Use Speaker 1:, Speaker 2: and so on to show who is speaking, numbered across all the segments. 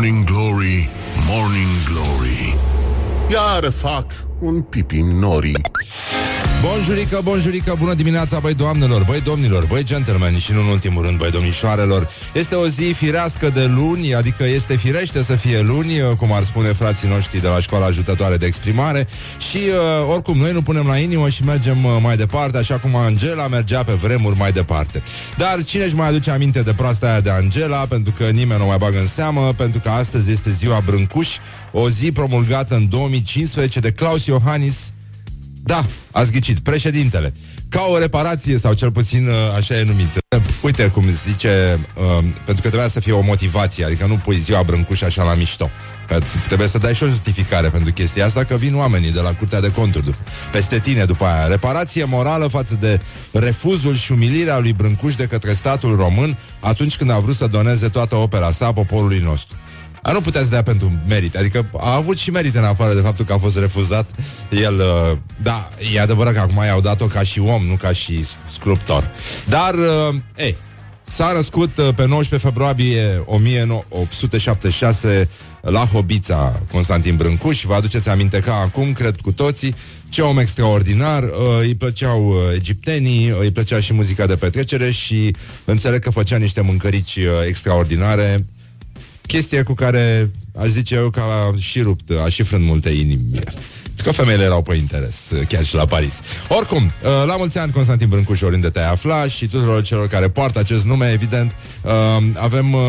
Speaker 1: Morning Glory, Morning Glory. Iar fac un pipi nori
Speaker 2: Bonjurică, bonjurică, bună dimineața, băi doamnelor, băi domnilor, băi gentlemen și nu în ultimul rând, băi domnișoarelor. Este o zi firească de luni, adică este firește să fie luni, cum ar spune frații noștri de la școala ajutătoare de exprimare și uh, oricum noi nu punem la inimă și mergem uh, mai departe, așa cum Angela mergea pe vremuri mai departe. Dar cine își mai aduce aminte de proasta aia de Angela, pentru că nimeni nu mai bagă în seamă, pentru că astăzi este ziua Brâncuș, o zi promulgată în 2015 de Claus Iohannis, da, ați ghicit, președintele. Ca o reparație, sau cel puțin uh, așa e numit. Uite cum zice, uh, pentru că trebuia să fie o motivație, adică nu pui ziua Brâncuș așa la mișto. Trebuie să dai și o justificare pentru chestia asta Că vin oamenii de la Curtea de Conturi Peste tine după aia Reparație morală față de refuzul și umilirea lui Brâncuș De către statul român Atunci când a vrut să doneze toată opera sa Poporului nostru a nu putea să dea pentru merit. Adică a avut și merit în afară de faptul că a fost refuzat. El, uh, da, e adevărat că acum i-au dat-o ca și om, nu ca și sculptor. Dar, uh, ei, s-a născut uh, pe 19 februarie 1876 la Hobița Constantin Brâncuș. Vă aduceți aminte ca acum, cred cu toții, ce om extraordinar, uh, îi plăceau uh, egiptenii, uh, îi plăcea și muzica de petrecere și înțeleg că făcea niște mâncărici uh, extraordinare chestie cu care aș zice eu că a și rupt, a și frânt multe inimi. Că femeile erau pe interes, chiar și la Paris. Oricum, uh, la mulți ani, Constantin Brâncuș, oriunde te-ai afla și tuturor celor care poartă acest nume, evident, uh, avem uh,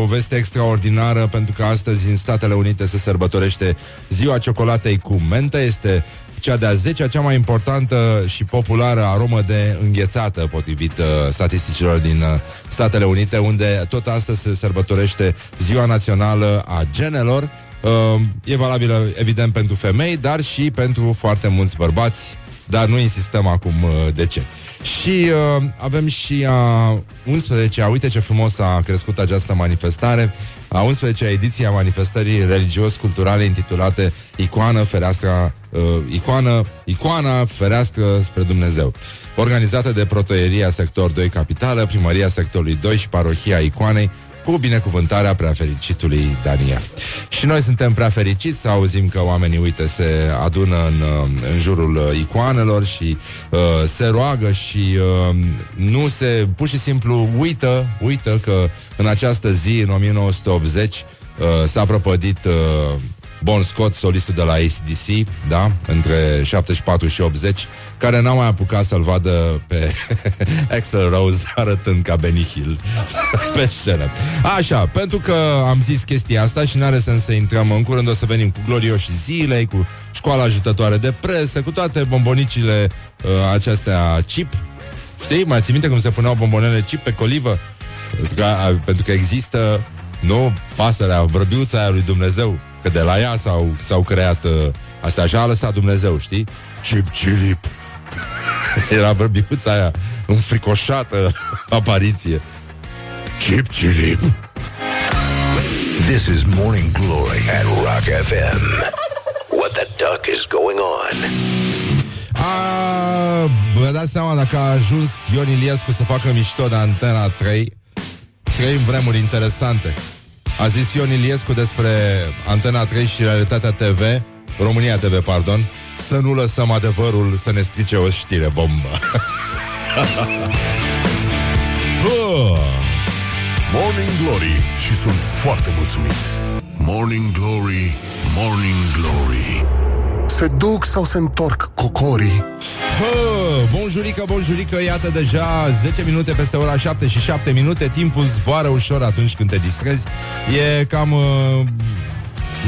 Speaker 2: o veste extraordinară pentru că astăzi în Statele Unite se sărbătorește Ziua Ciocolatei cu mentă. Este cea de-a 10 cea mai importantă și populară aromă de înghețată, potrivit uh, statisticilor din uh, Statele Unite, unde tot astăzi se sărbătorește Ziua Națională a Genelor. Uh, e valabilă, evident, pentru femei, dar și pentru foarte mulți bărbați, dar nu insistăm acum uh, de ce. Și uh, avem și a 11-a, uite ce frumos a crescut această manifestare, a 11-a ediție a manifestării religios-culturale intitulate Icoană, fereastra, uh, icoană, Icoana, fereastră spre Dumnezeu organizată de Protoieria Sector 2 Capitală, Primăria Sectorului 2 și Parohia Icoanei, cu binecuvântarea preafericitului Daniel. Și noi suntem prea fericiți să auzim că oamenii, uite, se adună în, uh, în jurul uh, icoanelor și uh, se roagă și uh, nu se, pur și simplu, uită, uită că în această zi, în 1980, uh, s-a prăpădit uh, Bon Scott, solistul de la ACDC, da, între 74 și 80, care n-a mai apucat să-l vadă pe Axel Rose arătând ca Benny Hill pe scenă. Așa, pentru că am zis chestia asta și n-are sens să intrăm în curând, o să venim cu glorioși zilei, cu școala ajutătoare de presă, cu toate bombonicile uh, acestea chip. Știi? Mai ții minte cum se puneau bombonele chip pe colivă? Pentru că, pentru că există, nu, pasărea, vrăbiuța aia lui Dumnezeu Că de la ea s-au, s-au creat uh, Asta așa a lăsat Dumnezeu, știi? Chip chilip. Era vorbiuța aia Înfricoșată apariție. Chip chilip.
Speaker 1: This is Morning Glory at Rock FM What the duck is going on?
Speaker 2: A, vă dați seama dacă a ajuns Ion Iliescu să facă mișto de Antena 3 Trăim vremuri interesante a zis Ion Iliescu despre Antena 3 și Realitatea TV, România TV, pardon, să nu lăsăm adevărul să ne strice o știre bombă.
Speaker 1: Morning Glory și sunt foarte mulțumit. Morning Glory, Morning Glory. Se duc sau se întorc cocorii?
Speaker 2: Hă, bonjurică, bonjurică, iată deja 10 minute peste ora 7 și 7 minute. Timpul zboară ușor atunci când te distrezi. E cam uh,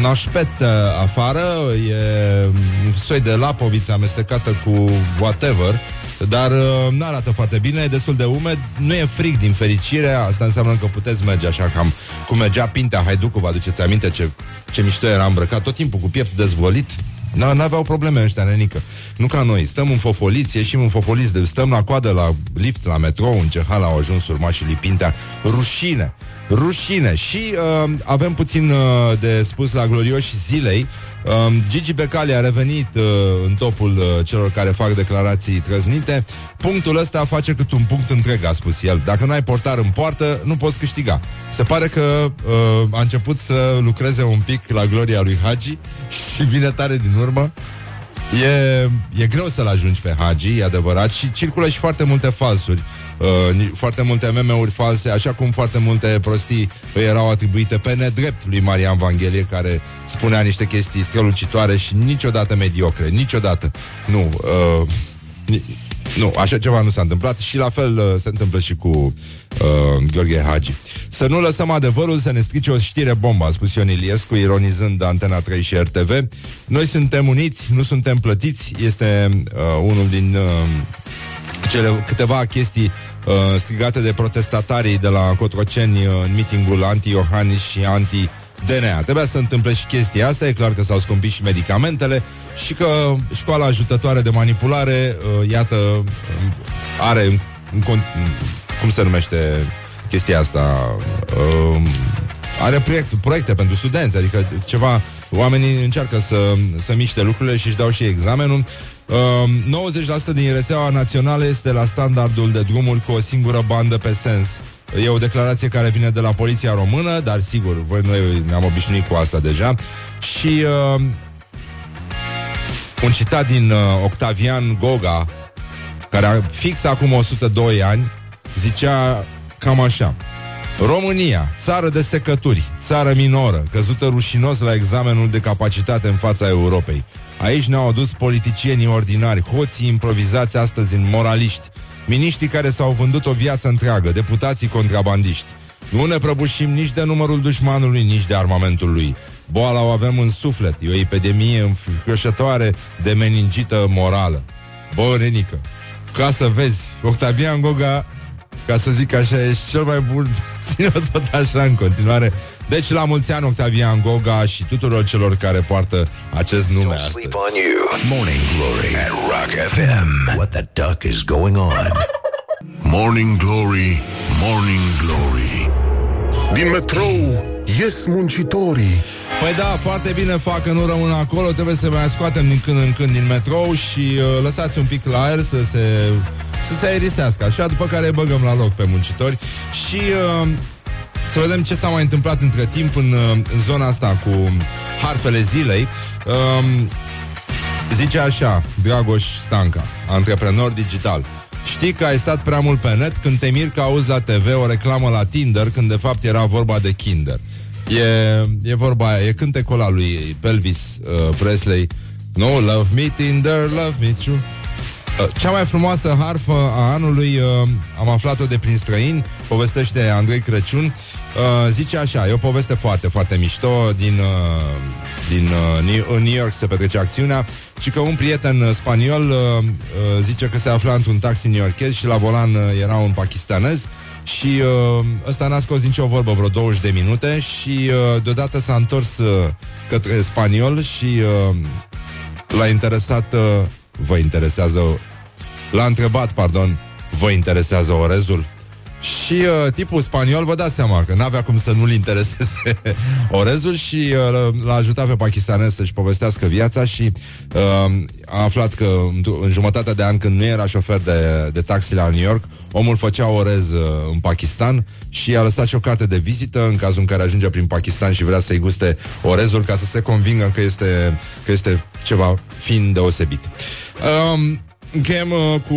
Speaker 2: nașpet uh, afară. E un soi de lapoviță amestecată cu whatever dar uh, nu arată foarte bine, e destul de umed, nu e frig din fericire, asta înseamnă că puteți merge așa cam cum mergea Pintea. Haiducu, vă aduceți aminte ce, ce mișto era îmbrăcat, tot timpul cu pieptul dezvolit, N-aveau probleme ăștia, nenică. Nu ca noi. Stăm în fofoliți, ieșim în fofoliți, stăm la coadă la lift, la metrou, în ce hal au ajuns urmașii lipintea. Rușine! Rușine. Și uh, avem puțin uh, de spus la glorioși zilei. Uh, Gigi Becali a revenit uh, în topul uh, celor care fac declarații trăznite. Punctul ăsta face cât un punct întreg, a spus el. Dacă nu ai portar în poartă, nu poți câștiga. Se pare că uh, a început să lucreze un pic la gloria lui Hagi și vine tare din urmă. E, e greu să-l ajungi pe Hagi, e adevărat, și circulă și foarte multe falsuri. Uh, foarte multe meme-uri false, așa cum foarte multe prostii îi erau atribuite pe nedrept lui Marian Vanghelie, care spunea niște chestii strălucitoare și niciodată mediocre, niciodată. Nu, uh, ni- nu, așa ceva nu s-a întâmplat și la fel uh, se întâmplă și cu uh, Gheorghe Hagi. Să nu lăsăm adevărul să ne strice o știre bombă, a spus Ion Iliescu, ironizând Antena 3 și RTV. Noi suntem uniți, nu suntem plătiți, este uh, unul din uh, cele câteva chestii uh, strigate de protestatarii de la Cotroceni uh, în mitingul anti-Iohannis și anti DNA. Trebuia să se întâmple și chestia asta, e clar că s-au scumpit și medicamentele și că școala ajutătoare de manipulare, uh, iată, uh, are în, în, cont- cum se numește chestia asta, uh, are proiect, proiecte pentru studenți, adică ceva, oamenii încearcă să, să miște lucrurile și își dau și examenul. Uh, 90% din rețeaua națională este la standardul de drumuri cu o singură bandă pe sens. E o declarație care vine de la poliția română, dar sigur, voi noi ne-am obișnuit cu asta deja. Și uh, un citat din uh, Octavian Goga, care a fix acum 102 ani, zicea cam așa. România, țară de secături, țară minoră, căzută rușinos la examenul de capacitate în fața Europei. Aici ne-au adus politicienii ordinari, hoții improvizați astăzi în moraliști, miniștrii care s-au vândut o viață întreagă, deputații contrabandiști. Nu ne prăbușim nici de numărul dușmanului, nici de armamentul lui. Boala o avem în suflet, e o epidemie înfricoșătoare de meningită morală. Bă, Renică, ca să vezi, Octavian Goga ca să zic așa, ești cel mai bun Ține tot așa în continuare Deci la mulți ani Octavian Goga Și tuturor celor care poartă acest nume
Speaker 3: Don't
Speaker 2: astăzi
Speaker 3: sleep on you. Morning Glory at Rock FM. What the duck is going on?
Speaker 1: Morning Glory, Morning Glory Din metrou ies muncitorii
Speaker 2: Păi da, foarte bine fac că nu rămân acolo Trebuie să mai scoatem din când în când din metrou Și uh, lăsați un pic la aer să se, să se aerisească Așa, după care îi băgăm la loc pe muncitori Și uh, să vedem ce s-a mai întâmplat între timp În, uh, în zona asta cu harfele zilei uh, Zice așa, Dragoș Stanca, antreprenor digital. Știi că ai stat prea mult pe net când te miri că auzi la TV o reclamă la Tinder când de fapt era vorba de Kinder. E, e vorba aia, e cântecul ăla lui Pelvis uh, Presley. No, love me Tinder, love me true. Uh, Cea mai frumoasă harfă a anului uh, Am aflat-o de prin străini Povestește Andrei Crăciun uh, Zice așa, e o poveste foarte, foarte mișto Din, uh, din uh, New, în New York se petrece acțiunea Și că un prieten uh, spaniol uh, uh, Zice că se afla într-un taxi newyorkez Și la volan uh, era un pakistanez și uh, ăsta n-a scos nicio vorbă vreo 20 de minute și uh, deodată s-a întors uh, către spaniol și uh, l-a interesat, uh, vă interesează, l-a întrebat, pardon, vă interesează orezul? Și uh, tipul spaniol, vă dați seama că n-avea cum să nu-l intereseze orezul și uh, l-a ajutat pe pakistanez să-și povestească viața și uh, a aflat că în, în jumătatea de an când nu era șofer de, de taxi la New York, omul făcea orez uh, în Pakistan și a lăsat și o carte de vizită în cazul în care ajunge prin Pakistan și vrea să-i guste orezul ca să se convingă că este, că este ceva fin deosebit. Um, Încheiem uh, cu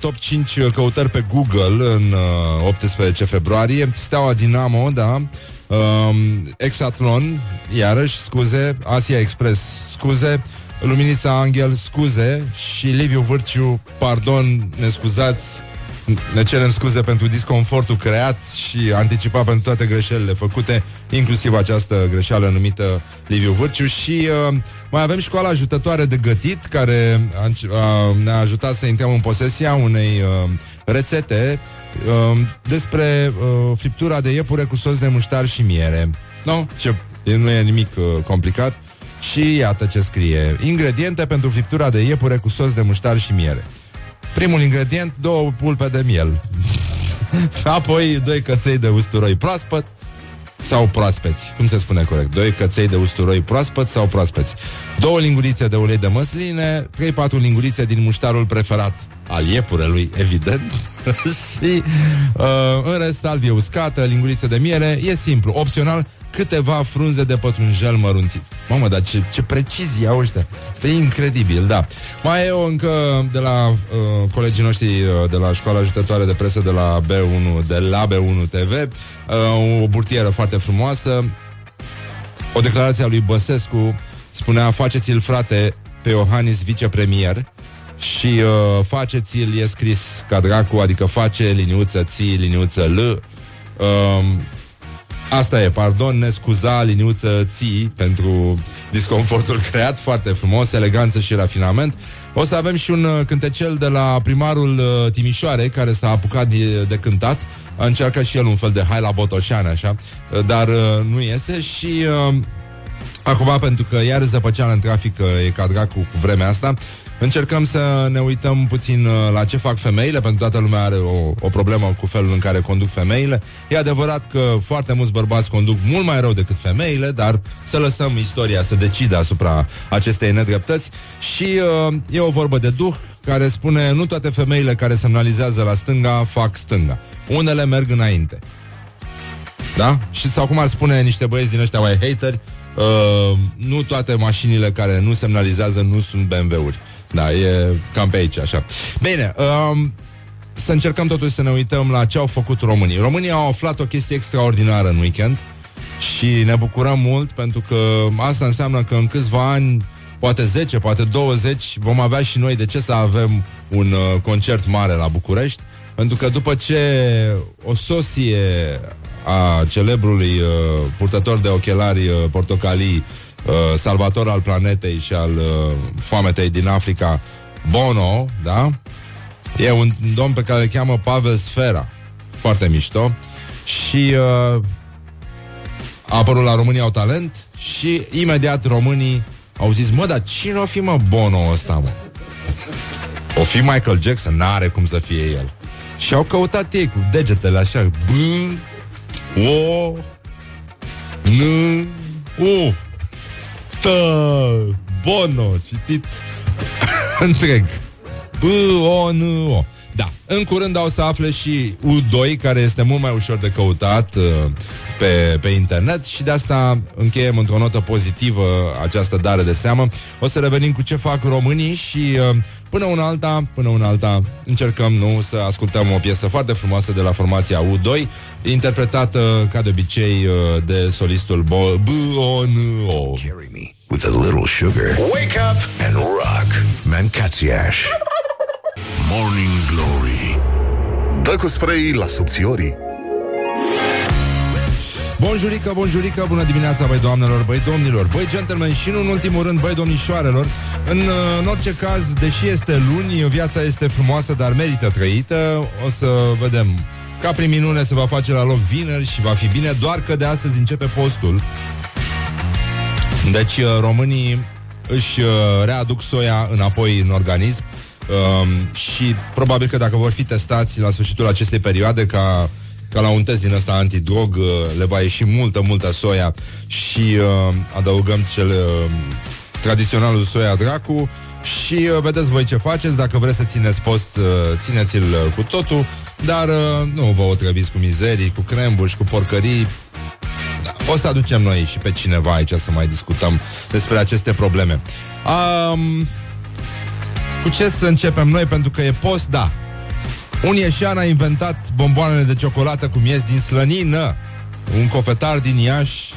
Speaker 2: top 5 căutări pe Google în uh, 18 februarie. Steaua Dinamo, da. Um, Exatlon, iarăși, scuze. Asia Express, scuze. Luminița Angel, scuze. Și Liviu Vârciu, pardon, ne scuzați. Ne cerem scuze pentru disconfortul creat și anticipat pentru toate greșelile făcute, inclusiv această greșeală numită Liviu Vârciu și uh, mai avem școala ajutătoare de gătit care a, înce- a, ne-a ajutat să intrăm în posesia unei uh, rețete uh, despre uh, friptura de iepure cu sos de muștar și miere. No, ce, nu e nimic uh, complicat. Și iată ce scrie. Ingrediente pentru friptura de iepure cu sos de muștar și miere. Primul ingredient, două pulpe de miel. Apoi doi căței de usturoi proaspăt, sau proaspeți? Cum se spune corect? Doi căței de usturoi proaspăt sau proaspeți? Două lingurițe de ulei de măsline, 3-4 lingurițe din muștarul preferat al iepurelui, evident, și uh, în rest salvie uscată, lingurițe de miere, e simplu, opțional, câteva frunze de pătrunjel mărunțit. Mamă, dar ce, ce precizie au ăștia. Este incredibil, da. Mai e o încă de la uh, colegii noștri uh, de la școala ajutătoare de presă de la B1, de la B1 TV, uh, o burtieră foarte frumoasă, o declarație a lui Băsescu spunea, faceți-l frate pe Iohannis vicepremier și uh, faceți-l e scris ca dracu, adică face liniuță ții, liniuță l. Uh, Asta e, pardon, ne scuza liniuță ții pentru disconfortul creat, foarte frumos, eleganță și rafinament. O să avem și un uh, cântecel de la primarul uh, Timișoare, care s-a apucat de, de cântat. A încercat și el un fel de hai la Botoșane, așa, uh, dar nu iese și... Uh, Acum, pentru că iar zăpăceală în trafic e ca dracu cu vremea asta, Încercăm să ne uităm puțin uh, la ce fac femeile, pentru toată lumea are o, o problemă cu felul în care conduc femeile. E adevărat că foarte mulți bărbați conduc mult mai rău decât femeile, dar să lăsăm istoria să decide asupra acestei nedreptăți. Și uh, e o vorbă de duh care spune nu toate femeile care semnalizează la stânga fac stânga. Unele merg înainte. Da? Și sau cum ar spune niște băieți din ăștia mai hateri, uh, nu toate mașinile care nu semnalizează nu sunt BMW-uri. Da, e cam pe aici, așa. Bine, um, să încercăm totuși să ne uităm la ce au făcut românii. Românii au aflat o chestie extraordinară în weekend și ne bucurăm mult pentru că asta înseamnă că în câțiva ani, poate 10, poate 20, vom avea și noi de ce să avem un uh, concert mare la București, pentru că după ce o sosie a celebrului uh, purtător de ochelari uh, portocalii uh, salvator al planetei și al uh, foametei din Africa, Bono, da? E un domn pe care îl cheamă Pavel Sfera. Foarte mișto. Și uh, a apărut la România au talent și imediat românii au zis, mă, dar cine o fi, mă, Bono ăsta, mă? O fi Michael Jackson? N-are cum să fie el. Și au căutat ei cu degetele așa, B, O, N, U. Tă, Bono, citit întreg. B-O-N-O. Da, în curând au să afle și U2, care este mult mai ușor de căutat uh, pe, pe internet și de asta încheiem într-o notă pozitivă această dare de seamă. O să revenim cu ce fac românii și uh, până una alta, până una alta, încercăm, nu, să ascultăm o piesă foarte frumoasă de la formația U2, interpretată, ca de obicei, uh, de solistul Bo- B-O-N-O.
Speaker 3: Carry me with a little sugar. Wake up and rock. Mancațiaș.
Speaker 1: Morning Glory Dă cu spray la subțiorii
Speaker 2: Bonjurică, bonjurică, bună dimineața, băi doamnelor, băi domnilor, băi gentlemen și nu în ultimul rând, băi domnișoarelor. În, în orice caz, deși este luni, viața este frumoasă, dar merită trăită. O să vedem. Ca prin minune se va face la loc vineri și va fi bine, doar că de astăzi începe postul. Deci uh, românii își uh, readuc soia înapoi în organism um, și probabil că dacă vor fi testați la sfârșitul acestei perioade ca ca la un test din ăsta antidrog uh, le va ieși multă, multă soia. Și uh, adăugăm cel uh, tradiționalul soia dracu. Și uh, vedeți voi ce faceți, dacă vreți să țineți post, uh, țineți-l uh, cu totul, dar uh, nu vă otrăviți cu mizerii, cu crembuși, cu porcării, o să aducem noi și pe cineva aici să mai discutăm despre aceste probleme. Um, cu ce să începem noi? Pentru că e post, da. Un ieșan a inventat bomboanele de ciocolată cu miez din slănină. Un cofetar din Iași,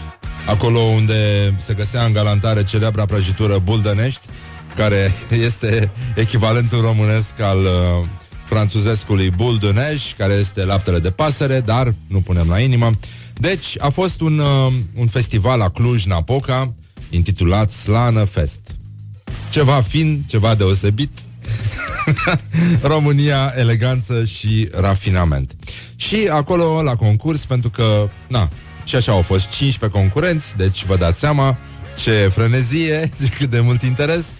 Speaker 2: acolo unde se găsea în galantare celebra prăjitură Buldănești, care este echivalentul românesc al uh, franțuzescului Bulduneș, care este laptele de pasăre, dar nu punem la inimă. Deci a fost un, uh, un festival la Cluj-Napoca intitulat Slană Fest. Ceva fin, ceva deosebit, România, eleganță și rafinament. Și acolo, la concurs, pentru că, na, și așa au fost 15 concurenți, deci vă dați seama ce frenezie, cât de mult interes.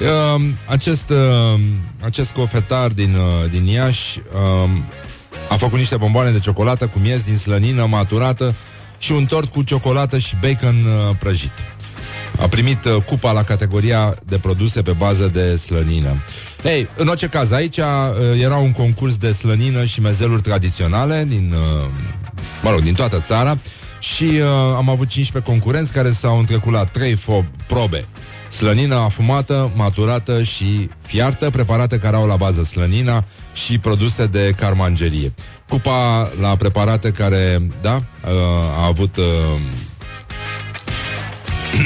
Speaker 2: Uh, acest, uh, acest cofetar din, uh, din Iași uh, a făcut niște bomboane de ciocolată cu miez din slănină maturată și un tort cu ciocolată și bacon uh, prăjit. A primit uh, cupa la categoria de produse pe bază de slănină. Ei, în orice caz, aici uh, era un concurs de slănină și mezeluri tradiționale din, uh, mă rog, din toată țara și uh, am avut 15 concurenți care s-au întrecut la 3 fo- probe. Slănină afumată, maturată și fiartă, preparate care au la bază slănina și produse de carmangerie. Cupa la preparate care, da, uh, a avut uh,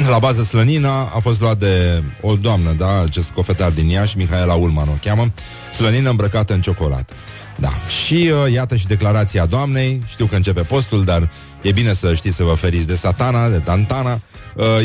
Speaker 2: la bază slănina a fost luat de o doamnă, da, acest cofetar din Iași, Mihaela Ulman o cheamă, slănină îmbrăcată în ciocolată. Da, și uh, iată și declarația doamnei, știu că începe postul, dar e bine să știți să vă feriți de satana, de tantana, Uh,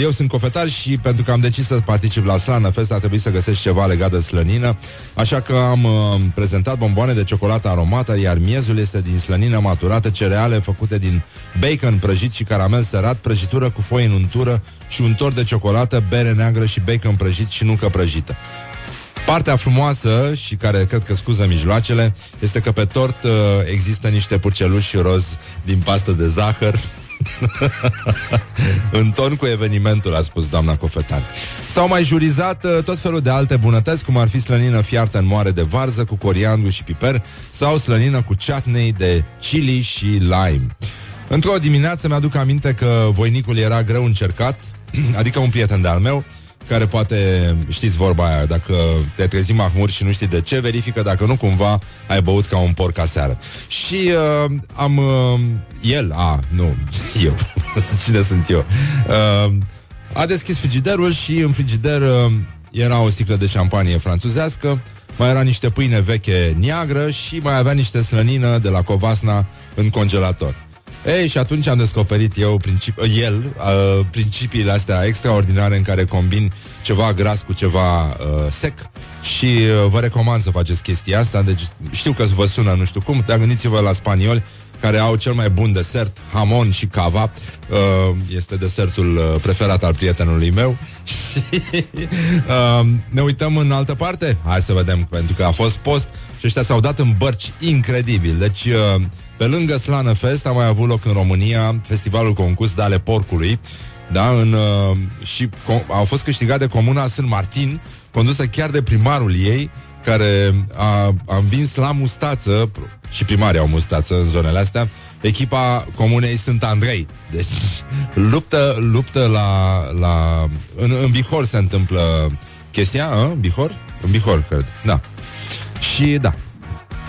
Speaker 2: eu sunt cofetar și pentru că am decis să particip la Slană Fest a trebuit să găsesc ceva legat de slănină, așa că am uh, prezentat bomboane de ciocolată aromată, iar miezul este din slănină maturată, cereale făcute din bacon prăjit și caramel sărat, prăjitură cu foi în untură și un tort de ciocolată, bere neagră și bacon prăjit și nucă prăjită. Partea frumoasă și care cred că scuză mijloacele este că pe tort uh, există niște purceluși roz din pastă de zahăr în ton cu evenimentul, a spus doamna Cofetar. S-au mai jurizat uh, tot felul de alte bunătăți, cum ar fi slănină fiartă în moare de varză cu coriandru și piper sau slănină cu chutney de chili și lime. Într-o dimineață mi-aduc aminte că voinicul era greu încercat, adică un prieten de-al meu, care poate, știți vorba aia, dacă te trezi mahmur și nu știi de ce, verifică dacă nu cumva ai băut ca un porc aseară. Și uh, am... Uh, el, a, nu, eu, cine sunt eu? Uh, a deschis frigiderul și în frigider uh, era o sticlă de șampanie franțuzească, mai era niște pâine veche neagră și mai avea niște slănină de la Covasna în congelator. Ei, și atunci am descoperit eu, principi, el, uh, principiile astea extraordinare în care combin ceva gras cu ceva uh, sec și uh, vă recomand să faceți chestia asta. Deci știu că vă sună nu știu cum, dar gândiți-vă la spanioli care au cel mai bun desert, hamon și cava. Uh, este desertul uh, preferat al prietenului meu. uh, ne uităm în altă parte? Hai să vedem, pentru că a fost post și ăștia s-au dat în bărci incredibil. Deci... Uh, pe lângă Slană Fest a mai avut loc în România festivalul concurs de ale porcului, da, în, uh, și co- au fost câștigat de comuna Sân Martin, condusă chiar de primarul ei, care a, a învins la mustață, și primarii au mustață în zonele astea, echipa comunei Sunt Andrei. Deci luptă, luptă la, la în, în Bihor se întâmplă chestia, a? Bihor? În Bihor, cred, da. Și da,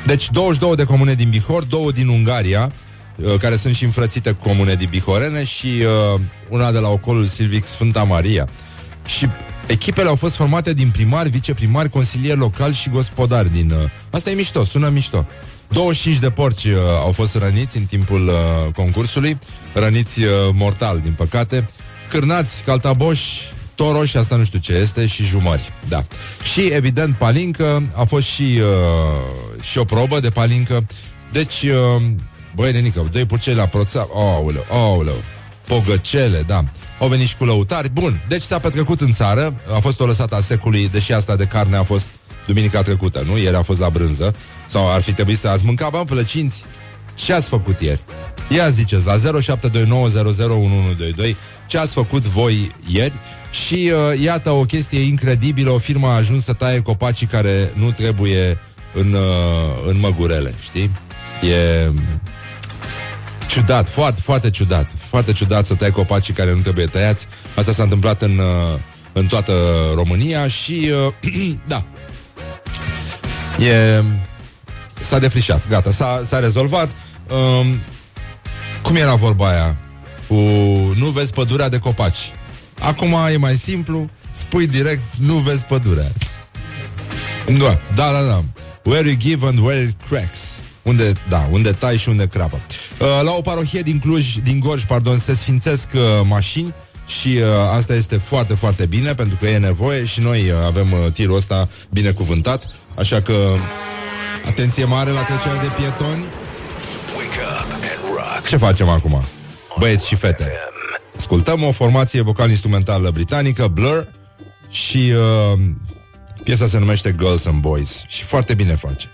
Speaker 2: deci 22 de comune din Bihor, două din Ungaria, uh, care sunt și înfrățite comune din Bihorene și uh, una de la ocolul Silvic Sfânta Maria. Și echipele au fost formate din primari, viceprimari, consilieri locali și gospodari din... Uh, asta e mișto, sună mișto. 25 de porci uh, au fost răniți în timpul uh, concursului, răniți uh, mortal, din păcate, cârnați, caltaboși, toroși, asta nu știu ce este, și jumări. Da. Și, evident, palincă, a fost și, uh, și o probă de palincă. Deci, uh, băi, nenică, doi purcei la proța, aoleu, aoleu, pogăcele, da. Au venit și cu lăutari. Bun, deci s-a petrecut în țară, a fost o lăsată a secului, deși asta de carne a fost duminica trecută, nu? Ieri a fost la brânză. Sau ar fi trebuit să ați mâncat, bă, plăcinți? Ce ați făcut ieri? Ia ziceți la 0729001122 ce ați făcut voi ieri și uh, iată o chestie incredibilă, o firmă a ajuns să taie copacii care nu trebuie în, uh, în măgurele, știi? E ciudat, foarte, foarte ciudat, foarte ciudat să tai copacii care nu trebuie tăiați. Asta s-a întâmplat în, uh, în toată România și uh, da. E s-a defrișat, gata, s-a, s-a rezolvat. Um, cum era vorba aia? Cu nu vezi pădurea de copaci. Acum e mai simplu, spui direct nu vezi pădurea. Da, da, da, da. Where you give and where it cracks. Unde, da, unde tai și unde crapă. Uh, la o parohie din Cluj, din Gorj, pardon, se sfințesc uh, mașini și uh, asta este foarte, foarte bine pentru că e nevoie și noi uh, avem uh, tirul ăsta binecuvântat, așa că atenție mare la trecerea de pietoni. Ce facem acum? Băieți și fete. Ascultăm o formație vocal-instrumentală britanică, Blur, și uh, piesa se numește Girls and Boys și foarte bine face.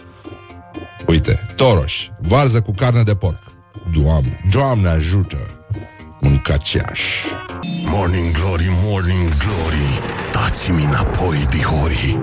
Speaker 2: Uite, Toroș, varză cu carne de porc. Doamne, Doamne ajută! Mâncaceaș.
Speaker 1: Morning Glory, Morning Glory Dați-mi înapoi, dihori.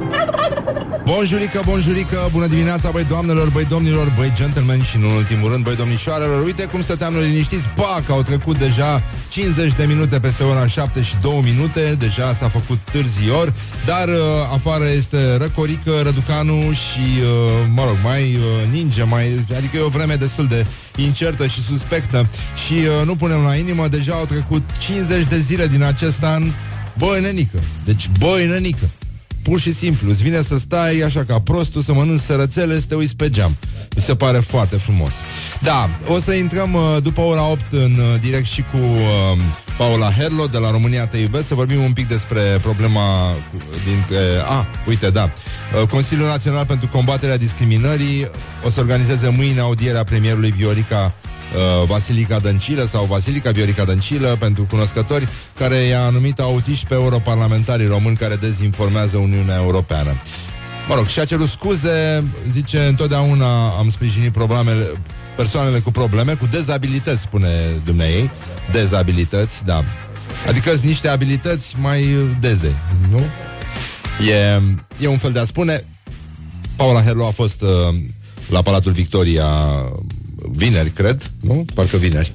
Speaker 2: Bonjurică, bonjurică, bună dimineața, băi doamnelor, băi domnilor, băi gentlemen și nu în ultimul rând, băi domnișoarelor. Uite cum stăteam noi liniștiți, pac, au trecut deja 50 de minute peste ora 7 și 2 minute, deja s-a făcut târzior, dar uh, afară este Răcorică, Răducanu și, uh, mă rog, mai uh, ninge, mai, adică e o vreme destul de incertă și suspectă. Și uh, nu punem la inimă, deja au trecut 50 de zile din acest an, băi nenică, deci băi nenică. Pur și simplu, îți vine să stai așa ca prostul, să mănânci sărățele, să te uiți pe geam. Mi se pare foarte frumos. Da, o să intrăm uh, după ora 8 în uh, direct și cu uh, Paula Herlo de la România Te Iubesc să vorbim un pic despre problema dintre... A, ah, uite, da. Uh, Consiliul Național pentru Combaterea Discriminării o să organizeze mâine audierea premierului Viorica uh, Vasilica Dăncilă sau Vasilica Viorica Dăncilă pentru cunoscători care i-a numit autiști pe europarlamentarii români care dezinformează Uniunea Europeană. Mă rog, și-a cerut scuze, zice, întotdeauna am sprijinit problemele, persoanele cu probleme, cu dezabilități, spune dumneei, dezabilități, da. Adică sunt niște abilități mai deze, nu? E, e un fel de a spune. Paula Herlo a fost uh, la Palatul Victoria vineri, cred, nu? Parcă vineri.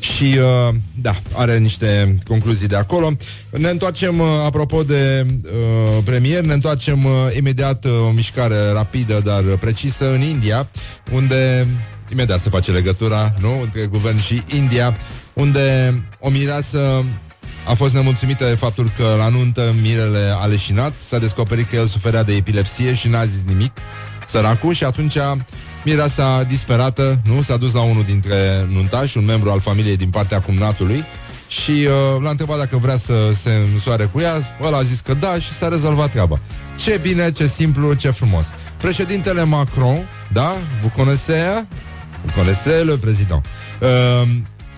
Speaker 2: Și, uh, da, are niște concluzii de acolo. Ne întoarcem, uh, apropo de uh, premier, ne întoarcem uh, imediat uh, o mișcare rapidă, dar precisă, în India, unde imediat se face legătura, nu? Între guvern și India, unde o mireasă a fost nemulțumită de faptul că la nuntă mirele a leșinat, s-a descoperit că el suferea de epilepsie și n-a zis nimic, săracul, și atunci Mireasa disperată, nu, s-a dus la unul dintre nuntași, un membru al familiei din partea cumnatului și uh, l-a întrebat dacă vrea să se însoare cu ea, ăla a zis că da și s-a rezolvat treaba. Ce bine, ce simplu, ce frumos. Președintele Macron, da, vă connaissez, vous connaissez le président, uh,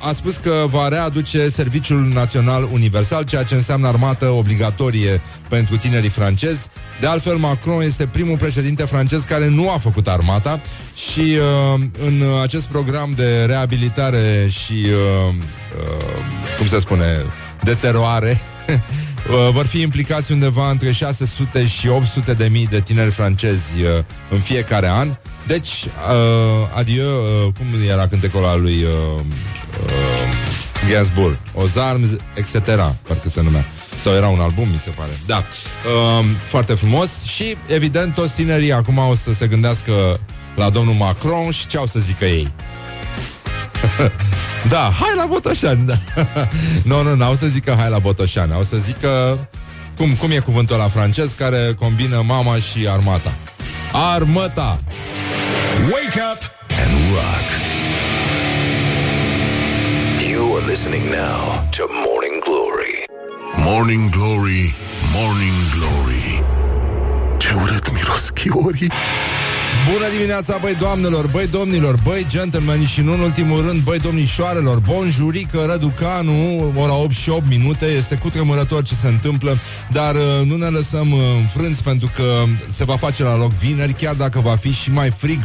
Speaker 2: a spus că va readuce Serviciul Național Universal, ceea ce înseamnă armată obligatorie pentru tinerii francezi. De altfel, Macron este primul președinte francez care nu a făcut armata și uh, în acest program de reabilitare și, uh, uh, cum se spune, de teroare, uh, vor fi implicați undeva între 600 și 800 de mii de tineri francezi uh, în fiecare an. Deci, uh, adieu, uh, cum era cântecul al lui uh, uh, Gainsbourg, Aux armes, etc., parcă se numea. Sau era un album, mi se pare. Da. Uh, foarte frumos și, evident, toți tinerii acum o să se gândească la domnul Macron și ce au să zică ei. da, hai la Botoșani. Da. nu, nu, nu, au să zică hai la Botoșani. Au să zică cum, cum e cuvântul la francez care combină mama și armata. Armata!
Speaker 3: Wake up and rock. You are listening now to Morning Glory.
Speaker 1: Morning Glory, Morning Glory. Ce urât miros chiorii
Speaker 2: Bună dimineața, băi doamnelor, băi domnilor, băi gentlemen și nu în ultimul rând, băi domnișoarelor, bonjurică, Răducanu, ora 8 și 8 minute, este cutremurător ce se întâmplă, dar uh, nu ne lăsăm uh, înfrânți pentru că se va face la loc vineri, chiar dacă va fi și mai frig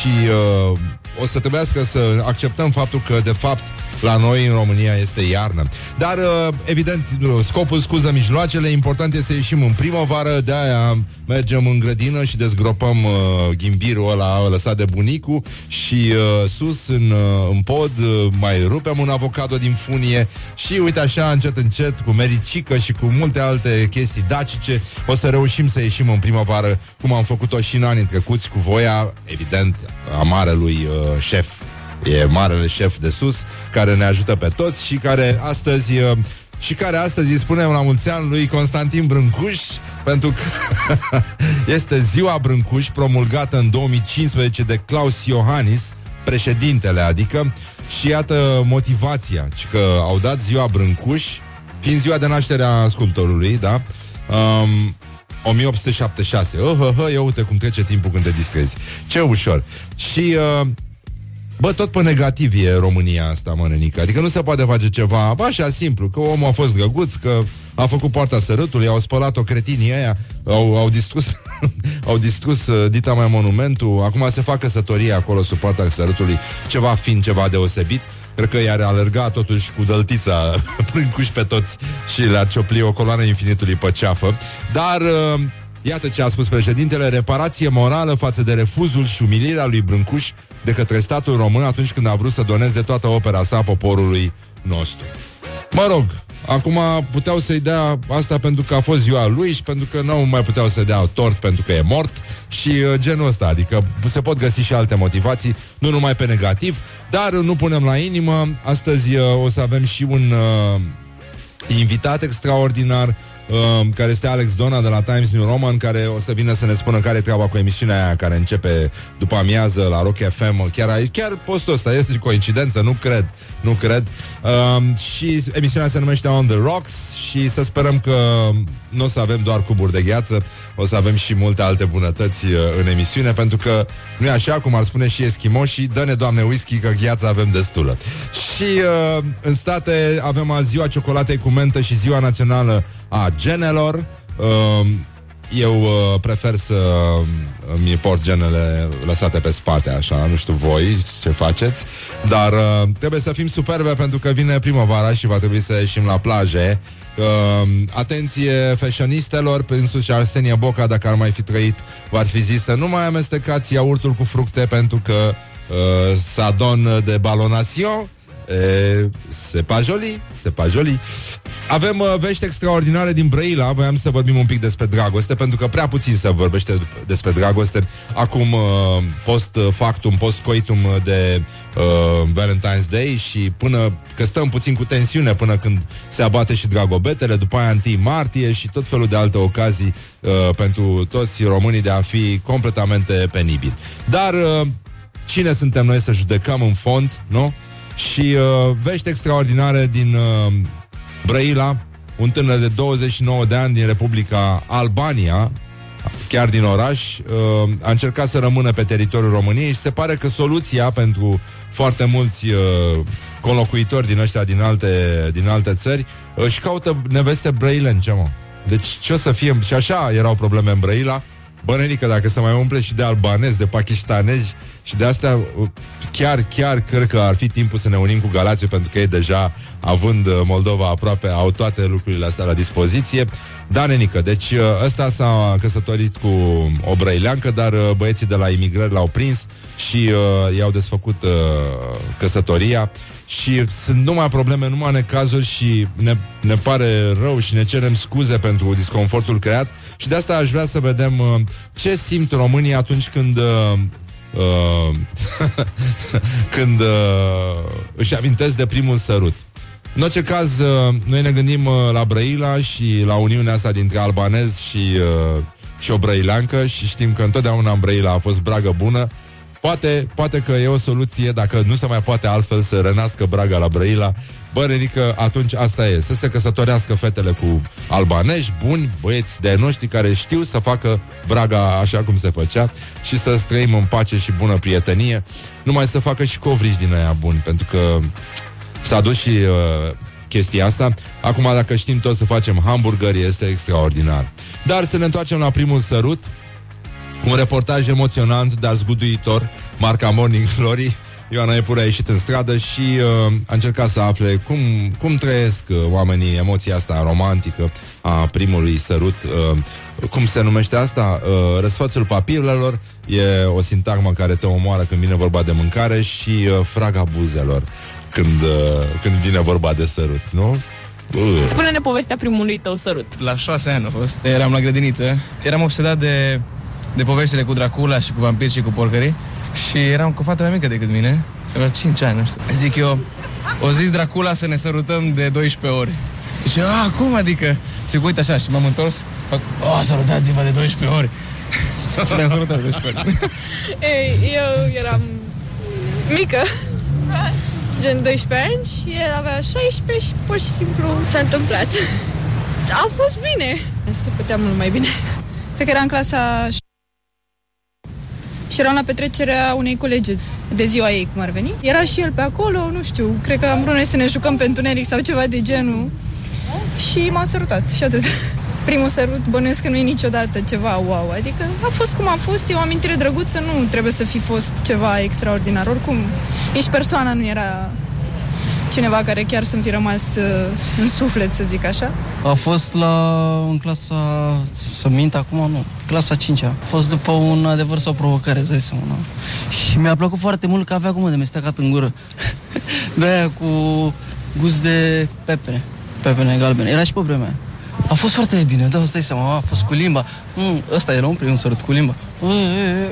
Speaker 2: și uh, o să trebuiască să acceptăm faptul că, de fapt, la noi în România este iarnă. Dar, uh, evident, scopul scuză mijloacele, important este să ieșim în primăvară, de aia mergem în grădină și dezgropăm uh, ghimbirul ăla lăsat de bunicul și uh, sus în, uh, în pod uh, mai rupem un avocado din funie și uite așa, încet, încet, cu mericică și cu multe alte chestii dacice, o să reușim să ieșim în primăvară, cum am făcut-o și în anii trecuți, cu voia, evident, a marelui uh, șef E marele șef de sus care ne ajută pe toți și care astăzi uh, și care astăzi îi spunem la mulți ani lui Constantin Brâncuș pentru că este ziua Brâncuș promulgată în 2015 de Claus Iohannis, președintele, adică și iată motivația, ci că au dat ziua Brâncuș, fiind ziua de naștere a sculptorului, da? Um, 1876. Oh, oh, oh, ia uite cum trece timpul când te distrezi. Ce ușor. Și uh, Bă, tot pe negativ e România asta, mă, nenică. Adică nu se poate face ceva bă, așa simplu, că omul a fost drăguț, că a făcut poarta sărâtului, au spălat-o cretinii aia, au, au distrus, au distrus uh, dita mai monumentul, acum se fac căsătorie acolo sub poarta sărâtului, ceva fin, ceva deosebit. cred că i-ar alerga totuși cu dăltița Brâncuș pe toți și le-ar ciopli o coloană infinitului pe ceafă. Dar uh, Iată ce a spus președintele, reparație morală față de refuzul și umilirea lui Brâncuș de către statul român atunci când a vrut să doneze toată opera sa poporului nostru. Mă rog, acum puteau să-i dea asta pentru că a fost ziua lui și pentru că nu mai puteau să dea tort pentru că e mort și uh, genul ăsta, adică se pot găsi și alte motivații, nu numai pe negativ, dar nu punem la inimă. Astăzi uh, o să avem și un uh, invitat extraordinar uh, care este Alex Dona de la Times New Roman, care o să vină să ne spună care e treaba cu emisiunea aia care începe după amiază la Rock FM. Chiar, chiar postul ăsta e coincidență, nu cred, nu cred. Uh, și emisiunea se numește On The Rocks și să sperăm că nu o să avem doar cuburi de gheață, o să avem și multe alte bunătăți uh, în emisiune, pentru că nu e așa, cum ar spune și eschimoșii, dă-ne, doamne, whisky, că gheață avem destulă. Și uh, în state avem azi ziua ciocolatei cu mentă și ziua națională a genelor. Uh, eu uh, prefer să uh, mi port genele lăsate pe spate, așa, nu știu voi ce faceți, dar uh, trebuie să fim superbe pentru că vine primăvara și va trebui să ieșim la plaje Uh, atenție fashionistelor, însuși Arsenia Boca, dacă ar mai fi trăit, v-ar fi zis să nu mai amestecați iaurtul cu fructe pentru că uh, sadon de balonation E, se pa joli, se pa joli. Avem uh, vești extraordinare din Brăila Voiam să vorbim un pic despre dragoste Pentru că prea puțin se vorbește despre dragoste Acum uh, post factum, post coitum de uh, Valentine's Day Și până că stăm puțin cu tensiune Până când se abate și dragobetele După aia 1 martie și tot felul de alte ocazii uh, Pentru toți românii de a fi completamente penibili Dar uh, cine suntem noi să judecăm în fond, nu? Și uh, vești extraordinare din uh, Brăila, un tânăr de 29 de ani din Republica Albania, chiar din oraș, uh, a încercat să rămână pe teritoriul României și se pare că soluția pentru foarte mulți uh, conlocuitori din ăștia din alte, din alte țări își caută neveste brăilence, mă. Deci ce o să fie? Și așa erau probleme în Brăila. Bănenică, dacă se mai umple și de albanezi, de pakistanezi și de asta chiar, chiar cred că ar fi timpul să ne unim cu Galațiu pentru că ei deja, având uh, Moldova aproape, au toate lucrurile astea la dispoziție. Da, nenică, deci uh, ăsta s-a căsătorit cu o brăileancă, dar uh, băieții de la imigrări l-au prins și uh, i-au desfăcut uh, căsătoria și sunt numai probleme, numai necazuri și ne, ne pare rău și ne cerem scuze pentru disconfortul creat și de asta aș vrea să vedem uh, ce simt românii atunci când uh, uh, când uh, își amintesc de primul sărut. În orice caz, uh, noi ne gândim uh, la Brăila și la uniunea asta dintre albanez și, uh, și o brăileancă și știm că întotdeauna în Brăila a fost bragă bună. Poate, poate că e o soluție, dacă nu se mai poate altfel, să rănească Braga la Brăila Bă, Renică, atunci asta e. Să se căsătorească fetele cu albanești Buni, băieți de noștri care știu Să facă Braga așa cum se făcea Și să trăim în pace și bună prietenie. Numai să facă și covrici din aia buni Pentru că s-a dus și uh, chestia asta. Acum dacă știm tot să facem hamburgeri Este extraordinar. Dar să ne întoarcem la primul sărut. Un reportaj emoționant, dar zguduitor, marca Morning Glory, Ioana Epure a ieșit în stradă și uh, a încercat să afle cum, cum trăiesc uh, oamenii emoția asta romantică a primului sărut. Uh, cum se numește asta? Uh, răsfățul papirelor e o sintagmă care te omoară când vine vorba de mâncare și uh, fraga buzelor când, uh, când vine vorba de sărut, nu?
Speaker 4: Uh. Spune-ne povestea primului tău sărut.
Speaker 5: La șase ani a fost. Eram la grădiniță. Eram obsedat de, de poveștile cu Dracula și cu vampiri și cu porcării. Și eram cu fata mai mică decât mine, avea 5 ani, nu știu. Zic eu, o zis Dracula să ne sărutăm de 12 ori. Și a, cum adică? Se uită așa și m-am întors, fac, o, sărutați-vă de 12 ori. și ne-am sărutat de 12 ori.
Speaker 6: Ei, eu eram mică, gen 12 ani și el avea 16 și pur și simplu s-a întâmplat. A fost bine. Se putea mult mai bine.
Speaker 7: Cred că era în clasa și eram la petrecerea unei colegi de ziua ei, cum ar veni. Era și el pe acolo, nu știu, cred că am vrut noi să ne jucăm pe întuneric sau ceva de genul. Și m-a sărutat și atât. Primul sărut bănuiesc că nu e niciodată ceva wow, adică a fost cum a fost, e o amintire drăguță, nu trebuie să fi fost ceva extraordinar. Oricum, nici persoana nu era cineva care chiar să-mi fi rămas uh, în suflet, să zic așa.
Speaker 8: A fost la, în clasa, să mint acum, nu, clasa 5 A fost după un adevăr sau provocare, îți dai seama, nu? Și mi-a plăcut foarte mult că avea gumă de mestecat în gură. de aia cu gust de pepene, pepene galbene. Era și pe vremea. A fost foarte bine, da, îți dai seama, a fost cu limba. Mm, ăsta era un primul sărut cu limba. Mm,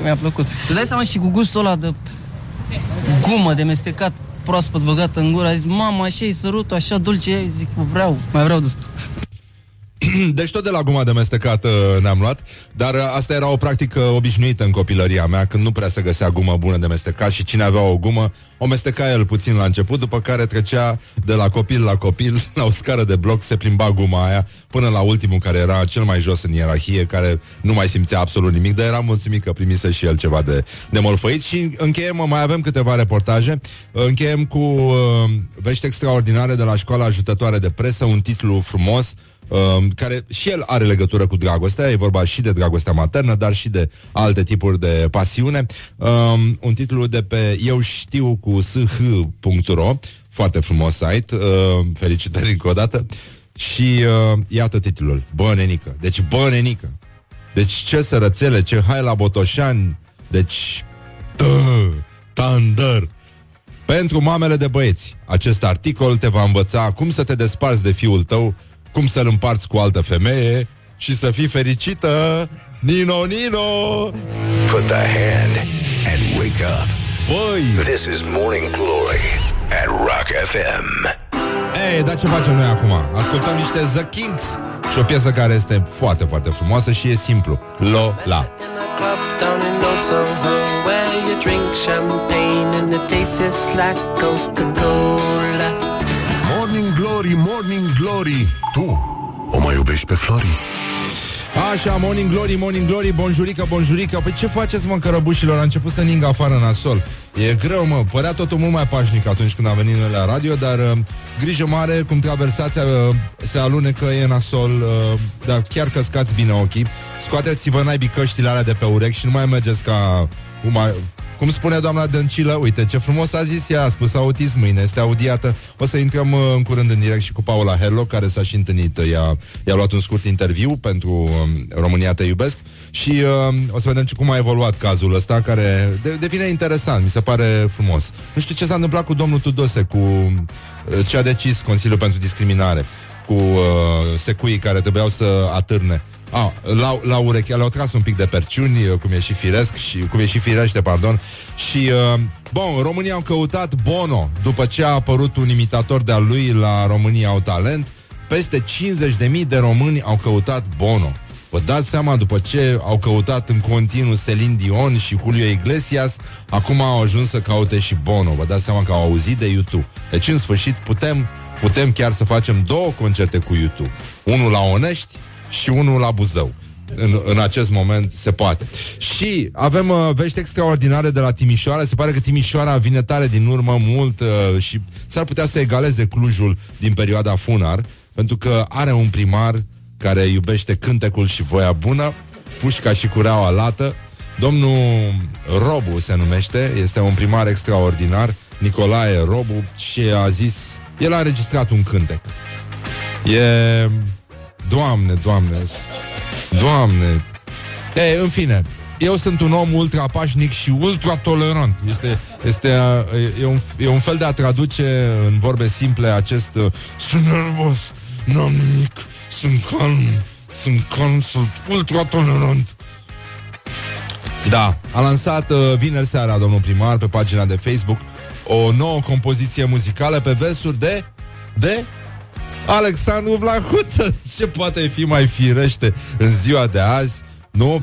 Speaker 8: mi-a plăcut. Îți dai seama și cu gustul ăla de gumă de mestecat proaspăt băgată în gură, a zis, mama, așa e sărutul, așa dulce, zic, vreau, mai vreau de asta.
Speaker 2: Deci tot de la guma de mestecat uh, ne-am luat, dar uh, asta era o practică obișnuită în copilăria mea, când nu prea se găsea gumă bună de mestecat și cine avea o gumă, o mesteca el puțin la început, după care trecea de la copil la copil, la o scară de bloc, se plimba guma aia, până la ultimul care era cel mai jos în ierarhie, care nu mai simțea absolut nimic, dar era mulțumit că primise și el ceva de, de molfăit. Și încheiem, mai avem câteva reportaje, încheiem cu uh, vești extraordinare de la școala ajutătoare de presă, un titlu frumos, um, care și el are legătură cu dragostea, e vorba și de dragostea maternă, dar și de alte tipuri de pasiune. Um, un titlu de pe eu știu cu sh.ro, foarte frumos site, uh, felicitări încă o dată. Și uh, iată titlul, Bă, nenică. Deci, bă, nenică. Deci, ce sărățele, ce hai la Botoșani. Deci, tă, tandăr. Pentru mamele de băieți, acest articol te va învăța cum să te desparți de fiul tău cum să-l împarți cu altă femeie și să fii fericită. Nino, Nino!
Speaker 3: Put the hand and wake up.
Speaker 2: Băi!
Speaker 3: This is Morning Glory at Rock FM.
Speaker 2: Ei, dar ce facem noi acum? Ascultăm niște The Kinks și o piesă care este foarte, foarte frumoasă și e simplu. Lola.
Speaker 9: club down in Old Soho where you drink champagne and it tastes like Coca-Cola.
Speaker 1: Morning Glory, Morning Glory Tu o mai iubești pe Flori?
Speaker 2: Așa, morning glory, morning glory, bonjurică, bonjurică Păi ce faceți, mă, cărăbușilor? A început să ningă afară în nasol E greu, mă, părea totul mult mai pașnic atunci când am venit noi la radio Dar uh, grijă mare, cum traversația uh, se alunecă, e nasol uh, Dar chiar căscați bine ochii Scoateți-vă naibii căștile alea de pe urechi Și nu mai mergeți ca... Cum, mai, cum spune doamna Dăncilă, uite ce frumos a zis ea, a spus autism mâine, este audiată. O să intrăm uh, în curând în direct și cu Paula Herlo, care s-a și întâlnit, uh, ea, i-a luat un scurt interviu pentru um, România Te Iubesc și uh, o să vedem ce, cum a evoluat cazul ăsta, care de, devine interesant, mi se pare frumos. Nu știu ce s-a întâmplat cu domnul Tudose, cu uh, ce a decis Consiliul pentru Discriminare, cu uh, secuii care trebuiau să atârne. Ah, la, la ureche le-au tras un pic de perciuni, uh, cum e și firesc și cum e și firește, pardon. Și uh, bun, România au căutat Bono după ce a apărut un imitator de-al lui la România au talent. Peste 50.000 de români au căutat Bono. Vă dați seama, după ce au căutat în continuu Celine Dion și Julio Iglesias, acum au ajuns să caute și Bono. Vă dați seama că au auzit de YouTube. Deci, în sfârșit, putem, putem chiar să facem două concerte cu YouTube. Unul la Onești și unul la Buzău. În, în acest moment se poate. Și avem uh, vești extraordinare de la Timișoara. Se pare că Timișoara vine tare din urmă mult uh, și s-ar putea să egaleze Clujul din perioada Funar, pentru că are un primar care iubește cântecul și voia bună, pușca și cureaua lată. Domnul Robu se numește, este un primar extraordinar, Nicolae Robu, și a zis, el a înregistrat un cântec. E Doamne, doamne, doamne. E, în fine, eu sunt un om ultrapașnic și ultratolerant. Este, este e, un, e un fel de a traduce în vorbe simple acest uh, sunt nervos, n-am nimic, sunt calm, sunt calm, sunt ultratolerant. Da, a lansat uh, vineri seara domnul primar pe pagina de Facebook o nouă compoziție muzicală pe versuri de de Alexandru Vlahuță Ce poate fi mai firește în ziua de azi nu? Uh,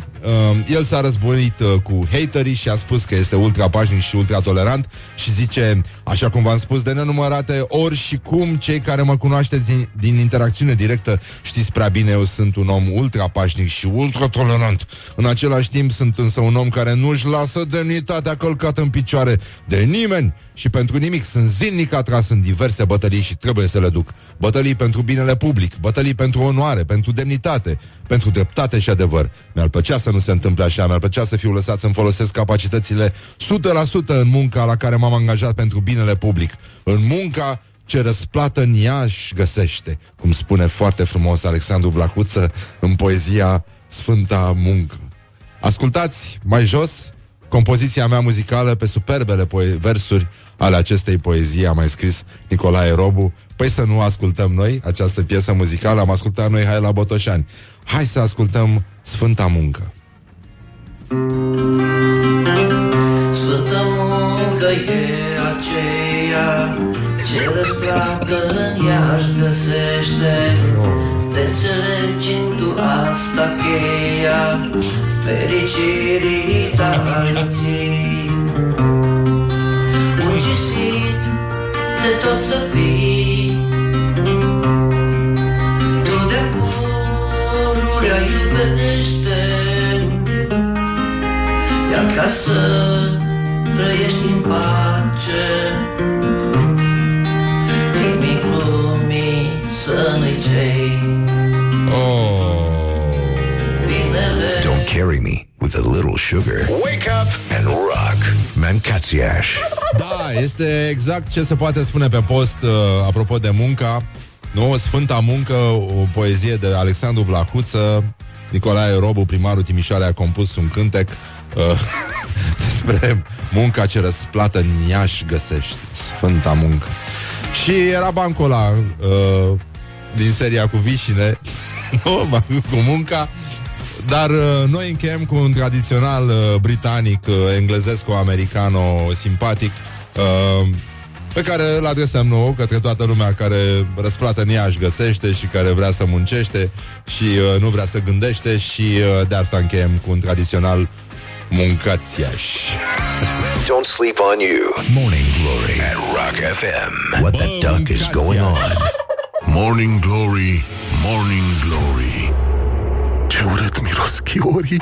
Speaker 2: el s-a războit uh, cu haterii și a spus că este ultra pașnic și ultra tolerant și zice, așa cum v-am spus de nenumărate ori și cum cei care mă cunoașteți din, din interacțiune directă știți prea bine, eu sunt un om ultra pașnic și ultra tolerant. În același timp sunt însă un om care nu-și lasă demnitatea călcată în picioare de nimeni și pentru nimic sunt zilnic atras în diverse bătălii și trebuie să le duc. Bătălii pentru binele public, bătălii pentru onoare, pentru demnitate, pentru dreptate și adevăr. Mi-ar plăcea să nu se întâmple așa, mi-ar plăcea să fiu lăsat să-mi folosesc capacitățile 100% în munca la care m-am angajat pentru binele public. În munca ce răsplată în ea își găsește, cum spune foarte frumos Alexandru Vlahuță în poezia Sfânta Muncă. Ascultați mai jos compoziția mea muzicală pe superbele poe- versuri ale acestei poezii, a mai scris Nicolae Robu. Păi să nu ascultăm noi această piesă muzicală, am ascultat noi Hai la Botoșani. Hai să ascultăm Sfânta Muncă.
Speaker 10: Sfântă muncă e aceea Ce răsplată în ea își găsește Te înțelegi tu asta cheia Fericirii tale ții Muncisit de tot să fii ca să trăiești în pace Nimic lumii să nu-i cei
Speaker 2: Oh.
Speaker 10: Binele
Speaker 3: Don't carry me with a little sugar. Wake up and rock. Mancațiaș.
Speaker 2: Da, este exact ce se poate spune pe post uh, apropo de munca. Nu, Sfânta Muncă, o poezie de Alexandru Vlahuță. Nicolae Robu, primarul Timișoare, a compus un cântec uh, despre munca ce răsplată în Iași găsești. Sfânta Muncă. Și era bancul ăla uh, din seria cu vișine, nu, bancul cu munca, dar uh, noi încheiem cu un tradițional uh, britanic, uh, englezesc-americano simpatic, uh, pe care îl adresăm nou către toată lumea care răsplată în ea își găsește și care vrea să muncește și uh, nu vrea să gândește și uh, de asta încheiem cu un tradițional muncațiași.
Speaker 3: Don't sleep on you. Morning Glory at Rock FM. What the duck is going on?
Speaker 1: Morning Glory, Morning Glory Ce urât miros chiorii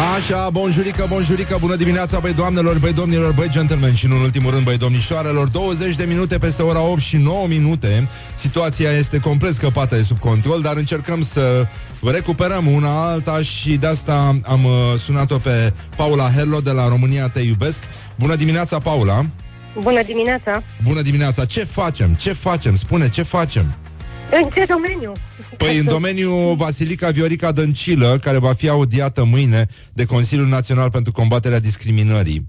Speaker 2: Așa, bonjurică, bonjurică, bună dimineața, băi doamnelor, băi domnilor, băi gentlemen și nu în ultimul rând, băi domnișoarelor 20 de minute peste ora 8 și 9 minute Situația este complet scăpată de sub control, dar încercăm să recuperăm una alta și de asta am uh, sunat-o pe Paula Herlo de la România Te Iubesc Bună dimineața, Paula!
Speaker 11: Bună dimineața!
Speaker 2: Bună dimineața! Ce facem? Ce facem? Spune, ce facem?
Speaker 11: În ce domeniu?
Speaker 2: Păi în domeniul Vasilica Viorica Dăncilă, care va fi audiată mâine de Consiliul Național pentru Combaterea Discriminării.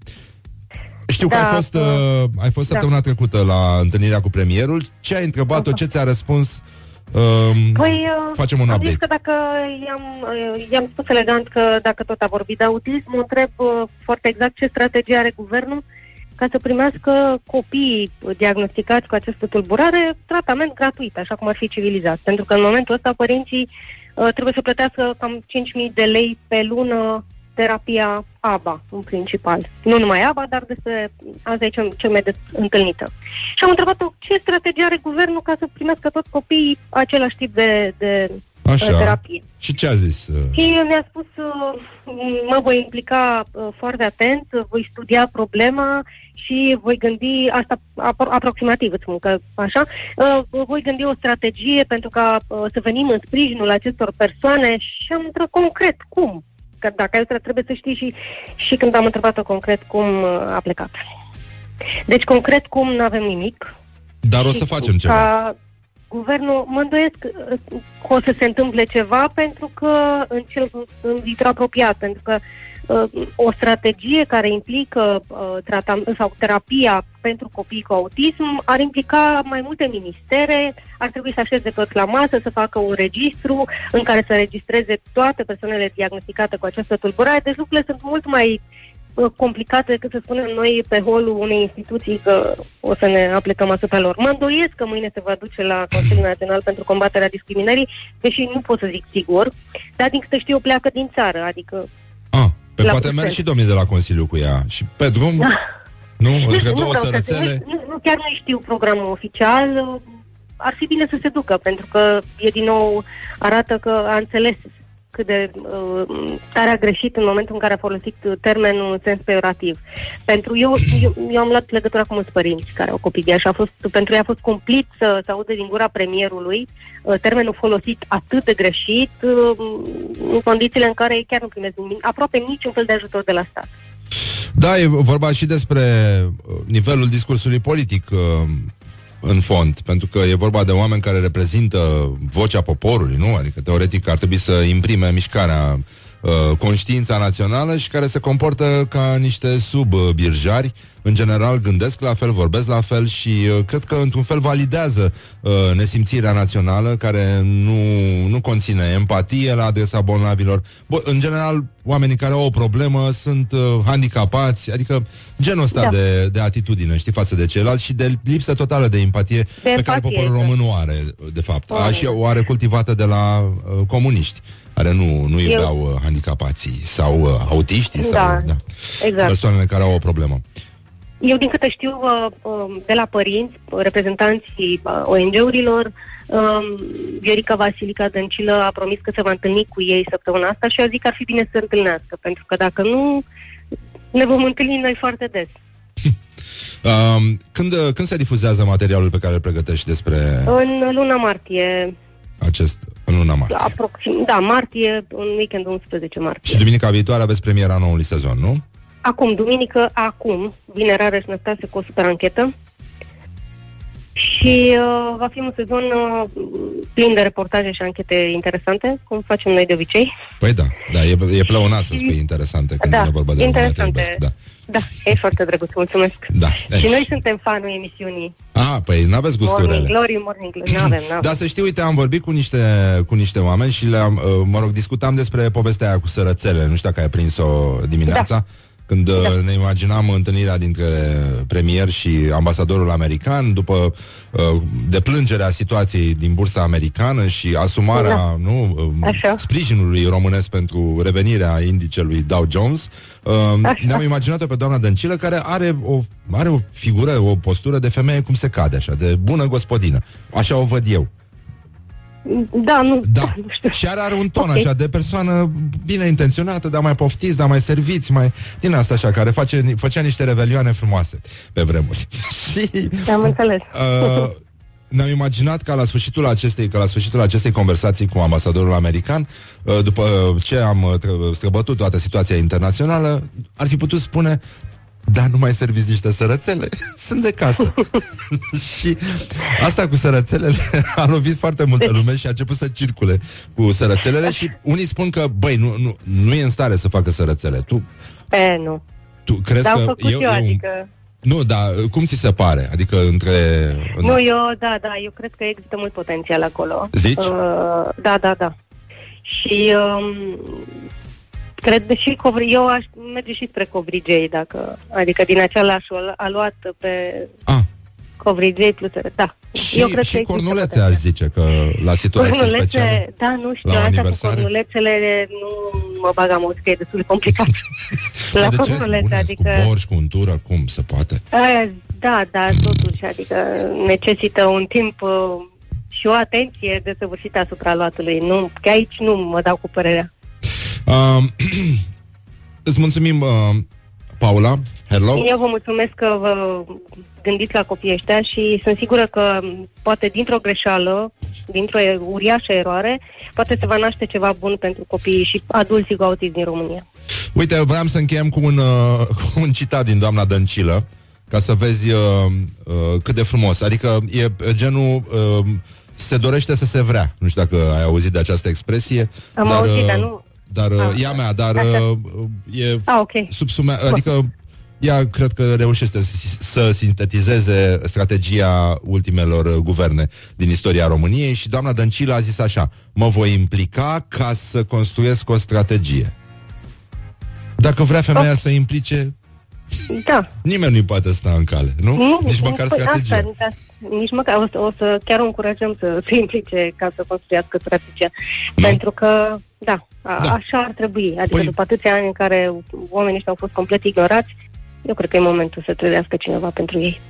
Speaker 2: Știu că
Speaker 11: Da,
Speaker 2: ai fost, uh, ai fost
Speaker 11: da.
Speaker 2: săptămâna trecută la întâlnirea cu premierul. Ce ai întrebat-o? Ce ți-a răspuns? Um,
Speaker 11: Păi, uh,
Speaker 2: facem un
Speaker 11: am
Speaker 2: update.
Speaker 11: zis că dacă i-am, uh, i-am spus elegant că dacă tot a vorbit de autism, mă întreb uh, foarte exact ce strategie are guvernul ca să primească copiii diagnosticați cu această tulburare tratament gratuit, așa cum ar fi civilizat. Pentru că în momentul ăsta părinții uh, trebuie să plătească cam 5.000 de lei pe lună terapia ABA, în principal. Nu numai ABA, dar despre asta e cel, cel mai des întâlnită. Și am întrebat-o ce strategie are guvernul ca să primească toți copiii același tip de, de uh,
Speaker 2: Așa.
Speaker 11: terapie.
Speaker 2: Și ce a zis? uh?
Speaker 11: Și mi-a spus, uh, mă voi implica uh, foarte atent, uh, voi studia problema și voi gândi, asta apro- aproximativ îți spun că așa, uh, voi gândi o strategie pentru ca uh, să venim în sprijinul acestor persoane și am întrebat concret cum. Că dacă ai trebuie să știi și, și când am întrebat-o concret cum uh, a plecat. Deci concret cum nu avem nimic,
Speaker 2: Dar o
Speaker 11: și
Speaker 2: să facem
Speaker 11: ca
Speaker 2: ceva.
Speaker 11: Guvernul, mă îndoiesc uh, că o să se întâmple ceva pentru că în, cel, în viitor apropiat, pentru că uh, o strategie care implică uh, tratam, sau terapia pentru copii cu autism ar implica mai multe ministere, ar trebui să așeze toți la masă, să facă un registru în care să registreze toate persoanele diagnosticate cu această tulburare, deci lucrurile sunt mult mai uh, complicate decât să spunem noi pe holul unei instituții că o să ne aplicăm asupra lor. Mă îndoiesc că mâine se va duce la Consiliul Național pentru combaterea discriminării, deși nu pot să zic sigur, dar din câte știu pleacă din țară, adică
Speaker 2: Pe
Speaker 11: la
Speaker 2: poate
Speaker 11: Bruxelles.
Speaker 2: merg și domnii de la Consiliu cu ea. Și pe drum,
Speaker 11: Da.
Speaker 2: nu? Între
Speaker 11: nu,
Speaker 2: două
Speaker 11: vreau să-
Speaker 2: sărățele.
Speaker 11: Nu, nu, chiar nu știu programul oficial. Ar fi bine să se ducă, pentru că e din nou, arată că a înțeles cât de uh, tare a greșit în momentul în care a folosit termenul în sens peorativ. Pentru eu, eu, eu am luat legătura cu mulți părinți care au copii de ea și a fost, pentru ei a fost cumplit să, să audă din gura premierului uh, termenul folosit atât de greșit uh, în condițiile în care ei chiar nu primesc nimic, aproape niciun fel de ajutor de la stat.
Speaker 2: Da, e vorba și despre uh, nivelul discursului politic. uh, în fond, pentru că e vorba de oameni care reprezintă vocea poporului, nu? Adică, teoretic, ar trebui să imprime mișcarea uh, conștiința națională și care se comportă ca niște subbirjari. În general gândesc la fel, vorbesc la fel și uh, cred că într-un fel validează uh, nesimțirea națională care nu, nu conține empatie la adresa bolnavilor. Bă, în general, oamenii care au o problemă sunt uh, handicapați, adică genul ăsta
Speaker 11: Da.
Speaker 2: de, de atitudine, știi, față de ceilalți și de lipsă totală de empatie pe care
Speaker 11: empatie,
Speaker 2: poporul
Speaker 11: exact.
Speaker 2: român o are, de fapt.
Speaker 11: O
Speaker 2: A,
Speaker 11: are.
Speaker 2: și o are cultivată de la uh, comuniști care nu, nu iubeau uh, handicapații sau uh, autiștii
Speaker 11: Da,
Speaker 2: sau da,
Speaker 11: exact.
Speaker 2: persoanele care au o problemă.
Speaker 11: Eu, din câte știu uh, um, de la părinți, reprezentanții uh, ONG-urilor, um, Viorica Vasilica Dăncilă a promis că se va întâlni cu ei săptămâna asta și a zis că ar fi bine să se întâlnească, pentru că dacă nu, ne vom întâlni noi foarte des.
Speaker 2: Um, când, uh, când se difuzează materialul pe care îl pregătești despre
Speaker 11: În luna martie,
Speaker 2: acest, în luna martie?
Speaker 11: aproxim, da, martie, în weekendul 11 martie.
Speaker 2: Și duminica viitoare aveți premiera noului sezon, nu?
Speaker 11: Acum, duminică, acum, vinerea rășnăstase cu o super anchetă și uh, va fi un sezon uh, plin de reportaje și anchete interesante, cum facem noi de obicei.
Speaker 2: Păi da, da, e, e pleonat să spui interesante când
Speaker 11: da,
Speaker 2: vine vorba de România Te
Speaker 11: interesante.
Speaker 2: iubesc, da.
Speaker 11: Da, e foarte drăguț, mulțumesc.
Speaker 2: Da.
Speaker 11: Și noi suntem fanul emisiunii.
Speaker 2: Ah, păi n-aveți
Speaker 11: Morning
Speaker 2: gusturele.
Speaker 11: Glory, Morning Glory. Nu avem, nu avem.
Speaker 2: Da, să știi, uite, am vorbit cu niște, cu niște oameni și le-am, uh, mă rog, discutam despre povestea aia cu sărățele. Nu știu dacă ai prins-o dimineața. Da. Când da. ne imaginam întâlnirea dintre premier și ambasadorul american după uh, deplângerea situației din bursa americană și asumarea
Speaker 11: Da.
Speaker 2: nu, uh,
Speaker 11: Așa.
Speaker 2: sprijinului românesc pentru revenirea indicelui Dow Jones. Uh,
Speaker 11: Așa.
Speaker 2: ne-am imaginat-o pe doamna Dăncilă care are o, are o figură, o postură de femeie cum se cade, așa, de bună gospodină. Așa o văd eu.
Speaker 11: Da, nu,
Speaker 2: Da.
Speaker 11: nu știu.
Speaker 2: Și are, are un ton
Speaker 11: Ok.
Speaker 2: așa de persoană bine intenționată, dar mai poftiți, dar mai serviți, mai din asta așa, care face, făcea niște revelioane frumoase pe vremuri. și
Speaker 11: Am înțeles.
Speaker 2: uh, ne-am imaginat ca la sfârșitul acestei, ca la sfârșitul acestei conversații cu ambasadorul american, uh, după ce am uh, tră- străbătut toată situația internațională, ar fi putut spune dar nu mai serviți niște sărățele? Sunt de casă. și asta cu sărățelele a lovit foarte multă lume și a început să circule cu sărățelele și unii spun că, băi, nu, nu, nu e în stare să facă sărățele. Tu,
Speaker 11: E, nu.
Speaker 2: tu crezi
Speaker 11: Dar am
Speaker 2: că
Speaker 11: făcut
Speaker 2: e,
Speaker 11: eu,
Speaker 2: e un...
Speaker 11: adică...
Speaker 2: Nu, dar cum ți se pare? Adică între... în-
Speaker 11: Nu, eu, da, da, eu cred că există mult potențial acolo.
Speaker 2: Zici?
Speaker 11: Uh, da, da, da. Și um, cred și covri, eu aș merge și spre covrigei, dacă, adică din acela aș a luat pe
Speaker 2: Ah.
Speaker 11: covrigei plus, da.
Speaker 2: Și,
Speaker 11: eu cred
Speaker 2: și
Speaker 11: că există
Speaker 2: cornulețe aș zice că la situații speciale.
Speaker 11: Cornulețe, da, nu știu,
Speaker 2: la
Speaker 11: așa cu
Speaker 2: aniversare.
Speaker 11: cornulețele nu mă bag amuz, că e destul de complicat.
Speaker 2: Dar
Speaker 11: la
Speaker 2: de ce
Speaker 11: cornulețe,
Speaker 2: spuneți
Speaker 11: adică...
Speaker 2: cu borș, cu untură, cum se poate?
Speaker 11: Aia, da, da, totuși, adică necesită un timp uh, și o atenție desăvârșită asupra luatului. Nu, că aici nu mă dau cu părerea.
Speaker 2: Um, îți mulțumim, uh, Paula. Hello.
Speaker 11: Eu vă mulțumesc că vă gândiți la copiii ăștia și sunt sigură că poate dintr-o greșeală, dintr-o uriașă eroare, poate se va naște ceva bun pentru copiii și adulții cu autism din România.
Speaker 2: Uite, vreau să încheiem cu un, uh, cu un citat din doamna Dăncilă, ca să vezi uh, uh, cât de frumos. Adică e genul... Uh, se dorește să se vrea. Nu știu dacă ai auzit de această expresie.
Speaker 11: Am
Speaker 2: dar,
Speaker 11: auzit,
Speaker 2: uh,
Speaker 11: dar nu-
Speaker 2: Dar uh,
Speaker 11: Ah.
Speaker 2: ea mea, dar
Speaker 11: Așa.
Speaker 2: uh, e
Speaker 11: Ah, ok.
Speaker 2: subsume, adică ea cred că reușește să- să sintetizeze strategia ultimelor uh, guverne din istoria României și doamna Dăncilă a zis așa, mă voi implica ca să construiesc o strategie. Dacă vrea femeia să implice,
Speaker 11: Da.
Speaker 2: nimeni nu-i poate sta în cale, nu? Nici măcar
Speaker 11: păi
Speaker 2: strategia.
Speaker 11: Asta, da, nici măcar o să, o să chiar o încurajăm să se implice ca să construiască strategia.
Speaker 2: Nu?
Speaker 11: Pentru că, da, a,
Speaker 2: Da.
Speaker 11: așa ar trebui. Adică
Speaker 2: Păi-
Speaker 11: după atâția ani în care oamenii ăștia au fost complet ignorați, eu cred că e momentul să trăiască cineva pentru ei.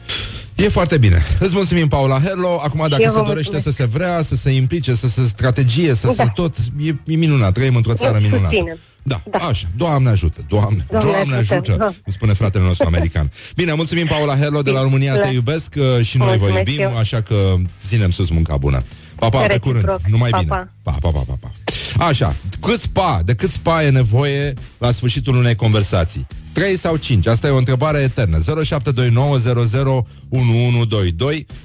Speaker 2: E foarte bine. Îți mulțumim, Paula Herlo. Acum, dacă
Speaker 11: eu
Speaker 2: se
Speaker 11: vă
Speaker 2: dorește
Speaker 11: mulțumesc.
Speaker 2: să se vrea, să se implice, să se strategie, să
Speaker 11: Da.
Speaker 2: se tot... E, e minunat. Trăim într-o țară
Speaker 11: Eu
Speaker 2: minunată.
Speaker 11: susținem.
Speaker 2: Da, da, așa. Doamne ajută, Doamne,
Speaker 11: Doamne
Speaker 2: Doamne,
Speaker 11: ajută,
Speaker 2: ajută,
Speaker 11: da.
Speaker 2: îmi spune fratele nostru american. Bine, mulțumim, Paula Herlo de la România, te iubesc uh, și noi vă
Speaker 11: Mulțumesc
Speaker 2: iubim,
Speaker 11: eu.
Speaker 2: așa că ținem sus munca bună. Pa, pa, pe
Speaker 11: Reciproc.
Speaker 2: curând, numai
Speaker 11: Pa,
Speaker 2: bine.
Speaker 11: pa.
Speaker 2: Pa, pa, pa, pa, pa. Așa, cât spa, de cât spa e nevoie la sfârșitul unei conversații? 3 sau 5? Asta e o întrebare eternă. 0729001122.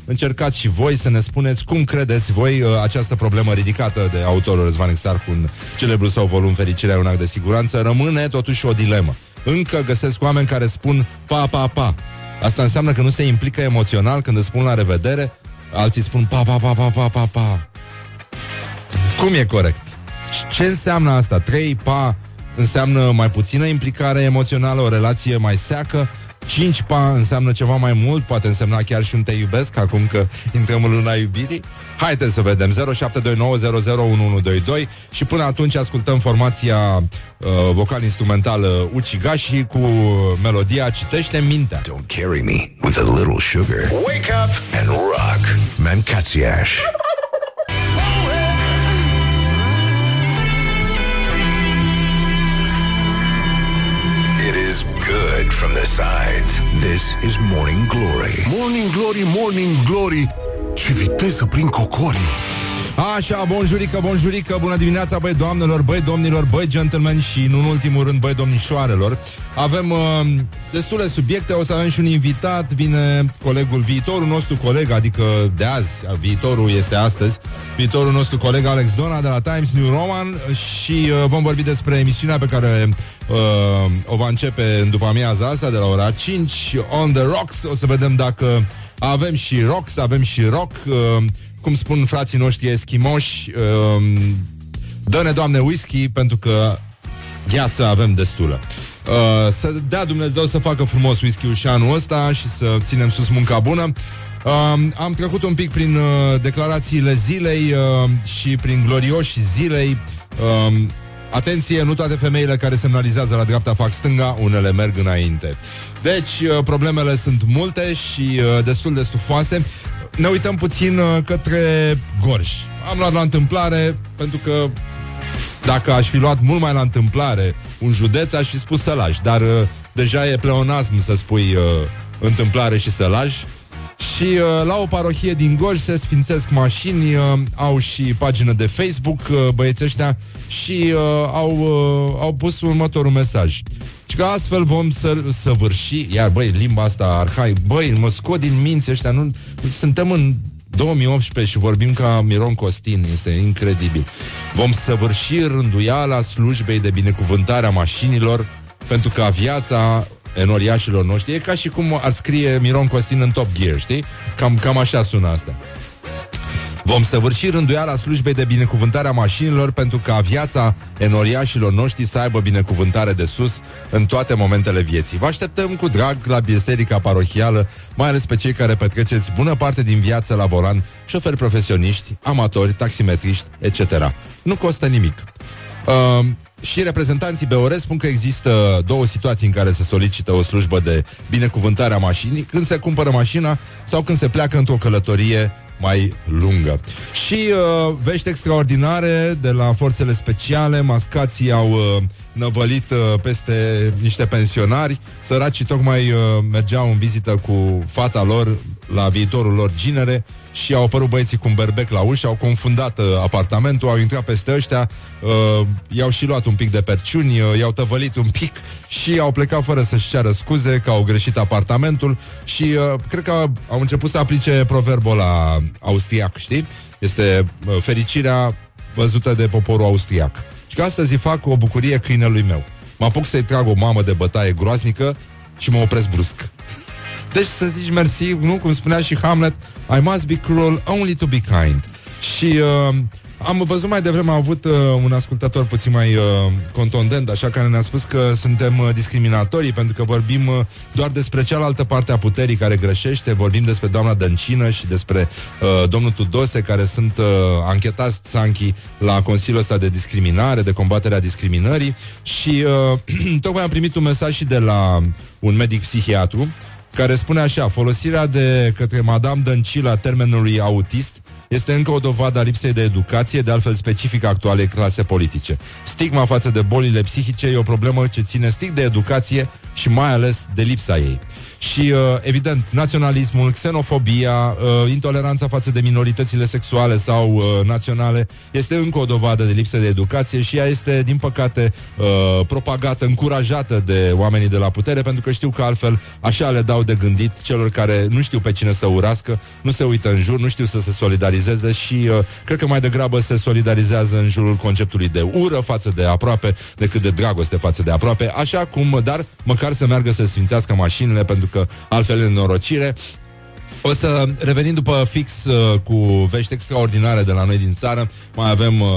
Speaker 2: Încercați și voi să ne spuneți cum credeți voi uh, această problemă ridicată de autorul Răzvan Exarhu în celebrul său volum Fericirea e un act de siguranță. Rămâne totuși o dilemă. Încă găsesc oameni care spun pa, pa, pa. Asta înseamnă că nu se implică emoțional când îți spun la revedere. Alții spun pa, pa, pa, pa, pa, pa, pa. Cum e corect? Ce înseamnă asta? Trei pa înseamnă mai puțină implicare emoțională, o relație mai seacă. 5 pa înseamnă ceva mai mult, poate însemna chiar și un te iubesc, acum că intrăm în luna iubirii. Haideți să vedem, 0729001122 și până atunci ascultăm formația uh, vocal-instrumentală Ucigashi cu melodia Citește mintea.
Speaker 3: Don't carry me with a little sugar. Wake up and rock. Mancațiaș. From the sides. This is Morning Glory.
Speaker 1: Morning Glory, Morning Glory Ce viteză prin cocorii
Speaker 2: Așa, bonjurică, bonjurică, bună dimineața, băi doamnelor, băi domnilor, băi gentlemen și, în ultimul rând, băi domnișoarelor. Avem uh, destule subiecte, o să avem și un invitat, vine colegul, viitorul nostru coleg, adică de azi, viitorul este astăzi, viitorul nostru coleg Alex Dona de la Times New Roman și uh, vom vorbi despre emisiunea pe care uh, o va începe în după amiaza asta, de la ora 5, On The Rocks, o să vedem dacă avem și rocks, avem și rock, uh, cum spun frații noștri eschimoși, uh, dă-ne, Doamne, whisky, pentru că gheață avem destulă. Uh, să dea Dumnezeu să facă frumos whisky și anul ăsta și să ținem sus munca bună. Uh, am trecut un pic prin uh, declarațiile zilei uh, și prin glorioși zilei. Uh, atenție, nu toate femeile care semnalizează la dreapta fac stânga, unele merg înainte. Deci, uh, problemele sunt multe și uh, destul de stufoase. Ne uităm puțin uh, către Gorj. Am luat la întâmplare pentru că dacă aș fi luat mult mai la întâmplare un județ, aș fi spus sălaj. Dar uh, deja e pleonasm să spui uh, întâmplare și sălaj. Și uh, la o parohie din Gorj se sfințesc mașini, uh, au și pagină de Facebook, uh, băieții ăștia, și uh, au, uh, au pus următorul mesaj. Și că astfel vom să, săvârși, iar băi, limba asta arhai, băi, mă scot din minți ăștia, nu, suntem în 2018 și vorbim ca Miron Costin, este incredibil. Vom săvârși rânduiala slujbei de binecuvântare a mașinilor pentru ca viața enoriașilor noștri e ca și cum ar scrie Miron Costin în Top Gear, știi? Cam, cam așa sună asta. Vom săvârși rânduiala slujbei de binecuvântare a mașinilor pentru ca viața enoriașilor noștri să aibă binecuvântare de sus în toate momentele vieții. Vă așteptăm cu drag la biserica parohială, mai ales pe cei care petreceți bună parte din viață la volan, șoferi profesioniști, amatori, taximetriști, etc. Nu costă nimic. Uh, și reprezentanții BOR spun că există două situații în care se solicită o slujbă de binecuvântare a mașinii, când se cumpără mașina sau când se pleacă într-o călătorie mai lungă. Și uh, vești extraordinare de la forțele speciale, mascații au uh, năvălit uh, peste niște pensionari, săracii tocmai uh, mergeau în vizită cu fata lor la viitorul lor ginere și au apărut băieții cu un berbec la ușă, au confundat uh, apartamentul, au intrat peste ăștia, uh, i-au și luat un pic de perciuni, uh, i-au tăvălit un pic și au plecat fără să-și ceară scuze că au greșit apartamentul și uh, cred că au început să aplice proverbul la austriac, știi? Este uh, fericirea văzută de poporul austriac. Și că astăzi îi fac o bucurie câinelui meu. Mă apuc să-i trag o mamă de bătaie groaznică și mă opresc brusc. Deci să zici mersi, nu? Cum spunea și Hamlet, I must be cruel only to be kind. Și uh, am văzut mai devreme, am avut uh, un ascultător puțin mai uh, contondent, așa care ne-a spus că suntem uh, discriminatorii pentru că vorbim uh, doar despre cealaltă parte a puterii care greșește, vorbim despre doamna Dăncină și despre uh, domnul Tudose care sunt uh, anchetați Sanchi la Consiliul ăsta de discriminare, de combaterea discriminării și uh, tocmai am primit un mesaj și de la un medic psihiatru care spune așa, folosirea de către Madame Dăncilă a termenului autist este încă o dovadă a lipsei de educație, de altfel specifică actualei clase politice. Stigma față de bolile psihice e o problemă ce ține strict de educație și mai ales de lipsa ei. Și, uh, evident, naționalismul, xenofobia, uh, intoleranța față de minoritățile sexuale sau uh, naționale este încă o dovadă de lipsă de educație și ea este, din păcate, uh, propagată, încurajată de oamenii de la putere, pentru că știu că altfel așa le dau de gândit celor care nu știu pe cine să urască, nu se uită în jur, nu știu să se solidarizeze și uh, cred că mai degrabă se solidarizează în jurul conceptului de ură față de aproape decât de dragoste față de aproape, așa cum, dar măcar să meargă să sfințească mașinile, pentru că altfel e nenorocire. O să revenim după fix uh, cu vești extraordinare de la noi din țară. Mai avem uh,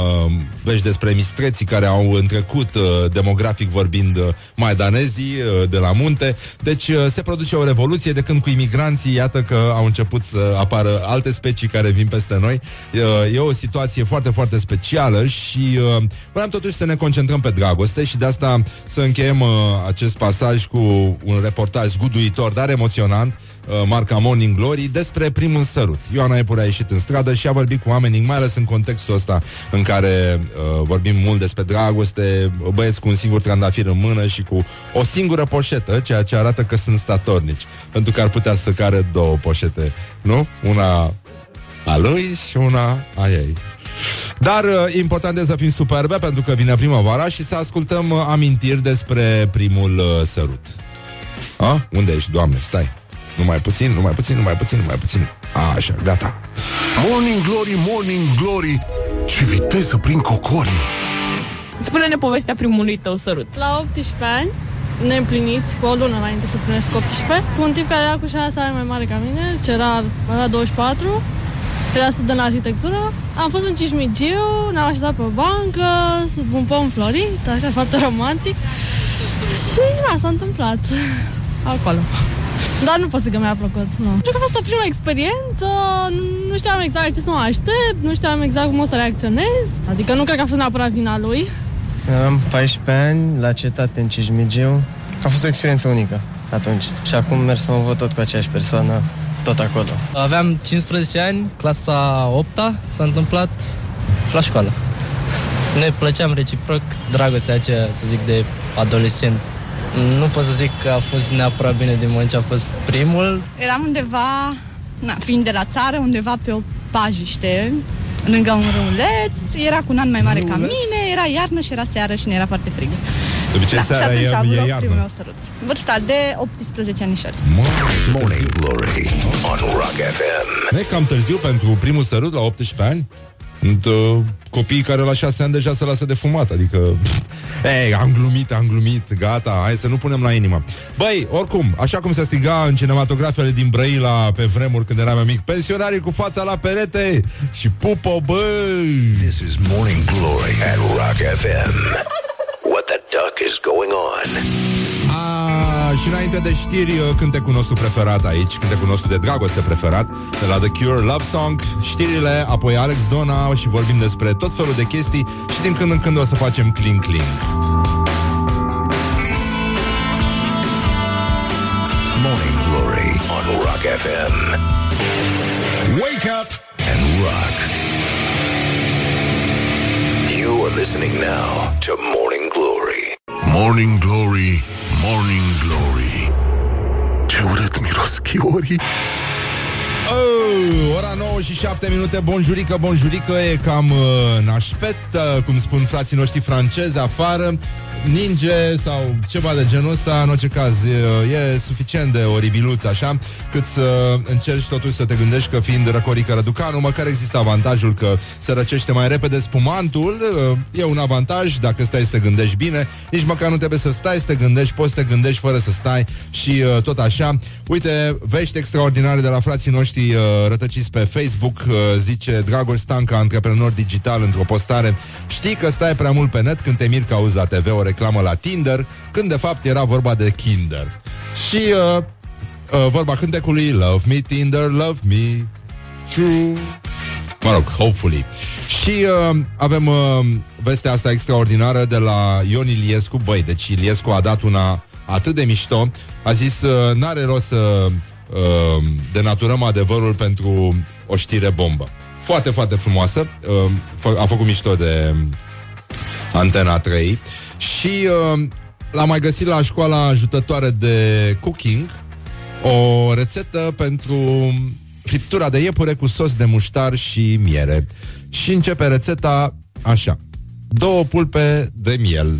Speaker 2: vești despre mistreții care au întrecut, uh, demografic vorbind, uh, maidanezii uh, de la munte. Deci uh, se produce o revoluție de când cu imigranții, iată că au început să apară alte specii care vin peste noi. Uh, e o situație foarte, foarte specială și uh, vreau totuși să ne concentrăm pe dragoste și de asta să încheiem uh, acest pasaj cu un reportaj zguduitor, dar emoționant uh, marca Morning Glory despre primul sărut. Ioana Epure a ieșit în stradă și a vorbit cu oamenii, mai ales în contextul ăsta în care uh, vorbim mult despre dragoste, băieți cu un singur trandafir în mână și cu o singură poșetă, ceea ce arată că sunt statornici, pentru că ar putea să care două poșete, nu? Una a lui și una a ei. Dar uh, important e să fim superbe pentru că vine primăvara și să ascultăm uh, amintiri despre primul uh, sărut. A? Unde ești, doamne? Stai. Numai puțin, numai puțin, numai puțin, numai puțin. A, așa, gata.
Speaker 1: Morning Glory, Morning Glory Ce viteză prin cocorii
Speaker 4: Spune-ne povestea primului tău sărut.
Speaker 6: La 18 ani, neîmpliniți, cu o lună înainte să plinesc 18, cu un tip care era cu 6 ani mai mare ca mine, ce era, avea 24, era student la arhitectură. Am fost în Cismigiu, ne-am așezat pe o bancă, sub un pom florit, așa foarte romantic. Și na, s-a întâmplat acolo. Dar nu pot să că mi-a plăcut, nu. Pentru că a fost o primă experiență, nu știam exact ce să mă aștept, nu știam exact cum o să reacționez. Adică nu cred că a fost neapărat vina lui.
Speaker 5: Când aveam 14 ani, la cetate în Cismigiu, a fost o experiență unică atunci. Și acum merg să mă văd tot cu aceeași persoană, tot acolo.
Speaker 8: Aveam 15 ani, clasa 8 s-a întâmplat la școală. Ne plăceam reciproc dragostea aceea, să zic, de adolescent. Nu pot să zic că a fost neapărat bine din moment ce a fost primul.
Speaker 12: Eram undeva, na, fiind de la țară, undeva pe o pajiște, lângă un râuleț, era cu un an mai mare ca mine, era iarnă și era seară și ne era foarte frig.
Speaker 2: De obicei
Speaker 12: Da,
Speaker 2: seara
Speaker 12: și atunci
Speaker 2: e,
Speaker 12: a avut
Speaker 2: e
Speaker 12: loc
Speaker 2: iarnă.
Speaker 12: primul meu sărut. Vârsta de 18 anișori.
Speaker 3: Morning Glory on Rock FM.
Speaker 2: Nu e cam târziu pentru primul sărut la 18 ani? Sunt uh, copiii care la 6 ani deja se lasă de fumat, adică... Ei, am glumit, am glumit, gata, hai să nu punem la inimă. Băi, oricum, așa cum se striga în cinematografele din Brăila pe vremuri când eram eu mic, pensionarii cu fața la perete și pupo, băi!
Speaker 3: This is Morning Glory at Rock FM. What the duck is going on?
Speaker 2: A, și înainte de știri, uh, cântecul nostru preferat aici, cântecul nostru de dragoste preferat, de la The Cure Love Song, știrile, apoi Alex Dona și vorbim despre tot felul de chestii și din când în când o să facem cling cling.
Speaker 3: Morning Glory on Rock FM. Wake up and rock. You are listening now to Morning Glory.
Speaker 1: Morning Glory, Morning Glory. Ce urât miros chiorii.
Speaker 2: Oh, ora 9 și 7 minute, bonjurică, bonjurică, e cam uh, nașpet, uh, cum spun frații noștri francezi afară, ninge sau ceva de genul ăsta, în orice caz, e, e suficient de oribiluț așa, cât să încerci totuși să te gândești că fiind răcorică răducanu, măcar există avantajul că se răcește mai repede spumantul, uh, e un avantaj dacă stai să te gândești bine, nici măcar nu trebuie să stai să te gândești, poți să te gândești fără să stai și uh, tot așa. Uite, vești extraordinare de la frații noștri uh, rătăciți pe Facebook, uh, zice Dragoș Stanca, antreprenor digital, într-o postare. Știi că stai prea mult pe net când te miri că auzi la TV o reclamă la Tinder, când de fapt era vorba de Kinder. Și uh, uh, vorba cântecului Love me Tinder, love me true. Mă rog, hopefully. Și uh, avem uh, vestea asta extraordinară de la Ion Iliescu. Băi, deci Iliescu a dat una atât de mișto. A zis, uh, n-are rost să uh, denaturăm adevărul pentru o știre bombă. Foarte, foarte frumoasă. Uh, fă- a făcut mișto de Antena 3. Și uh, l-am mai găsit la școala ajutătoare de cooking O rețetă pentru friptura de iepure cu sos de muștar și miere. Și începe rețeta așa. Două pulpe de miel.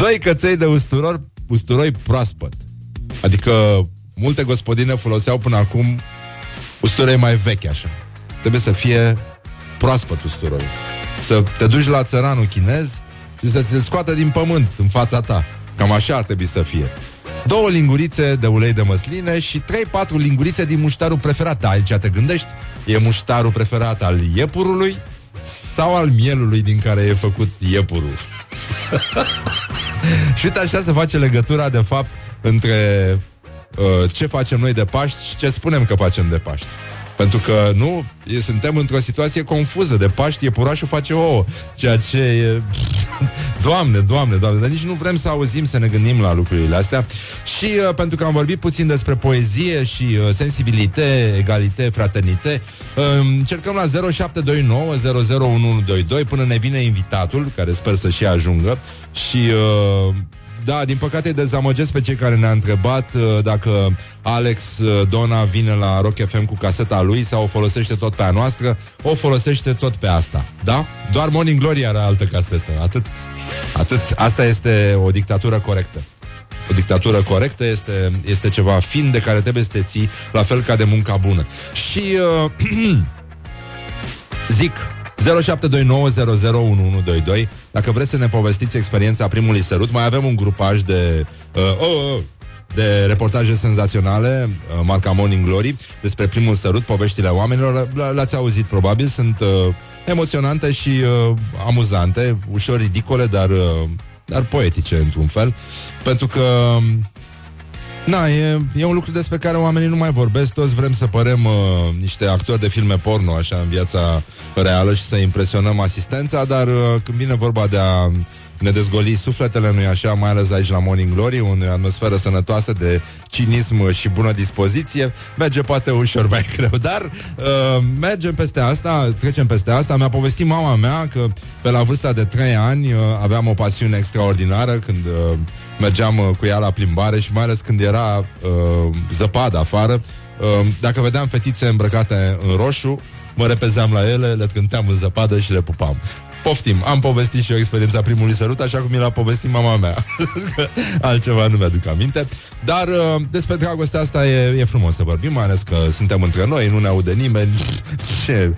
Speaker 2: Doi căței de usturor, usturoi proaspăt. Adică multe gospodine foloseau până acum usturoi mai vechi așa. Trebuie să fie proaspăt usturoi. Să te duci la țăranul chinez și să se scoată din pământ în fața ta. Cam așa ar trebui să fie. Două lingurițe de ulei de măsline și 3-4 lingurițe din muștarul preferat. Da, aici te gândești, e muștarul preferat al iepurului sau al mielului din care e făcut iepurul. și uite așa se face legătura, de fapt, între uh, ce facem noi de Paști și ce spunem că facem de Paști. Pentru că nu, e, suntem într-o situație confuză. De Paști, iepurașul face ouă Ceea ce e... doamne, doamne, doamne. Dar nici nu vrem să auzim, să ne gândim la lucrurile astea. Și uh, pentru că am vorbit puțin despre poezie Și uh, sensibilitate, egalitate, fraternite uh, Încercăm la 0729 001122 Până ne vine invitatul Care sper să și ajungă. Și... Uh, da, din păcate dezamăgesc pe cei care ne-a întrebat uh, dacă Alex uh, Dona vine la Rock FM cu caseta lui sau o folosește tot pe a noastră, o folosește tot pe asta. Da? Doar Morning Glory are altă casetă. Atât. Atât. Asta este o dictatură corectă. O dictatură corectă este, este ceva fin de care trebuie să te ții, la fel ca de munca bună. Și uh, zic, 0729001122 Dacă vreți să ne povestiți experiența primului sărut Mai avem un grupaj de uh, oh, oh, de reportaje senzaționale, uh, marca Morning Glory, despre primul sărut, poveștile oamenilor. L-ați auzit probabil, sunt uh, emoționante și uh, amuzante, ușor ridicole, dar, uh, dar poetice într-un fel, pentru că Na, e, e un lucru despre care oamenii nu mai vorbesc. Toți vrem să părem uh, niște actori de filme porno Așa în viața reală Și să impresionăm asistența Dar uh, când vine vorba de a ne dezgoli sufletele, nu-i așa, mai ales aici la Morning Glory, unde e atmosferă sănătoasă de cinism și bună dispoziție, merge poate ușor mai greu, dar uh, mergem peste asta, trecem peste asta. Mi-a povestit mama mea că pe la vârsta de 3 ani uh, aveam o pasiune extraordinară când uh, mergeam uh, cu ea la plimbare și mai ales când era uh, zăpadă afară, uh, dacă vedeam fetițe îmbrăcate în roșu, mă repezeam la ele, le cânteam în zăpadă și le pupam. Poftim, am povestit și eu experiența primului sărut Așa cum mi l-a povestit mama mea. Altceva nu mi-aduc aminte. Dar uh, despre dragostea asta e, e frumos să vorbim Mai ales că suntem între noi, nu ne aude nimeni. Ce?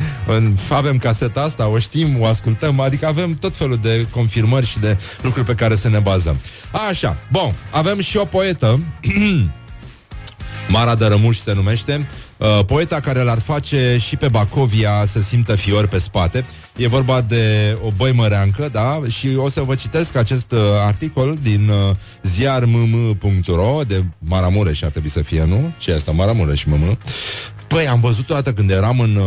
Speaker 2: Avem caseta asta, o știm, o ascultăm Adică avem tot felul de confirmări și de lucruri pe care să ne bazăm. Așa, bun, avem și o poetă. Mara de Rămuș se numește Uh, poeta care l-ar face și pe Bacovia să simtă fior pe spate. E vorba de o băimăreancă, da? Și o să vă citesc acest uh, articol din uh, ziarmm.ro de Maramureș ar trebui să fie, nu? Ce e asta? Maramureș, MM. Păi, am văzut o dată când eram în, uh,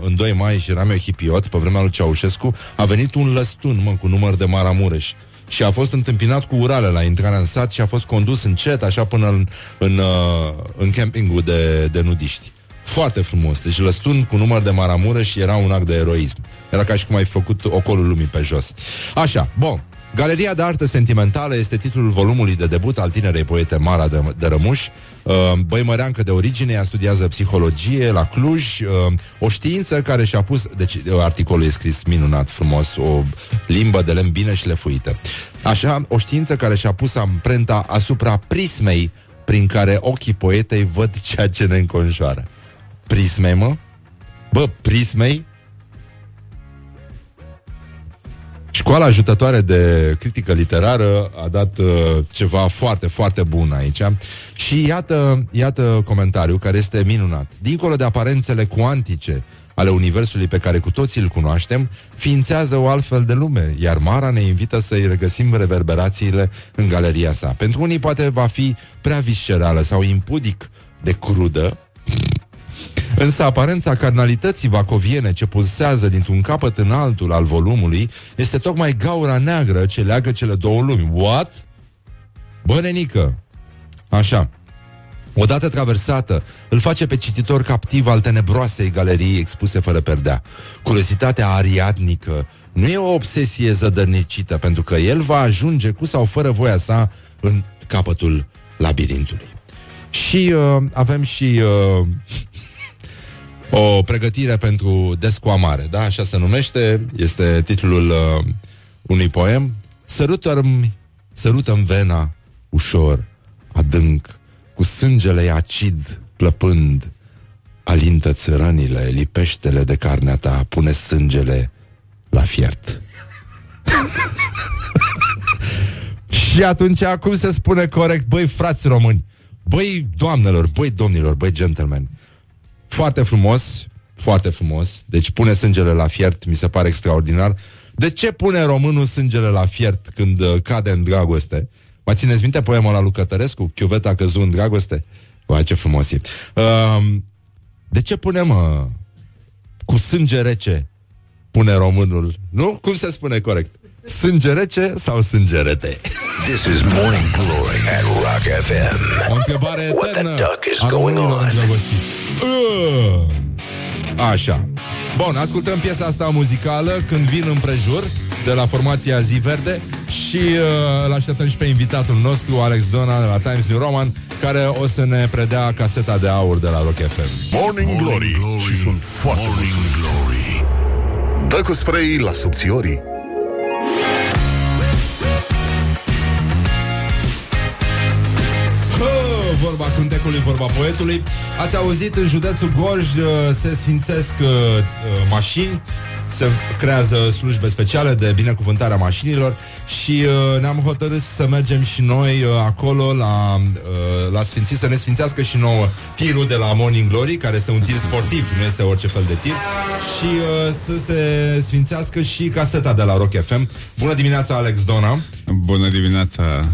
Speaker 2: în 2 mai și eram eu hipiot, pe vremea lui Ceaușescu, a venit un lăstun, mă, cu număr de Maramureș și a fost întâmpinat cu urale la intrarea în sat și a fost condus încet, așa până în, în, uh, în campingul de, de nudiști. Foarte frumos. Deci lăstun cu număr de maramură și era un act de eroism. Era ca și cum ai făcut ocolul lumii pe jos. Așa, bun. Galeria de artă sentimentală este titlul volumului de debut al tinerei poete Mara de, de Rămuș. Uh, băimăreancă de origine, ea studiază psihologie la Cluj, uh, o știință care și-a pus, deci uh, articolul e scris minunat, frumos, o limbă de lemn bine și lefuită. Așa, o știință care și-a pus amprenta asupra prismei prin care ochii poetei văd ceea ce ne înconjoară. Prismei, mă? Bă, prismei? Școala ajutătoare de critică literară a dat uh, ceva foarte, foarte bun aici și iată, iată comentariul care este minunat. Dincolo de aparențele cuantice ale universului pe care cu toții îl cunoaștem, ființează o altfel de lume, iar Mara ne invită să-i regăsim reverberațiile în galeria sa. Pentru unii poate va fi prea viscerală sau impudic de crudă, Însă aparența carnalității vacoviene ce pulsează dintr-un capăt în altul al volumului este tocmai gaura neagră ce leagă cele două lumi. What? Bă, nenică! Așa. Odată traversată, îl face pe cititor captiv al tenebroasei galerii expuse fără perdea. Curiozitatea ariadnică nu e o obsesie zădărnicită, pentru că el va ajunge cu sau fără voia sa în capătul labirintului. Și uh, avem și uh, o pregătire pentru descoamare, da? Așa se numește, este titlul uh, unui poem. Sărută-mi, sărută-mi vena ușor, adânc, cu sângele acid plăpând, alintă-ți rănile, lipește-le de carnea ta, pune sângele la fiert. Și atunci, cum se spune corect, băi, frați români, băi, doamnelor, băi, domnilor, băi, gentlemen, foarte frumos, foarte frumos, deci pune sângele la fiert, mi se pare extraordinar. De ce pune românul sângele la fiert când uh, cade în dragoste? Mai țineți minte poemul la lui Cătărescu? Chiuveta căzut în dragoste? Vai, ce frumos e. Uh, de ce punem uh, cu sânge rece pune românul? Nu? Cum se spune corect? Sânge rece sau sângerete?
Speaker 3: This is Morning Glory at Rock FM.
Speaker 2: O întrebare
Speaker 3: What the
Speaker 2: eternă
Speaker 3: duck is
Speaker 2: a
Speaker 3: going
Speaker 2: românilor
Speaker 3: on?
Speaker 2: îndrăgostiți. Uh! Așa. Bun, ascultăm piesa asta muzicală Când vin împrejur De la formația Zi Verde Și uh, îl așteptăm și pe invitatul nostru Alex Dona de la Times New Roman Care o să ne predea caseta de aur De la Rock FM
Speaker 1: Morning Glory, Și sunt foarte Morning Glory Dă cu spray la subțiorii
Speaker 2: Vorba cântecului, vorba poetului Ați auzit, în județul Gorj uh, Se sfințesc uh, uh, mașini se creează slujbe speciale de binecuvântare a mașinilor și uh, ne-am hotărât să mergem și noi uh, acolo la, uh, la Sfinții, să ne sfințească și nouă tirul de la Morning Glory, care este un tir sportiv, nu este orice fel de tir, și uh, să se sfințească și caseta de la Rock FM. Bună dimineața, Alex Dona!
Speaker 13: Bună dimineața!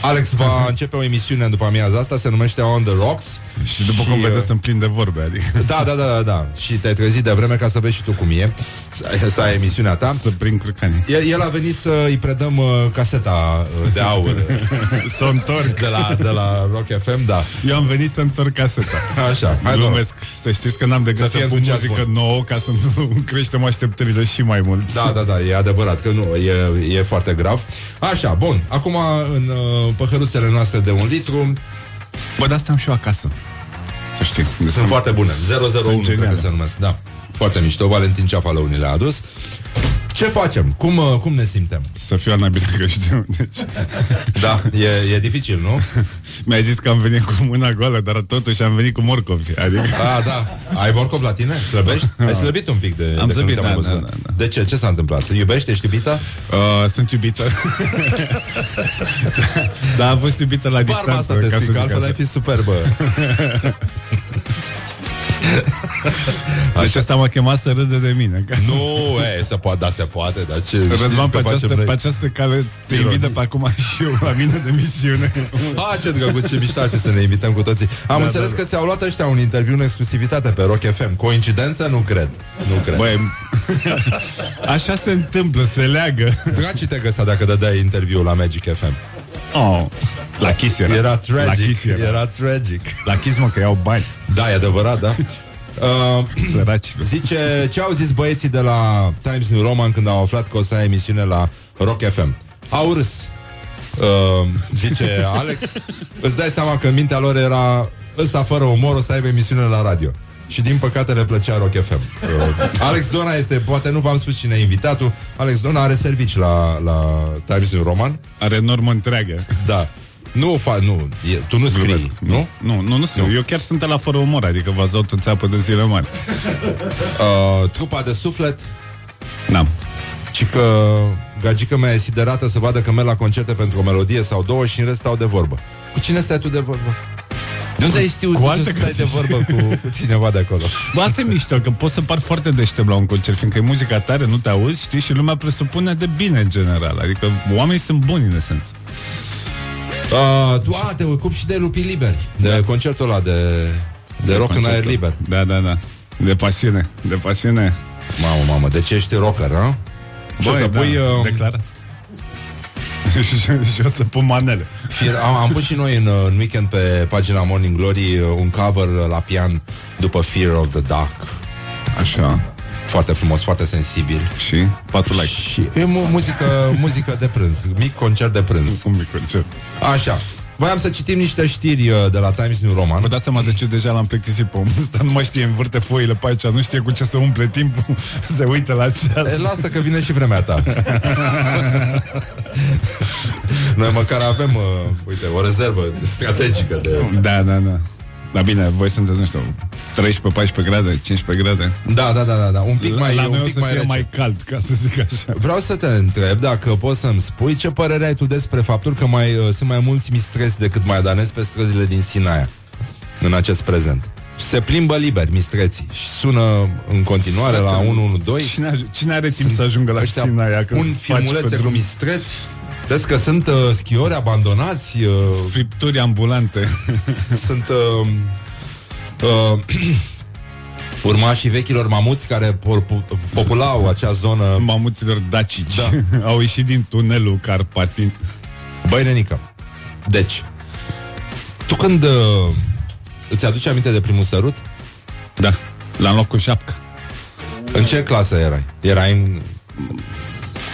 Speaker 2: Alex va începe o emisiune după amiaza asta, se numește On The Rocks.
Speaker 13: Și după cum vedeți, sunt plin de vorbe, adică...
Speaker 2: Da, da, da, da, da. Și te-ai trezit de vreme ca să vezi și tu cum e Să, să ai emisiunea ta.
Speaker 13: Să prind curcanii
Speaker 2: el, el a venit să îi predăm uh, caseta uh, de aur.
Speaker 13: Să o întorc.
Speaker 2: De la, de la Rock FM, da.
Speaker 13: Eu am venit să întorc caseta.
Speaker 2: Așa, hai
Speaker 13: Glumesc, să știți că n-am de gând
Speaker 2: Să
Speaker 13: să,
Speaker 2: fie
Speaker 13: pun
Speaker 2: entuziasm
Speaker 13: muzică
Speaker 2: bun.
Speaker 13: nouă Ca să nu creștem așteptările și mai mult.
Speaker 2: Da, da, da, e adevărat că nu, e, e foarte grav. Așa, bun, acum în uh, păhăruțele noastre de un litru
Speaker 13: Bă, de asta am și eu acasă. Să știi.
Speaker 2: Sunt, sunt foarte bune, 001 cred că
Speaker 13: geniale.
Speaker 2: se numesc. Da, foarte mișto, Valentin Ceafalău ni le-a adus Ce facem? Cum, uh, cum ne simtem?
Speaker 13: Să fiu anabil că știu deci...
Speaker 2: Da, e, e dificil, nu?
Speaker 13: Mi-ai zis că am venit cu mâna goală Dar totuși am venit cu morcovi Adică
Speaker 2: A, da. Ai morcov la tine? Slăbești? Ai slăbit un pic de,
Speaker 13: Am
Speaker 2: de când
Speaker 13: slăbit,
Speaker 2: te-am
Speaker 13: da,
Speaker 2: văzut.
Speaker 13: da, da, da.
Speaker 2: De ce? Ce s-a întâmplat? Iubești? Ești iubită?
Speaker 13: uh, Sunt iubită Da, am fost iubită la
Speaker 2: Barba
Speaker 13: distanță
Speaker 2: asta te
Speaker 13: ca să
Speaker 2: strică,
Speaker 13: zic
Speaker 2: altfel
Speaker 13: așa.
Speaker 2: ai fi superbă.
Speaker 13: Deci asta m-a chemat să râde de mine că...
Speaker 2: nu, e, se poate, da, se poate, dar ce...
Speaker 13: Răzvan,
Speaker 2: știți
Speaker 13: pe
Speaker 2: că
Speaker 13: această,
Speaker 2: facem noi?
Speaker 13: pe această cale te invită pe acum și eu la mine de misiune.
Speaker 2: A, ce drăguț, ce miștace să ne invităm cu toții. Am
Speaker 13: Da,
Speaker 2: înțeles
Speaker 13: da,
Speaker 2: că ți-au luat ăștia un interviu în exclusivitate pe Rock FM. Coincidență? Nu cred. Nu cred.
Speaker 13: Băi, așa se întâmplă, se leagă.
Speaker 2: Dragi te găsa dacă dădeai interviu la Magic FM.
Speaker 13: Oh, la Kiss era.
Speaker 2: Era
Speaker 13: La
Speaker 2: tragic,
Speaker 13: Kiss era.
Speaker 2: era tragic.
Speaker 13: La Kiss, mă, că iau bani.
Speaker 2: Da, e adevărat, da. Uh,
Speaker 13: Săracilor.
Speaker 2: zice, ce au zis băieții de la Times New Roman când au aflat că o să ai emisiune la Rock FM? Au râs. Uh, zice Alex, îți dai seama că în mintea lor era ăsta fără umor o să aibă emisiune la radio. Și din păcate le plăcea Rock FM. Uh, Alex Dona este, poate nu v-am spus cine e invitatul, Alex Dona are servici la, la Times New Roman.
Speaker 13: Are normă întreagă.
Speaker 2: Da. Nu, fa, nu, e, tu nu scrii, nu?
Speaker 13: Nu, nu, nu scriu. Eu chiar sunt la fără umor, adică vă zăut în țeapă de zile mari.
Speaker 2: Uh, trupa de suflet
Speaker 13: N-am.
Speaker 2: Și că gagica mea e siderată să vadă că merg la concerte pentru o melodie sau două și în rest stau de vorbă. Cu cine stai tu de vorbă? De unde ai știut
Speaker 13: cu
Speaker 2: că
Speaker 13: alte
Speaker 2: să stai de
Speaker 13: gagici.
Speaker 2: vorbă cu, cu cineva de acolo?
Speaker 13: Bă, asta e mișto, că poți să par foarte deștept la un concert, fiindcă e muzica tare, nu te auzi, știi, și lumea presupune de bine în general. Adică oamenii sunt buni în esență.
Speaker 2: Uh, tu, a, te ocupi și de lupii liberi, de da. concertul ăla de, de, rock în aer
Speaker 13: concertul.
Speaker 2: liber.
Speaker 13: Da, da, da. De pasiune, de pasiune.
Speaker 2: Mamă, mamă, deci ești rocker, nu? Și o
Speaker 13: Băi,
Speaker 2: să
Speaker 13: da,
Speaker 2: pui, uh,
Speaker 13: declarat. și, și o să pun manele.
Speaker 2: Fir, am, am pus și noi în, uh, în weekend pe pagina Morning Glory uh, un cover la pian după Fear of the Dark.
Speaker 13: Așa.
Speaker 2: Foarte frumos, foarte sensibil.
Speaker 13: Și? Patru like.
Speaker 2: Și e mu- muzică, muzică de prânz, mic concert de prânz.
Speaker 13: Un mic concert.
Speaker 2: Așa. Voiam să citim niște știri uh, de la Times New Roman.
Speaker 13: Vă dați seama de ce deja l-am plictisit pe omul ăsta Nu mai știe învârte foile pe aici Nu știe cu ce să umple timpul Se uită la ceas
Speaker 2: E, lasă că vine și vremea ta. Noi măcar avem, uh, uite, o rezervă strategică de...
Speaker 13: Da, da, da Dar bine, voi sunteți, nu știu 13-14 grade, 15 grade
Speaker 2: Da, da, da, da, da. un pic mai,
Speaker 13: La noi
Speaker 2: un
Speaker 13: o
Speaker 2: pic
Speaker 13: să
Speaker 2: mai
Speaker 13: fie
Speaker 2: rece.
Speaker 13: mai cald, ca să zic așa
Speaker 2: Vreau să te întreb dacă poți să-mi spui ce părere ai tu despre faptul că mai uh, sunt mai mulți mistreți decât maidanezi pe străzile din Sinaia în acest prezent. Și se plimbă liber mistreții și sună în continuare la 112.
Speaker 13: Cine, aj- cine are timp să ajungă la
Speaker 2: ăștia
Speaker 13: Sinaia? Când
Speaker 2: Un
Speaker 13: faci
Speaker 2: filmulețe
Speaker 13: pe
Speaker 2: cu
Speaker 13: drum?
Speaker 2: mistreți. Vezi că sunt uh, schiori abandonați, uh,
Speaker 13: Fripturi ambulante
Speaker 2: sunt uh, uh, urmașii vechilor mamuți care por- populau acea zonă.
Speaker 13: Mamuților dacici
Speaker 2: Da.
Speaker 13: Au ieșit din tunelul Carpatin
Speaker 2: Băi, nenică, deci, tu când uh, îți aduci aminte de primul sărut?
Speaker 13: Da, la loc cu șapca
Speaker 2: În ce clasă erai? Erai în...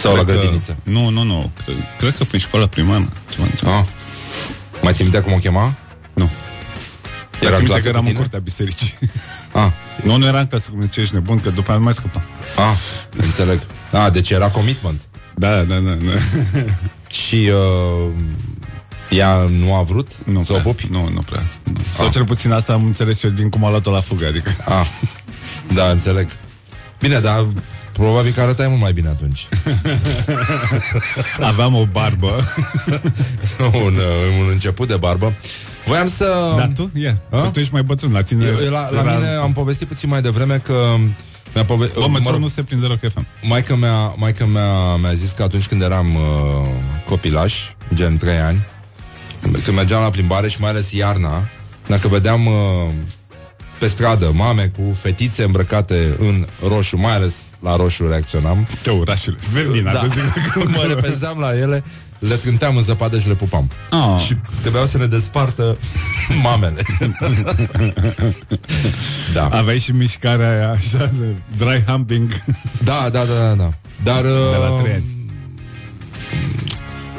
Speaker 2: Sau la
Speaker 13: Cred că-
Speaker 2: grădiniță?
Speaker 13: Nu, nu, nu Cred, cred că prin școala primară ceva în genul
Speaker 2: Ah. Mai ții minte cum o chema?
Speaker 13: Nu
Speaker 2: Era
Speaker 13: Era
Speaker 2: în
Speaker 13: minte
Speaker 2: clasă
Speaker 13: că eram
Speaker 2: cu
Speaker 13: în
Speaker 2: tine?
Speaker 13: curtea bisericii
Speaker 2: Ah,
Speaker 13: Nu, nu eram în clasă cu mine, ce ești nebun Că după aia nu mai scăpa
Speaker 2: ah, înțeleg. Ah, deci era commitment.
Speaker 13: Da, da, da, da.
Speaker 2: Și uh, ea nu a vrut
Speaker 13: Nu
Speaker 2: să o
Speaker 13: prea,
Speaker 2: pupi?
Speaker 13: Nu, nu prea nu. Sau cel puțin asta am înțeles eu din cum a luat-o la fugă Adică
Speaker 2: Ah, da, înțeleg. Bine, dar probabil că arătai mult mai bine atunci.
Speaker 13: aveam o barbă
Speaker 2: un, uh, un început de barbă. Voiam să...
Speaker 13: Dar tu? Ia,
Speaker 2: A?
Speaker 13: tu ești mai bătrân La tine
Speaker 2: Eu, la, la
Speaker 13: era-
Speaker 2: mine am povestit puțin mai devreme că mi-a pove-
Speaker 13: Bă,
Speaker 2: mă
Speaker 13: mă
Speaker 2: rog,
Speaker 13: nu se prinde Rock FM
Speaker 2: Maica mea, maica mea mi-a zis că atunci când eram uh, copilaș, gen 3 ani, când mergeam la plimbare și mai ales iarna, dacă vedeam uh, pe stradă mame cu fetițe îmbrăcate în roșu, mai ales la roșu reacționam.
Speaker 13: Te orașele Verdina,
Speaker 2: Da.
Speaker 13: te zic.
Speaker 2: mă repezeam la ele, le trânteam în zăpadă și le pupam.
Speaker 13: Ah.
Speaker 2: Și trebuiau să ne despartă mamele. da.
Speaker 13: Aveai și mișcarea aia Așa de dry humping
Speaker 2: da, da, da, da, da. Dar...
Speaker 13: De la
Speaker 2: uh,
Speaker 13: trei ani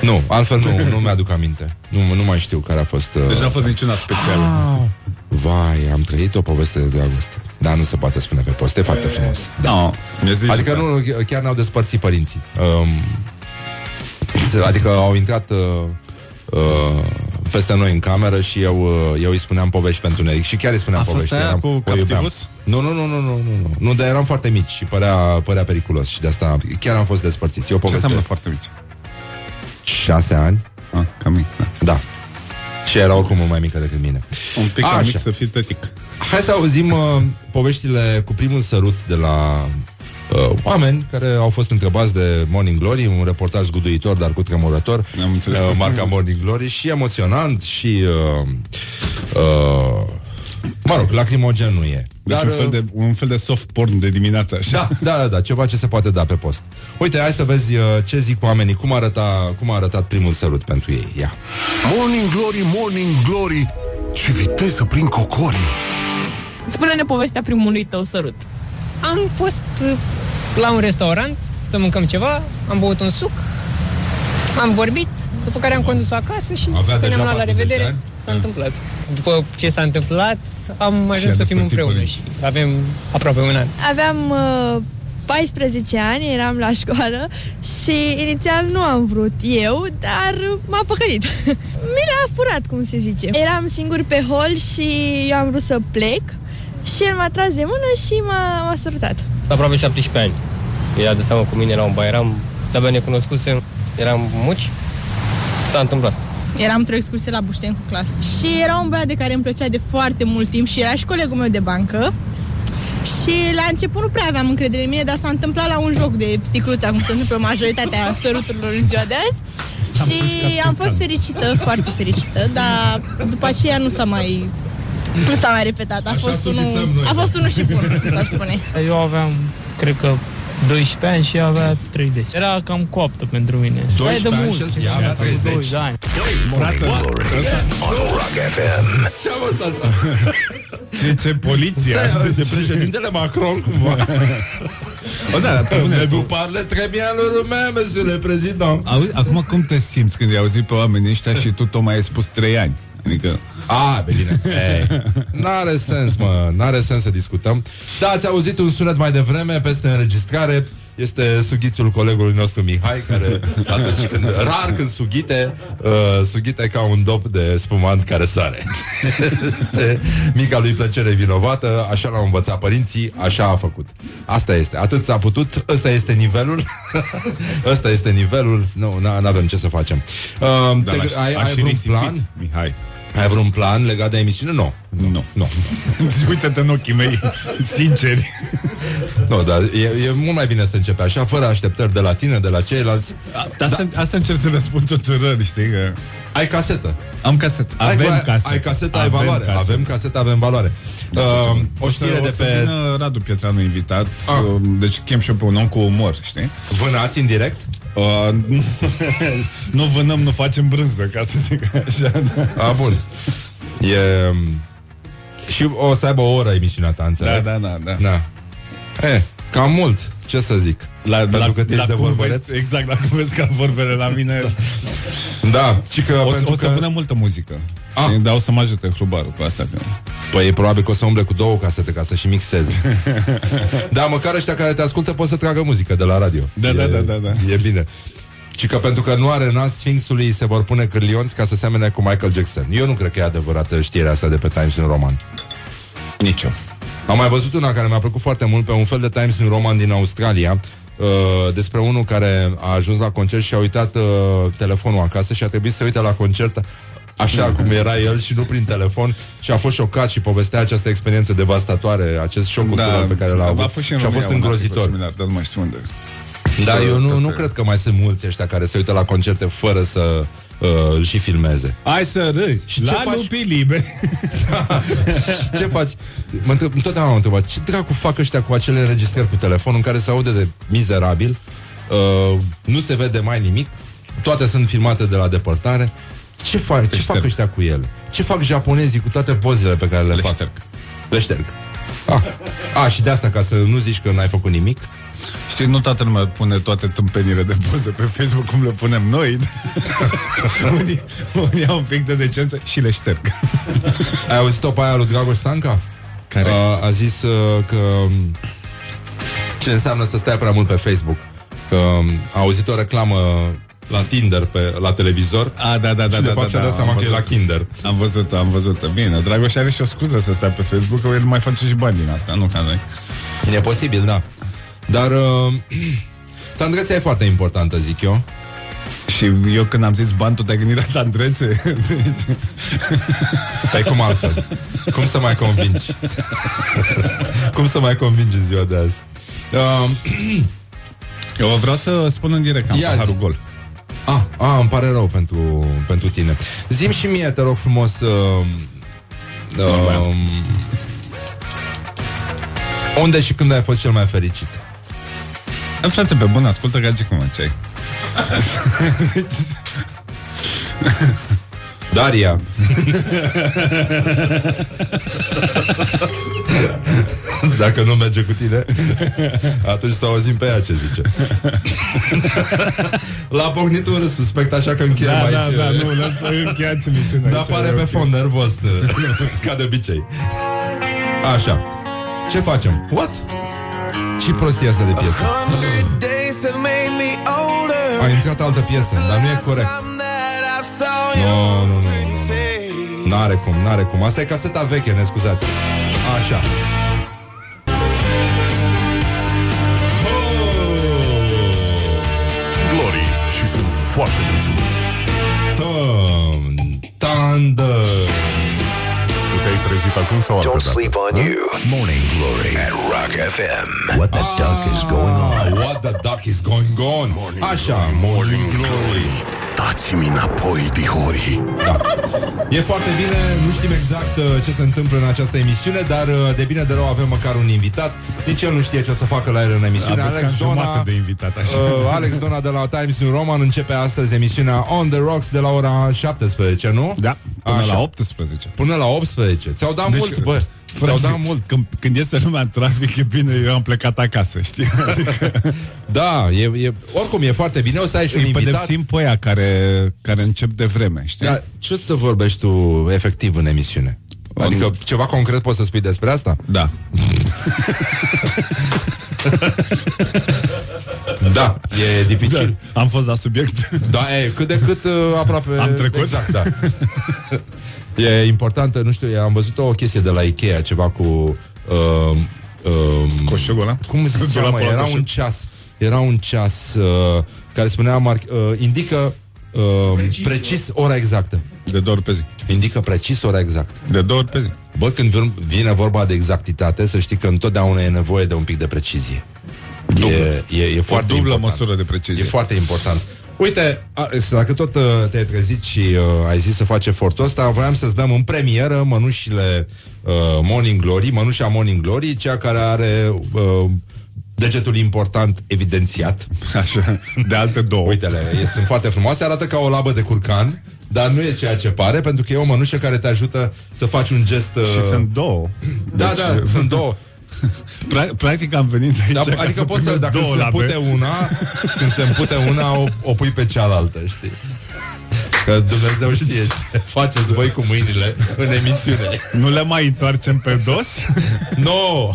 Speaker 2: Nu, altfel nu, nu mi-aduc aminte. Nu, nu mai știu care a fost... Uh...
Speaker 13: Deci n-a fost niciuna specială
Speaker 2: Ah, vai, am trăit o poveste de dragoste. Dar nu se poate spune pe post, e foarte frumos.
Speaker 13: Da, no, mi-a zis
Speaker 2: Adică nu, chiar ne-au despărțit părinții. Um, adică au intrat uh, uh, peste noi în cameră și eu, uh, eu îi spuneam povești pentru Neric și chiar îi spuneam
Speaker 13: A fost
Speaker 2: povești.
Speaker 13: aia
Speaker 2: eram,
Speaker 13: cu
Speaker 2: o iubeam.
Speaker 13: Captivus?
Speaker 2: Nu, nu, nu, nu, nu, nu, nu, nu, dar eram foarte mici și părea, părea periculos și de asta chiar am fost despărțiți. E o
Speaker 13: Ce
Speaker 2: poveste
Speaker 13: înseamnă foarte mici?
Speaker 2: șase ani,
Speaker 13: Ah, cam mic, da.
Speaker 2: da. Și era oricum mult mai mică decât mine.
Speaker 13: Un pic
Speaker 2: Așa.
Speaker 13: cam mic să fii tătic
Speaker 2: Hai să auzim uh, poveștile cu primul sărut de la uh, oameni care au fost întrebați de Morning Glory, un reportaj zguduitor, dar cu tremurător,
Speaker 13: Am înțeles.
Speaker 2: uh, marca Morning Glory, și emoționant și, uh, uh, mă rog, lacrimogen nu e.
Speaker 13: Deci
Speaker 2: Dar,
Speaker 13: un, fel
Speaker 2: uh,
Speaker 13: de, un fel de soft porn de dimineață așa
Speaker 2: da, da, da, da, ceva ce se poate da pe post. Uite, hai să vezi uh, ce zic oamenii, cum, arăta, cum a arătat primul sărut pentru ei. Ia.
Speaker 1: Morning Glory, Morning Glory Ce viteză prin cocorii
Speaker 4: Spune-ne povestea primului tău sărut.
Speaker 14: Am fost uh, la un restaurant să mâncăm ceva, am băut un suc, am vorbit, după care am condus acasă și
Speaker 2: Avea
Speaker 14: când
Speaker 2: deja
Speaker 14: am luat la
Speaker 2: 40 de
Speaker 14: revedere,
Speaker 2: ani?
Speaker 14: s-a întâmplat. După ce s-a întâmplat, am
Speaker 13: a
Speaker 14: ajuns să fim
Speaker 13: despărțit
Speaker 14: împreună
Speaker 13: părinții.
Speaker 14: și avem aproape un an.
Speaker 15: Aveam uh, 14 ani, eram la școală și inițial nu am vrut eu, dar m-a păcălit. Mi l-a furat, cum se zice. Eram singur pe hol și eu am vrut să plec și el m-a tras de mână și m-a, m-a sărutat.
Speaker 14: Aproape 17 ani. Era de seamă cu mine la un bairam, de-abia ne cunoscusem, eram muci, s-a întâmplat.
Speaker 7: Eram într-o excursie la Bușteni cu clasă și era un băiat de care îmi plăcea de foarte mult timp și era și colegul meu de bancă și la început nu prea aveam încredere în mine, dar s-a întâmplat la un joc de sticluța, cum se întâmplă majoritatea săruturilor în ziua de azi și am fost fericită, foarte fericită, dar după aceea nu s-a mai nu s-a mai repetat. A
Speaker 2: Așa
Speaker 7: fost, unul,
Speaker 2: sutițăm noi.
Speaker 7: a fost unul și bun, s-ar spune.
Speaker 14: Eu aveam, cred că 12 ani și ea avea 30. Era cam coaptă pentru mine.
Speaker 2: 12
Speaker 14: Aia de
Speaker 2: ani
Speaker 14: mult.
Speaker 2: și ea avea 30.
Speaker 14: 20 de ani.
Speaker 3: Morning Glory on Rock FM.
Speaker 2: Ce a fost asta?
Speaker 13: Ce, ce poliția?
Speaker 2: Ce președintele Macron cumva
Speaker 13: O, da, dar pe bune,
Speaker 2: Mais vous parlez très bien le roumain, monsieur le président
Speaker 13: Auzi, acum cum te simți când i-ai auzit pe oamenii ăștia și tu tocmai ai spus 3 ani? Adică...
Speaker 2: A, pe bine. Ei, N-are sens, mă, n-are sens să discutăm. Da, ați auzit un sunet mai devreme Peste înregistrare este sughițul colegului nostru Mihai Care atunci când, rar când sughite uh, Sughite ca un dop de spumant care sare. Este mica lui plăcere vinovată Așa l-au învățat părinții Așa a făcut. Asta este, atât s-a putut Ăsta este nivelul. Ăsta este nivelul. Nu, nu avem ce să facem. Uh,
Speaker 13: Dar
Speaker 2: te,
Speaker 13: l-aș-
Speaker 2: ai,
Speaker 13: aș
Speaker 2: ai
Speaker 13: fi
Speaker 2: vreun
Speaker 13: risipit,
Speaker 2: plan?
Speaker 13: Mihai.
Speaker 2: Ai vreun plan legat de emisiune? Nu.
Speaker 13: Nu.
Speaker 2: Nu.
Speaker 13: Uite-te în ochii mei, sinceri.
Speaker 2: nu, dar e, e mult mai bine să începe așa, fără așteptări de la tine, de la ceilalți.
Speaker 13: A, asta, asta încerc să răspund tuturor, știi că...
Speaker 2: Ai casetă.
Speaker 13: Am casetă.
Speaker 2: Ai,
Speaker 13: Avem
Speaker 2: ai,
Speaker 13: casetă.
Speaker 2: Ai casetă, ai
Speaker 13: Avem
Speaker 2: valoare.
Speaker 13: casetă.
Speaker 2: Avem casetă, avem valoare. Uh, o știre
Speaker 13: o
Speaker 2: de
Speaker 13: să
Speaker 2: pe...
Speaker 13: vină Radu Pietranu invitat
Speaker 2: Ah.
Speaker 13: uh, Deci chem și eu pe un om cu umor, știi?
Speaker 2: Vânați în direct?
Speaker 13: Uh, nu, nu vânăm, nu facem brânză Ca să zic așa da.
Speaker 2: A, bun. E... Și o să aibă o oră emisiunea ta,
Speaker 13: da,
Speaker 2: înțeleg?
Speaker 13: da, da, da.
Speaker 2: da. E, cam mult, ce să zic.
Speaker 13: La,
Speaker 2: Pentru
Speaker 13: la,
Speaker 2: că tu ești
Speaker 13: la
Speaker 2: de
Speaker 13: cum
Speaker 2: vorbăreț.
Speaker 13: vezi, exact, la cum vezi ca vorbele la mine
Speaker 2: Da, și că
Speaker 13: o,
Speaker 2: pentru
Speaker 13: o să
Speaker 2: că...
Speaker 13: punem multă muzică
Speaker 2: Ah.
Speaker 13: ah. Dar o să mă ajute Hrubaru cu asta că...
Speaker 2: Păi probabil că o să umble cu două casete ca să și mixeze. da, măcar ăștia care te ascultă pot să tragă muzică de la radio.
Speaker 13: Da,
Speaker 2: e,
Speaker 13: da, da, da, da.
Speaker 2: E bine. Și că pentru că nu are nas Sfinxului se vor pune cârlionți ca să semene cu Michael Jackson. Eu nu cred că e adevărată știrea asta de pe Times New Roman.
Speaker 13: Nici eu.
Speaker 2: Am mai văzut una care mi-a plăcut foarte mult pe un fel de Times New Roman din Australia uh, despre unul care a ajuns la concert și a uitat uh, telefonul acasă și a trebuit să uite la concert așa cum era el și nu prin telefon și a fost șocat și povestea această experiență devastatoare, acest șoc cultural pe care l-a avut
Speaker 13: a fost și, în
Speaker 2: și a fost
Speaker 13: România un
Speaker 2: îngrozitor.
Speaker 13: articol Similar, dar nu mai știu unde.
Speaker 2: Da,
Speaker 13: Că-
Speaker 2: eu nu,
Speaker 13: că
Speaker 2: nu
Speaker 13: pe-
Speaker 2: cred că mai sunt mulți ăștia care se uită la concerte fără să uh, îl și filmeze.
Speaker 13: Hai să râzi
Speaker 2: Și
Speaker 13: La
Speaker 2: ce faci?
Speaker 13: lupii liberi
Speaker 2: Ce faci? Mă întreb, întotdeauna mă întreb, ce dracu fac ăștia cu acele înregistrări cu telefon în care se aude de mizerabil, uh, nu se vede mai nimic, toate sunt filmate de la depărtare. Ce, fac, ce fac ăștia cu ele? Ce fac japonezii cu toate pozele pe care le,
Speaker 13: Le
Speaker 2: fac?
Speaker 13: șterg.
Speaker 2: Le șterg. Ah. ah, și de asta, ca să nu zici că n-ai făcut nimic,
Speaker 13: Știi, nu toată lumea pune toate tâmpenile de poze pe Facebook cum le punem noi unii, unii au un pic de decență și le șterg
Speaker 2: Ai auzit-o pe aia lui Dragoș Stanca?
Speaker 13: Care?
Speaker 2: A, a zis uh, că um, ce înseamnă să stai prea mult pe Facebook. Că um, a auzit o reclamă la Tinder pe, la televizor
Speaker 13: A, da, da, da,
Speaker 2: și de
Speaker 13: da,
Speaker 2: fapt
Speaker 13: da,
Speaker 2: și-a dat
Speaker 13: da,
Speaker 2: seama
Speaker 13: am
Speaker 2: că e la
Speaker 13: văzut.
Speaker 2: Kinder.
Speaker 13: Am văzut am văzut Bine, Dragoș are și o scuză să stea pe Facebook Că el mai face și bani din asta, nu ca noi
Speaker 2: E posibil, da. Dar uh, tandrețea e foarte importantă, zic eu.
Speaker 13: Și eu când am zis bani, tu te-ai gândit la tandrețe?
Speaker 2: Păi cum altfel? Cum să mai convingi? cum să mai convingi în ziua de azi? Uh,
Speaker 13: eu vreau să spun în direct că am
Speaker 2: Ia
Speaker 13: paharul
Speaker 2: zi.
Speaker 13: gol
Speaker 2: Ah, ah, îmi pare rău pentru, pentru tine. Zim și mie, te rog frumos, uh, uh, unde și când ai fost cel mai fericit?
Speaker 13: Da, frate, pe bun, ascultă ca ce cum ce ai
Speaker 2: Daria. Dacă nu merge cu tine, atunci să auzim pe ea ce zice. L-a pocnit un râs suspect, așa că încheiem
Speaker 13: Da, da,
Speaker 2: aici.
Speaker 13: da, nu, lasă, încheiați emisiunea
Speaker 2: Dar
Speaker 13: aici,
Speaker 2: pare
Speaker 13: e
Speaker 2: pe
Speaker 13: ok.
Speaker 2: fond nervos, ca de obicei. Așa. Ce facem? What? Ce prostie asta de piesă? A intrat altă piesă, dar nu e corect. Nu, nu, nu, nu, nu. N-are cum, n-are cum. Asta e caseta veche, ne scuzați. Așa.
Speaker 1: Glory și sunt foarte mulțumit.
Speaker 2: Tum, tandă.
Speaker 1: Tu te-ai trezit acum sau altă
Speaker 3: Don't
Speaker 1: dată?
Speaker 3: sleep on you. Morning Glory at Rock FM. What the duck is going on?
Speaker 2: What the duck is going on. Așa, Morning Glory.
Speaker 1: Dați-mi înapoi, dihori.
Speaker 2: Da. E foarte bine, nu știm exact uh, ce se întâmplă în această emisiune, dar uh, de bine de rău avem măcar un invitat. Nici el nu știe ce o să facă la el în emisiune.
Speaker 13: Aveți cam jumătate de invitat, așa.
Speaker 2: Uh, Alex Dona de la Times New Roman începe astăzi emisiunea On The Rocks de la ora 17, nu?
Speaker 13: Da, până
Speaker 2: Așa.
Speaker 13: la 18.
Speaker 2: Până la 18. Ți-au dat
Speaker 13: Deci,
Speaker 2: mult, bă. Ți-au
Speaker 13: Frate,
Speaker 2: dat mult.
Speaker 13: Când, când este lumea în trafic, e bine, eu am plecat acasă, știi? Adică
Speaker 2: Da, e, e, oricum e foarte bine, o să ai și un
Speaker 13: îi
Speaker 2: invitat.
Speaker 13: pedepsim pe aia care, care încep de vreme, știi?
Speaker 2: Da, ce să vorbești tu efectiv în emisiune? Adică ceva concret poți să spui despre asta?
Speaker 13: Da.
Speaker 2: Da, e dificil.
Speaker 13: Da, am fost la subiect.
Speaker 2: Da, e, cât de cât uh, aproape...
Speaker 13: Am trecut?
Speaker 2: Exact, da. e importantă, nu știu, am văzut o chestie de la Ikea, ceva cu... Uh, uh,
Speaker 13: Coșugul ăla?
Speaker 2: Cum se zicea, mă?
Speaker 13: Dulapul la
Speaker 2: Era
Speaker 13: coșug.
Speaker 2: un ceas. Era un ceas uh, care spunea, mar- uh, indică uh, precis. precis ora exactă.
Speaker 13: De două ori pe zi.
Speaker 2: Indică precis ora exactă.
Speaker 13: De două ori pe zi.
Speaker 2: Bă, când vin- vine vorba de exactitate, să știi că întotdeauna e nevoie de un pic de precizie. E, e, e foarte
Speaker 13: o dublă
Speaker 2: important.
Speaker 13: măsură de precizie.
Speaker 2: E foarte important. Uite, a, dacă tot uh, te-ai trezit și uh, ai zis să faci efortul ăsta, voiam să-ți dăm în premieră mănușile uh, Morning Glory, mănușa Morning Glory, cea care are uh, degetul important evidențiat.
Speaker 13: Așa, de alte două.
Speaker 2: Uite-le, e- sunt foarte frumoase, arată ca o labă de curcan, dar nu e ceea ce pare, pentru că e o mănușă care te ajută să faci un gest... Uh...
Speaker 13: Și sunt două.
Speaker 2: Da,
Speaker 13: Deci-
Speaker 2: da, sunt două.
Speaker 13: Pra- practic am venit aici
Speaker 2: Da,
Speaker 13: ca
Speaker 2: adică
Speaker 13: să
Speaker 2: poți să,
Speaker 13: primesc
Speaker 2: dacă
Speaker 13: două
Speaker 2: se
Speaker 13: labe.
Speaker 2: împute una, când se împute una, o, o pui pe cealaltă, știi? Că Dumnezeu știe ce faceți voi cu mâinile în emisiune.
Speaker 13: Nu le mai întoarcem pe dos?
Speaker 2: No!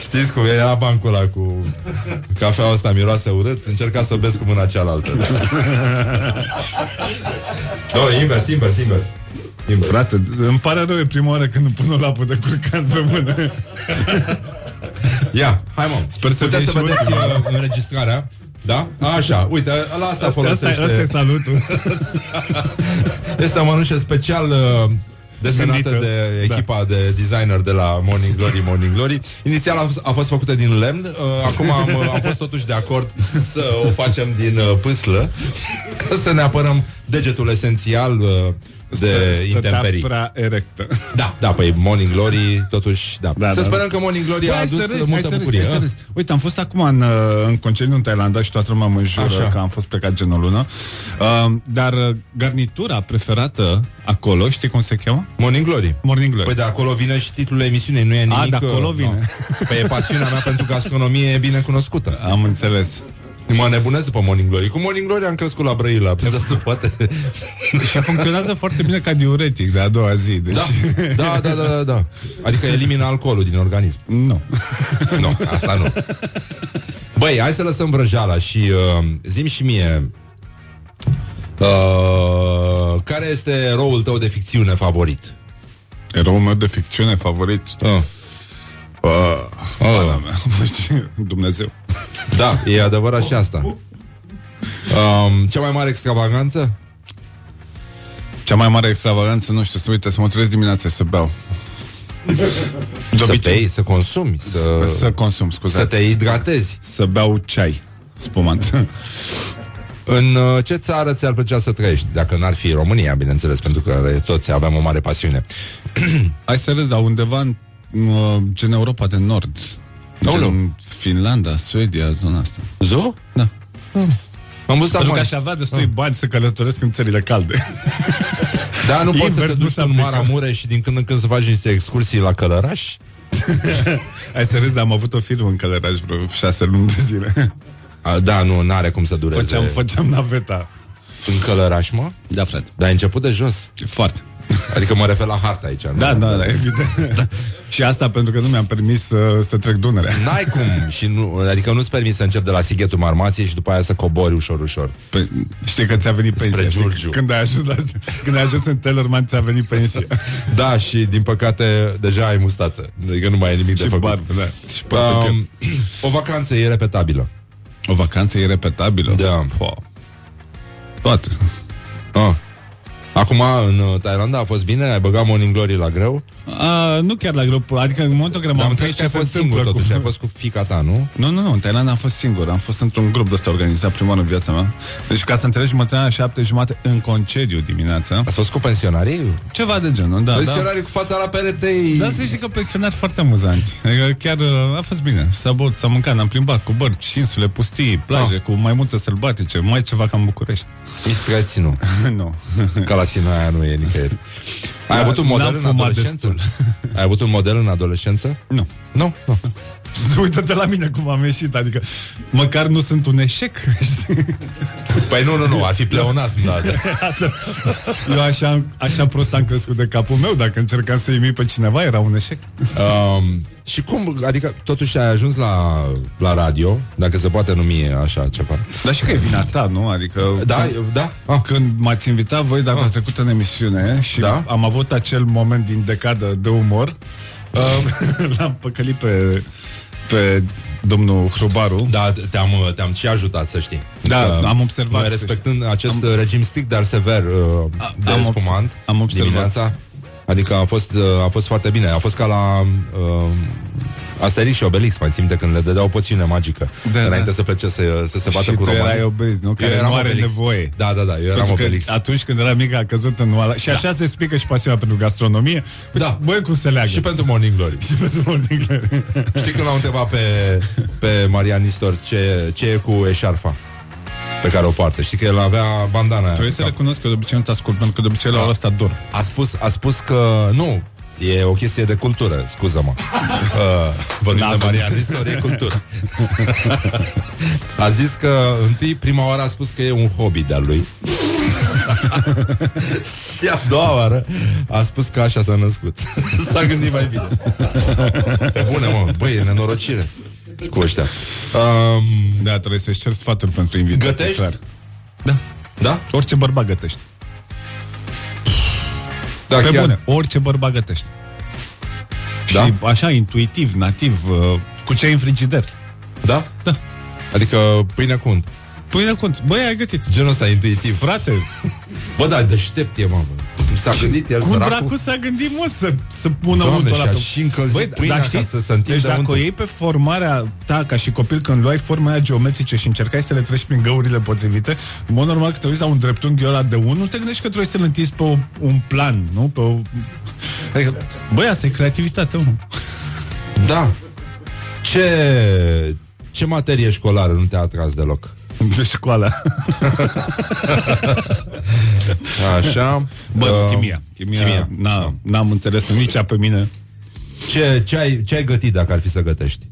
Speaker 2: Știți cum era bancul ăla cu cafeaua asta miroase urât? Încerca să o bezi cu mâna cealaltă. no, invers, invers, invers. Invers.
Speaker 13: Frate, îmi pare rău, e prima oară când îmi pun o lapă de curcan pe mână.
Speaker 2: Ia, hai mă.
Speaker 13: Sper să
Speaker 2: Puteți
Speaker 13: fie
Speaker 2: să
Speaker 13: și
Speaker 2: vedeți
Speaker 13: ultima.
Speaker 2: uh, înregistrarea. Da? Așa, uite, la asta folosește.
Speaker 13: Asta, asta e salutul.
Speaker 2: Este o mănușă special uh, desenată
Speaker 13: Gândită.
Speaker 2: de echipa de designer de la Morning Glory, Morning Glory. Inițial a fost, a fost făcută din lemn, uh, acum am, uh, am fost totuși de acord să o facem din uh, pâslă, ca să ne apărăm degetul esențial uh, de
Speaker 13: Stătea
Speaker 2: intemperii.
Speaker 13: prea erectă.
Speaker 2: Da, da, păi Morning Glory, totuși, da.
Speaker 13: Da,
Speaker 2: să
Speaker 13: da.
Speaker 2: sperăm că Morning Glory
Speaker 13: Băi,
Speaker 2: a
Speaker 13: hai
Speaker 2: adus
Speaker 13: să râzi,
Speaker 2: multă
Speaker 13: hai să râzi,
Speaker 2: bucurie.
Speaker 13: hai să
Speaker 2: a?
Speaker 13: râzi. Uite, am fost acum în, uh, în concediu în Thailanda și toată lumea mă înjură
Speaker 2: Așa.
Speaker 13: că am fost plecat gen o lună. Uh, dar uh, garnitura preferată acolo, știi cum se cheamă?
Speaker 2: Morning Glory.
Speaker 13: Morning Glory.
Speaker 2: Păi de acolo vine și titlul emisiunii, nu e nimic...
Speaker 13: A, de acolo
Speaker 2: uh,
Speaker 13: vine.
Speaker 2: nu. Păi e pasiunea mea pentru gastronomie e bine cunoscută.
Speaker 13: Am înțeles.
Speaker 2: Mă nebunesc după Morning Glory. Cu Morning Glory am crescut la Brăila. Pe de se poate.
Speaker 13: Și funcționează foarte bine ca diuretic de a doua zi. Deci...
Speaker 2: Da, da, da, da, da, da. Adică elimină alcoolul din organism.
Speaker 13: Nu.
Speaker 2: Nu, asta nu. Băi, hai să lăsăm vrăjala și uh, zim și mie uh, care este eroul tău de ficțiune favorit?
Speaker 13: Eroul meu de ficțiune favorit?
Speaker 2: Uh.
Speaker 13: Uh, uh. mea. Dumnezeu.
Speaker 2: Da, e adevărat și asta. Um, cea mai mare extravaganță?
Speaker 13: Cea mai mare extravaganță, nu știu, să uite, să mă trezesc dimineața și să beau. De
Speaker 2: Să
Speaker 13: obicei.
Speaker 2: bei, să consumi, să,
Speaker 13: Să consum, scuzați.
Speaker 2: să te hidratezi.
Speaker 13: Să beau ceai spumant.
Speaker 2: În uh, ce țară ți-ar plăcea să trăiești? Dacă n-ar fi România, bineînțeles, pentru că toți avem o mare pasiune.
Speaker 13: Hai să râzi, dar undeva în uh, gen Europa de Nord.
Speaker 2: Aoleu.
Speaker 13: Gen Finlanda, Suedia, zona asta.
Speaker 2: Zo?
Speaker 13: Da.
Speaker 2: Am văzut
Speaker 13: Pentru
Speaker 2: acum.
Speaker 13: că aș avea destui bani să călătoresc în țările calde.
Speaker 2: Da, nu poți să
Speaker 13: Invers
Speaker 2: te
Speaker 13: nu
Speaker 2: duci
Speaker 13: se
Speaker 2: în
Speaker 13: aplică.
Speaker 2: Maramureș și din când în când să faci niște excursii la Călăraș?
Speaker 13: Hai să râzi, dar am avut o firmă în Călăraș vreo șase luni de zile.
Speaker 2: A, da, nu, n-are cum să dureze.
Speaker 13: Făceam, făceam naveta.
Speaker 2: În Călăraș, mă?
Speaker 13: Da, frate.
Speaker 2: Dar ai început de jos.
Speaker 13: Foarte.
Speaker 2: Adică mă refer la harta aici, nu?
Speaker 13: Da, da, da, evident. da. Și asta pentru că nu mi-am permis să, să trec Dunărea.
Speaker 2: N-ai cum și nu, Adică nu-ți permis să încep de la Sighetul Marmației Și după aia să cobori ușor, ușor
Speaker 13: Păi, știi că ți-a venit
Speaker 2: Spre
Speaker 13: pensia. știi?
Speaker 2: Giurgiu.
Speaker 13: Când ai ajuns, la, când ai ajuns în Tellerman, ți-a venit pensia.
Speaker 2: Da, și din păcate Deja ai mustață Adică nu mai e nimic de
Speaker 13: și
Speaker 2: făcut
Speaker 13: barbă, da. Și păr pe
Speaker 2: um, O vacanță e repetabilă
Speaker 13: O vacanță irepetabilă?
Speaker 2: Da.
Speaker 13: Po. Toate.
Speaker 2: ah. Acum, în uh, Thailanda a fost bine? Ai băgat Morning Glory la greu?
Speaker 13: A, nu chiar la grup, adică în momentul în care
Speaker 2: Dar
Speaker 13: m-am
Speaker 2: am
Speaker 13: întâlnit
Speaker 2: înțeles că ai fost singur totuși, ai fost cu fica ta, nu?
Speaker 13: Nu, nu, nu, în Thailanda am fost singur, am fost într-un grup de ăsta organizat prima oară în viața mea. Deci ca să înțelegi, mă trăiam la șapte jumate în concediu dimineața.
Speaker 2: Ați fost cu pensionarii?
Speaker 13: Ceva de genul, da.
Speaker 2: Pensionarii cu fața la perete
Speaker 13: Da, să știi că pensionari foarte amuzanți. Adică chiar uh, a fost bine. S-a băut, s-a mâncat, ne-am plimbat cu bărci, insule, pustii, plaje,
Speaker 2: Ah.
Speaker 13: cu maimuțe sălbatice, mai ceva ca în București.
Speaker 2: Mistreți, nu.
Speaker 13: nu.
Speaker 2: Ca la Sinaia nu e nicăieri. Ai
Speaker 13: Da,
Speaker 2: avut un model
Speaker 13: n-am
Speaker 2: în
Speaker 13: fumat
Speaker 2: adolescență? Ai avut un model în adolescență?
Speaker 13: Nu.
Speaker 2: Nu? Nu.
Speaker 13: Uită-te la mine cum am ieșit, adică măcar nu sunt un eșec, știi?
Speaker 2: Păi nu, nu, nu, ar fi pleonasm, da.
Speaker 13: Asta, eu așa, așa prost am crescut de capul meu, dacă încercam să imit pe cineva, era un eșec.
Speaker 2: Um, și cum, adică totuși ai ajuns la, la radio, dacă se poate numi așa ceva.
Speaker 13: Dar și că e vina ta, nu? Adică
Speaker 2: Da,
Speaker 13: când,
Speaker 2: da.
Speaker 13: Ah. Când m-ați invitat voi data ah. trecută în emisiune și
Speaker 2: Da.
Speaker 13: am avut acel moment din decadă de umor, uh, l-am păcălit pe, pe domnul Hrubaru.
Speaker 2: Da, te-am, te-am și ajutat, să știi.
Speaker 13: Da,
Speaker 2: Că
Speaker 13: am observat,
Speaker 2: Noi
Speaker 13: să
Speaker 2: respectând acest am... regim strict, dar sever uh, de
Speaker 13: am obs-
Speaker 2: spumant
Speaker 13: am observat.
Speaker 2: dimineața. Adică a fost, uh, a fost foarte bine. A fost ca la uh, Asterix și Obelix, mai țin minte când le dădeau poțiune magică.
Speaker 13: Da,
Speaker 2: înainte
Speaker 13: da.
Speaker 2: să plece să, să se bată
Speaker 13: și
Speaker 2: cu
Speaker 13: tu
Speaker 2: romanii.
Speaker 13: erai obelisk, nu?
Speaker 2: Eu
Speaker 13: Care
Speaker 2: eram
Speaker 13: nu are
Speaker 2: Obelix.
Speaker 13: nevoie.
Speaker 2: Da, da, da, eu eram
Speaker 13: Pentru că
Speaker 2: Obelix.
Speaker 13: atunci când era mic a căzut în oală. Și așa se explică și pasiunea pentru gastronomie.
Speaker 2: Da.
Speaker 13: Băi, cum se leagă.
Speaker 2: Și pentru Morning Glory.
Speaker 13: și pentru Morning Glory.
Speaker 2: Știi când l-au întrebat pe, pe Marian Nistor ce, ce e cu eșarfa pe care o poartă. Știi că el avea bandana aia
Speaker 13: Trebuie
Speaker 2: pe
Speaker 13: să
Speaker 2: cap.
Speaker 13: recunosc că de obicei nu te ascult, pentru că de obicei la ora asta dorm.
Speaker 2: A spus, a spus că nu, E o chestie de cultură, scuză-mă. Uh, vorbim
Speaker 13: Da,
Speaker 2: de Marian Ristor, e cultură. a zis că întâi, prima oară a spus că e un hobby de-al lui. și a doua oară a spus că așa s-a născut. s-a gândit mai bine. Pe bune, mă, băi, e nenorocire cu ăștia. Um,
Speaker 13: Da, trebuie să-și cer sfaturi pentru invitații.
Speaker 2: Gătești?
Speaker 13: Clar. Da.
Speaker 2: Da?
Speaker 13: Orice bărbat gătește.
Speaker 2: Da,
Speaker 13: Pe
Speaker 2: chiar.
Speaker 13: bune, orice bărbat gătește.
Speaker 2: Da?
Speaker 13: Și așa, intuitiv, nativ, uh, cu ce ai în frigider.
Speaker 2: Da?
Speaker 13: Da.
Speaker 2: Adică pâine cu unt.
Speaker 13: Pâine cu unt. Băi, ai gătit.
Speaker 2: Genul ăsta intuitiv.
Speaker 13: Frate,
Speaker 2: Bă, da, deștept e, mă. Bă. S-a gândit el,
Speaker 13: cum
Speaker 2: săracul.
Speaker 13: dracu s-a gândit, mă, să, să pună
Speaker 2: Doamne,
Speaker 13: untul
Speaker 2: și
Speaker 13: ăla
Speaker 2: a
Speaker 13: pe...
Speaker 2: și încălzit pâinea
Speaker 13: dar
Speaker 2: ca
Speaker 13: știi?
Speaker 2: să se întindă
Speaker 13: Deci dacă
Speaker 2: untul.
Speaker 13: o iei pe formarea ta ca și copil când luai forma aia geometrice și încercai să le treci prin găurile potrivite, în mod normal că te uiți la un dreptunghi ăla de 1, nu te gândești că trebuie să-l întinzi pe o, un plan, nu? Pe o... Adică, băi, asta e creativitate, mă.
Speaker 2: Da. Ce, ce materie școlară nu te-a atras deloc?
Speaker 13: De școală.
Speaker 2: Așa.
Speaker 13: Bă,
Speaker 2: Uh,
Speaker 13: chimia. Chimia,
Speaker 2: chimia.
Speaker 13: N-a, n-am înțeles nici ea pe mine.
Speaker 2: Ce, ce, ai, ce ai gătit dacă ar fi să gătești?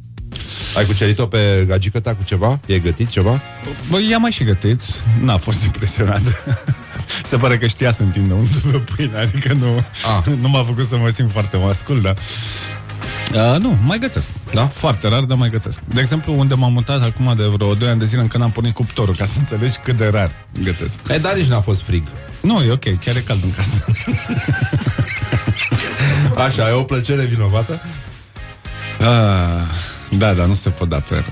Speaker 2: Ai cucerit-o pe gagică ta cu ceva? E gătit ceva?
Speaker 13: Bă, i-am mai și gătit. N-a fost impresionat. Se pare că știa să întindă un pe pâine, adică nu,
Speaker 2: Ah.
Speaker 13: nu m-a făcut să mă simt foarte mascul, dar... Uh, nu, mai gătesc. Da? Foarte rar, dar mai gătesc. De exemplu, unde m-am mutat acum de vreo 2 ani de zile încă n-am pornit cuptorul, ca să înțelegi cât de rar gătesc.
Speaker 2: E, dar nici n-a fost frig.
Speaker 13: Nu, e ok, chiar e cald în casă.
Speaker 2: Așa, e o plăcere vinovată?
Speaker 13: Ah, da, dar nu se pot da pe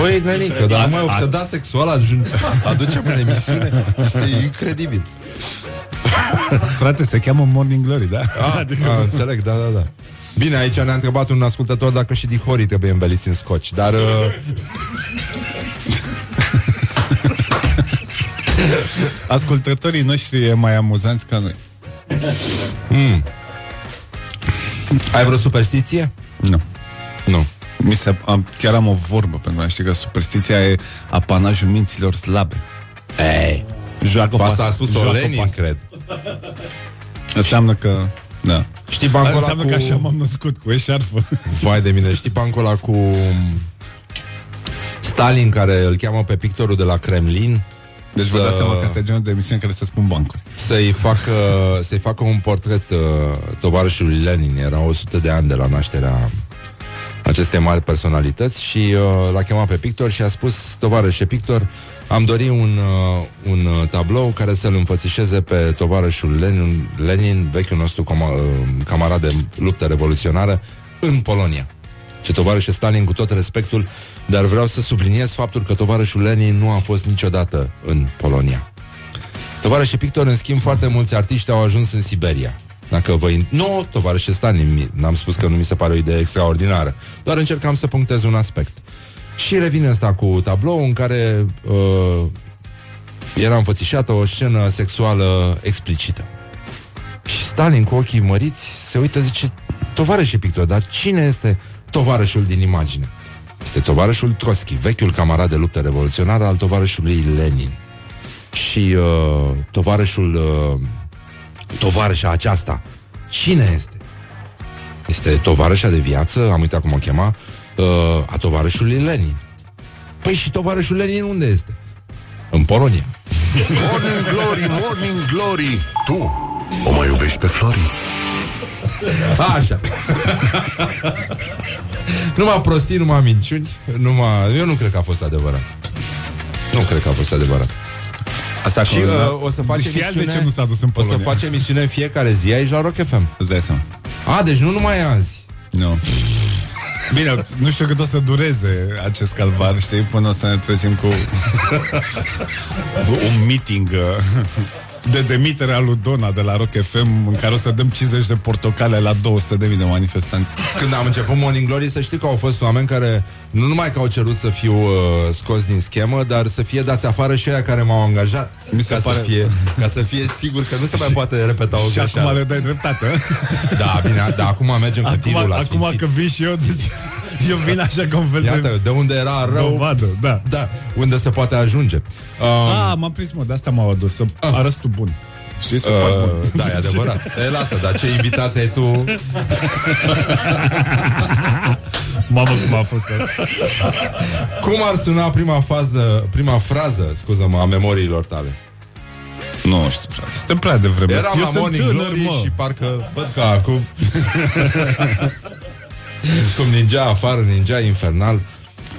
Speaker 2: Băi, Nenică, dar
Speaker 13: A-
Speaker 2: numai
Speaker 13: a-
Speaker 2: obsedat sexual ajunge, aducem în emisiune. Este incredibil.
Speaker 13: Frate, se cheamă Morning Glory, da?
Speaker 2: A, adică... a, înțeleg, da, da, da. Bine, aici ne-a întrebat un ascultător dacă și dihorii trebuie înveliți în scoci, dar... Uh,
Speaker 13: Ascultătorii noștri e mai amuzanți ca noi.
Speaker 2: mm. Ai vreo superstiție?
Speaker 13: Nu.
Speaker 2: Nu.
Speaker 13: Mi se, am, chiar am o vorbă pentru a ști că superstiția e apanajul minților slabe.
Speaker 2: Ei,
Speaker 13: Joacă
Speaker 2: asta a spus-o
Speaker 13: joacă
Speaker 2: Lenin,
Speaker 13: pas.
Speaker 2: cred.
Speaker 13: Înseamnă că... Da.
Speaker 2: Știi bancul ăla
Speaker 13: Înseamnă
Speaker 2: cu...
Speaker 13: că așa m-am născut, cu eșarfă.
Speaker 2: Vai de mine, știi bancul ăla cu Stalin care îl cheamă pe pictorul de la Kremlin
Speaker 13: Deci vă dați seama că asta e genul de emisiune în care se spun bancuri.
Speaker 2: să-i facă, să-i facă un portret uh, tovarășului Lenin. Era 100 de ani de la nașterea acestei mari personalități și uh, l-a chemat pe pictor și a spus, tovarășe pictor, am dorit un, uh, un uh, tablou care să-l înfățișeze pe tovarășul Lenin, Lenin vechiul nostru coma, uh, camarad de luptă revoluționară, în Polonia. Și tovarășe Stalin, cu tot respectul, dar vreau să subliniez faptul că tovarășul Lenin nu a fost niciodată în Polonia. Tovarășe pictor, în schimb, foarte mulți artiști au ajuns în Siberia. Dacă vă... In... Nu, tovarășe Stalin, n-am spus că nu mi se pare o idee extraordinară. Doar încercam să punctez un aspect. Și revine asta cu tablou în care uh, era înfățișată o scenă sexuală explicită. Și Stalin, cu ochii măriți, se uită, zice, tovarășe pictor, dar cine este tovarășul din imagine? Este tovarășul Trotsky, vechiul camarad de luptă revoluționară al tovarășului Lenin. Și uh, tovarășul, uh, tovarășa aceasta, cine este? Este tovarășa de viață, am uitat cum o chema, uh, a tovarășului Lenin. Păi și tovarășul Lenin unde este? În Polonia.
Speaker 1: Morning Glory, Morning Glory Tu o mai iubești pe Flori?
Speaker 2: Așa. numai prostii, numai minciuni, numai... Eu nu cred că a fost adevărat. Nu cred că a fost adevărat.
Speaker 13: Asta
Speaker 2: și
Speaker 13: cu-
Speaker 2: uh, o să facem
Speaker 13: Știați de
Speaker 2: emisiune,
Speaker 13: ce nu s-a dus în
Speaker 2: O să
Speaker 13: Polonia?
Speaker 2: facem emisiune în fiecare zi aici la Rock FM.
Speaker 13: Îți dai seama.
Speaker 2: A, deci nu numai azi.
Speaker 13: Nu. Bine, nu știu cât o să dureze acest calvar, știi, până o să ne trezim cu un meeting uh, de demitere a lui Dona de la Rock FM în care o să dăm 50 de portocale la 200 de mii de manifestanți.
Speaker 2: Când am început Morning Glory, să știi că au fost oameni care nu numai că au cerut să fiu uh, scos din schemă, dar să fie dați afară și aia care m-au angajat.
Speaker 13: Mi se
Speaker 2: ca,
Speaker 13: pare-
Speaker 2: să fie, ca să fie sigur că nu se mai poate repeta o
Speaker 13: Și
Speaker 2: greșeală.
Speaker 13: acum le dai dreptate.
Speaker 2: Da, bine, da, acum mergem cu
Speaker 13: Acum,
Speaker 2: tirul la
Speaker 13: acum
Speaker 2: sfințit.
Speaker 13: că vin și eu, deci eu vin așa ca un fel de...
Speaker 2: Iată, de unde era rău,
Speaker 13: Dovadă, da.
Speaker 2: da, unde se poate ajunge. Um,
Speaker 13: Ah, m-am prins, mă, de asta m-au adus, să arăți tu bun. Știi, să fac bun.
Speaker 2: Uh, da, e adevărat. E, lasă, dar ce invitație ai tu?
Speaker 13: Mamă, cum a fost asta.
Speaker 2: Cum ar suna prima fază, prima frază, scuză-mă, a memoriilor tale?
Speaker 13: Nu știu, frate. Suntem prea devreme.
Speaker 2: Eram
Speaker 13: Eu
Speaker 2: la
Speaker 13: sunt
Speaker 2: Morning
Speaker 13: tânăr,
Speaker 2: Glory
Speaker 13: mă.
Speaker 2: și parcă văd că acum Cum ningea afară, ningea infernal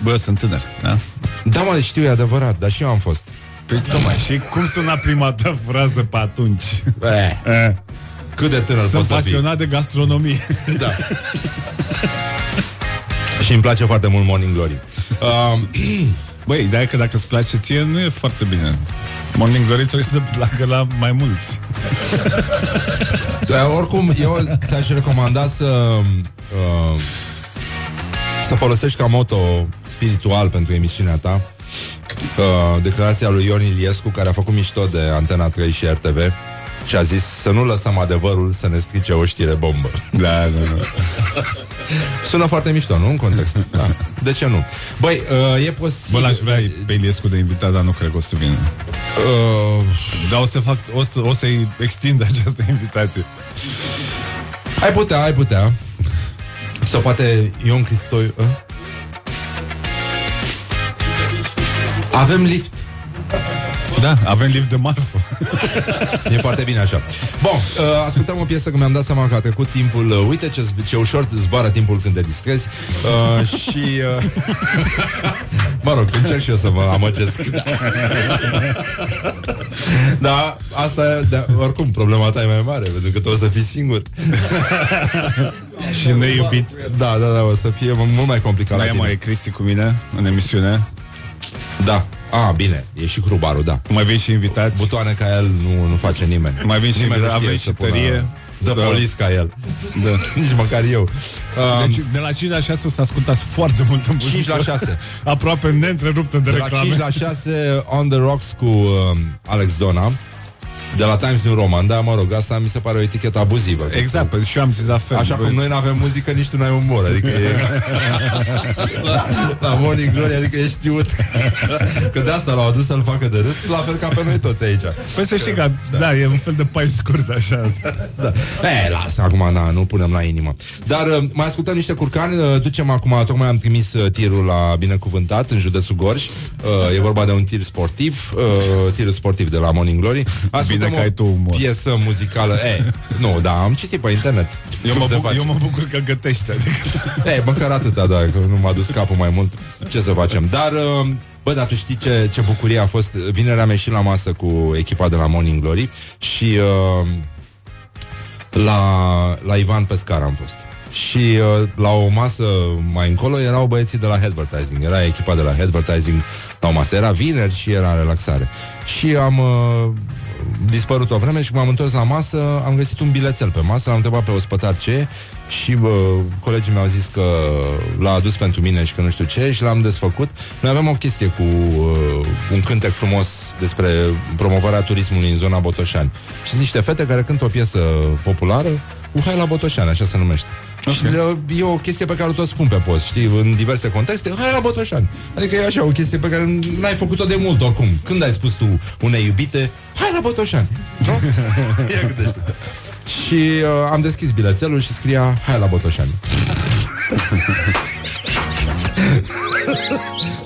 Speaker 13: Bă, sunt tânăr, da?
Speaker 2: Da, mă, știu, e adevărat, dar și eu am fost
Speaker 13: Păi, tocmai, și cum suna prima ta frază pe atunci?
Speaker 2: eh,
Speaker 13: Eh.
Speaker 2: Cât de tânăr
Speaker 13: Sunt
Speaker 2: poți să fii
Speaker 13: pasionat de gastronomie.
Speaker 2: Da Și îmi place foarte mult Morning Glory uh,
Speaker 13: Băi, ideea e că dacă îți place ție, nu e foarte bine. Morning Glory trebuie să placă la mai mulți.
Speaker 2: Dar oricum, eu ți-aș recomanda să uh, să folosești ca moto spiritual pentru emisiunea ta uh, declarația lui Ion Iliescu, care a făcut mișto de Antena 3 și RTV și a zis să nu lăsăm adevărul să ne strice o știre bombă.
Speaker 13: Da, da, da.
Speaker 2: Sună foarte mișto, nu? În context. Da. De ce nu? Băi, uh, e posibil...
Speaker 13: Bă, l-aș vrea pe Iliescu de invitat, dar nu cred că o să vină.
Speaker 2: Uh,
Speaker 13: Dar o să fac, o, să, o să-i extind această invitație.
Speaker 2: ai putea, ai putea. Sau poate Ion Cristoi... Uh? Avem lift.
Speaker 13: Da, avem lift de marfă.
Speaker 2: E foarte bine așa. Bun, uh, ascultăm o piesă că mi-am dat seama că a trecut timpul. Uh, uite ce, ce ușor zboară timpul când te distrezi. Uh, și... Uh, mă rog, încerc și eu să mă amăgesc. Da. da, asta, da, oricum, problema ta e mai mare, pentru că tu o să fii singur.
Speaker 13: și neiubit.
Speaker 2: Da, da, da, o să fie mult mai complicat.
Speaker 13: Mai
Speaker 2: la
Speaker 13: e
Speaker 2: tine.
Speaker 13: mai Cristi cu mine în emisiune.
Speaker 2: Da. A, bine, e și Hrubaru, da.
Speaker 13: Mai vin și invitați.
Speaker 2: Butoane ca el nu, nu face nimeni.
Speaker 13: Mai vin și
Speaker 2: nimeni nu
Speaker 13: avem
Speaker 2: știe
Speaker 13: și
Speaker 2: să pună
Speaker 13: tărie.
Speaker 2: The
Speaker 13: Da.
Speaker 2: police ca el.
Speaker 13: Da.
Speaker 2: Nici măcar eu. Um,
Speaker 13: Deci, de la 5 la 6 o să ascultați foarte multă muzică.
Speaker 2: 5 la 6.
Speaker 13: Aproape neîntreruptă de,
Speaker 2: de la
Speaker 13: reclame.
Speaker 2: 5 la 6 On The Rocks cu um, Alex Dona de la Times New Roman, da, mă rog, asta mi se pare o etichetă abuzivă.
Speaker 13: Exact, pentru și eu am zis la fel.
Speaker 2: Așa cum noi nu avem muzică, nici tu n-ai umor Adică e la, la Morning Glory, adică e știut Că de asta l-au adus să-l facă de râs La fel ca pe noi toți aici
Speaker 13: Păi să știi că, da. da, e un fel de pai scurt, așa.
Speaker 2: da. E, lasă, acum na, nu punem la inimă Dar uh, mai ascultăm niște curcani uh, Ducem acum, tocmai am trimis uh, tirul la Binecuvântat În județul Gorj uh, E vorba de un tir sportiv uh, Tirul sportiv de la Morning Glory Ascultăm
Speaker 13: Bine că ai tu
Speaker 2: o
Speaker 13: umor.
Speaker 2: piesă muzicală e, Nu, da, am citit pe internet
Speaker 13: Eu
Speaker 2: Cum
Speaker 13: mă,
Speaker 2: se
Speaker 13: bucur,
Speaker 2: face.
Speaker 13: eu mă bucur că gătești. Adică.
Speaker 2: E, măcar atâta, da, că nu m-a dus capul mai mult Ce să facem Dar, uh, bă, dar tu știi ce, ce bucurie a fost Vinerea am ieșit la masă cu echipa de la Morning Glory Și uh, la, la Ivan Pescar am fost și uh, la o masă mai încolo erau băieții de la Advertising Era echipa de la Advertising la o masă Era vineri și era relaxare Și am uh, dispărut o vreme și m-am întors la masă, am găsit un bilețel pe masă, l-am întrebat pe ospătar ce e și bă, colegii mi-au zis că l-a adus pentru mine și că nu știu ce și l-am desfăcut. Noi avem o chestie cu uh, un cântec frumos despre promovarea turismului în zona Botoșani. Și sunt niște fete care cântă o piesă populară cu Hai la Botoșani, așa se numește. Okay. Și uh, e o chestie pe care o tot spun pe post, știi, în diverse contexte, hai la Botoșani. Adică e așa o chestie pe care n-ai făcut-o de mult oricum. Când ai spus tu unei iubite, hai la Botoșani. Nu? Ia gândește Și uh, am deschis bilețelul și scria Hai la Botoșani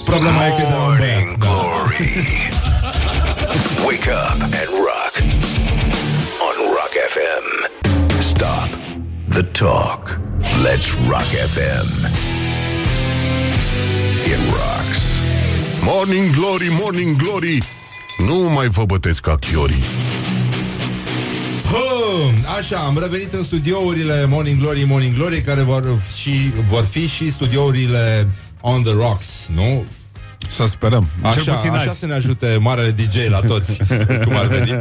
Speaker 2: Problema e că e de la un băiat da.
Speaker 3: Wake up and rock on Rock FM. Stop the talk. Let's Rock FM. It rocks.
Speaker 1: Morning Glory, Morning Glory Nu mai vă bătesc ca chiorii
Speaker 2: Hă, Așa, am revenit în studiourile Morning Glory, Morning Glory Care vor, și, vor fi și studiourile On The Rocks, nu?
Speaker 13: Să sperăm. Cel
Speaker 2: Așa,
Speaker 13: puțin
Speaker 2: așa
Speaker 13: azi.
Speaker 2: să ne ajute marele DJ la toți Cum ar veni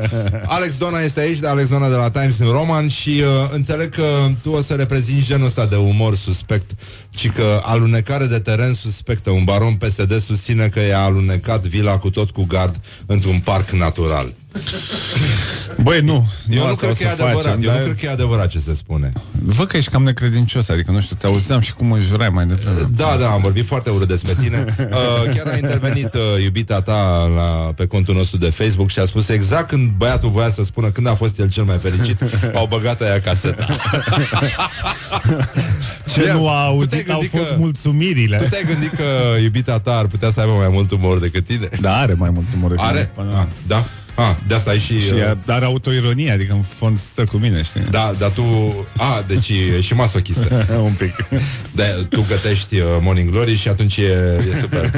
Speaker 2: Alex Dona este aici, de Alex Dona de la Times New Roman Și uh, înțeleg că tu o să reprezinți genul ăsta de umor suspect Și că alunecare de teren suspectă Un baron PSD susține că i-a alunecat vila cu tot cu gard Într-un parc natural
Speaker 13: Băi, nu.
Speaker 2: Eu nu
Speaker 13: asta
Speaker 2: cred
Speaker 13: o
Speaker 2: că e
Speaker 13: să
Speaker 2: adevărat
Speaker 13: facem,
Speaker 2: Eu nu
Speaker 13: dar-
Speaker 2: cred că e adevărat ce se spune
Speaker 13: Văd că ești cam necredincios, adică nu știu, te auzeam și cum înjurai mai devreme.
Speaker 2: Da, da, am vorbit foarte urât despre tine. Uh, chiar a intervenit uh, iubita ta la, pe contul nostru de Facebook și a spus exact când băiatul voia să spună când a fost el cel mai fericit, au băgat aia caseta.
Speaker 13: Ce
Speaker 2: Ia,
Speaker 13: nu a
Speaker 2: tu
Speaker 13: auzit
Speaker 2: te-ai
Speaker 13: au
Speaker 2: gândit
Speaker 13: fost
Speaker 2: că-
Speaker 13: mulțumirile.
Speaker 2: Tu te-ai gândit că iubita ta ar putea să aibă mai mult umor decât tine?
Speaker 13: Da, are mai mult umor decât
Speaker 2: Are?
Speaker 13: mine.
Speaker 2: Ah, da? Ah, de asta ai și...
Speaker 13: Și
Speaker 2: uh,
Speaker 13: ea- are autoironie, adică în fond stă cu mine, știi?
Speaker 2: Da, dar tu... A, deci e și masochistă.
Speaker 13: Un pic.
Speaker 2: De, tu gătești uh, Morning Glory și atunci e, e super.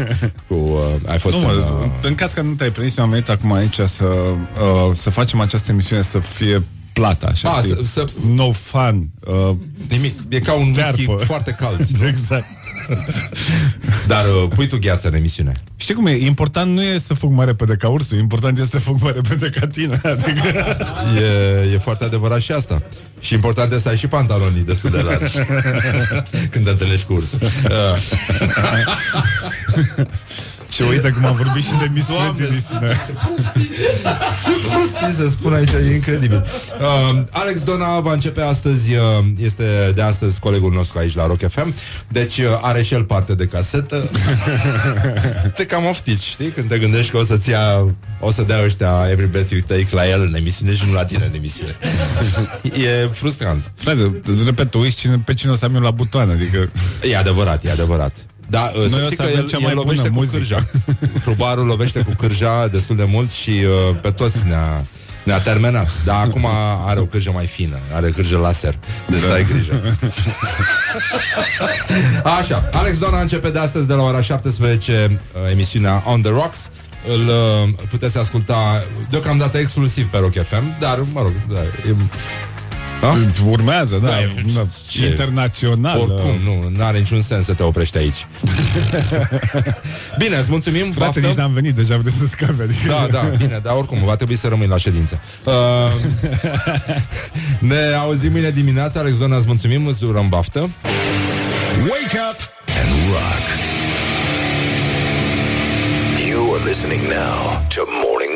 Speaker 2: Cu, uh, ai fost
Speaker 13: Nu,
Speaker 2: în,
Speaker 13: mă,
Speaker 2: uh,
Speaker 13: în caz că nu te-ai prins, eu am venit acum aici să, uh, să facem această emisiune să fie plată, așa,
Speaker 2: A,
Speaker 13: știi?
Speaker 2: să- să-
Speaker 13: No fun. Uh,
Speaker 2: Nimic. E ca un whisky
Speaker 13: Tearpă.
Speaker 2: foarte cald.
Speaker 13: exact.
Speaker 2: Dar uh, pui tu gheață în emisiune.
Speaker 13: Știi cum e? Important nu e să fug mai repede ca ursul, important e să fug mai repede ca tine. Adică...
Speaker 2: E, e foarte adevărat și asta. Și important este să ai și pantalonii destul de largi Când te întâlnești cu ursul uh,
Speaker 13: și uite cum am vorbit și de mistreții din sine.
Speaker 2: Ce prostii să spun aici, e incredibil uh, Alex Dona va începe astăzi uh, Este de astăzi colegul nostru aici la Rock FM Deci uh, are și el parte de casetă Te cam oftici, știi? Când te gândești că o să-ți ia O să dea ăștia Every Breath You Take la el în emisiune Și nu la tine în emisiune E frustrant
Speaker 13: Frate, repet, tu uiți cine, pe cine o să am eu la butoane, adică...
Speaker 2: E adevărat, e adevărat. Da, uh,
Speaker 13: Noi
Speaker 2: să
Speaker 13: o
Speaker 2: știi
Speaker 13: să
Speaker 2: că
Speaker 13: avem
Speaker 2: el,
Speaker 13: cea
Speaker 2: el
Speaker 13: mai bună
Speaker 2: lovește cu
Speaker 13: muzică.
Speaker 2: cârja. Probarul lovește cu cârja destul de mult și uh, pe toți ne-a, ne-a terminat. Dar acum are o cârjă mai fină, are cârjă laser. Deci da. ai grijă. Așa, Alex Dona începe de astăzi de la ora 17 uh, emisiunea On The Rocks. Îl uh, puteți asculta deocamdată exclusiv pe Rock FM, dar, mă rog, da, e, da?
Speaker 13: Urmează, da,
Speaker 2: Da, e-
Speaker 13: da
Speaker 2: ce-
Speaker 13: internațional.
Speaker 2: Oricum, nu, are niciun sens să te oprești aici. Bine, îți mulțumim,
Speaker 13: Frate,
Speaker 2: baftă.
Speaker 13: nici n-am venit, deja vreți să scapi, adică...
Speaker 2: Da, da, bine, dar oricum va trebui să rămâi la ședință. Uh, ne auzim mâine dimineața, Alex Dona, îți mulțumim, îți urăm baftă.
Speaker 3: Wake up and rock. You are listening now to Morning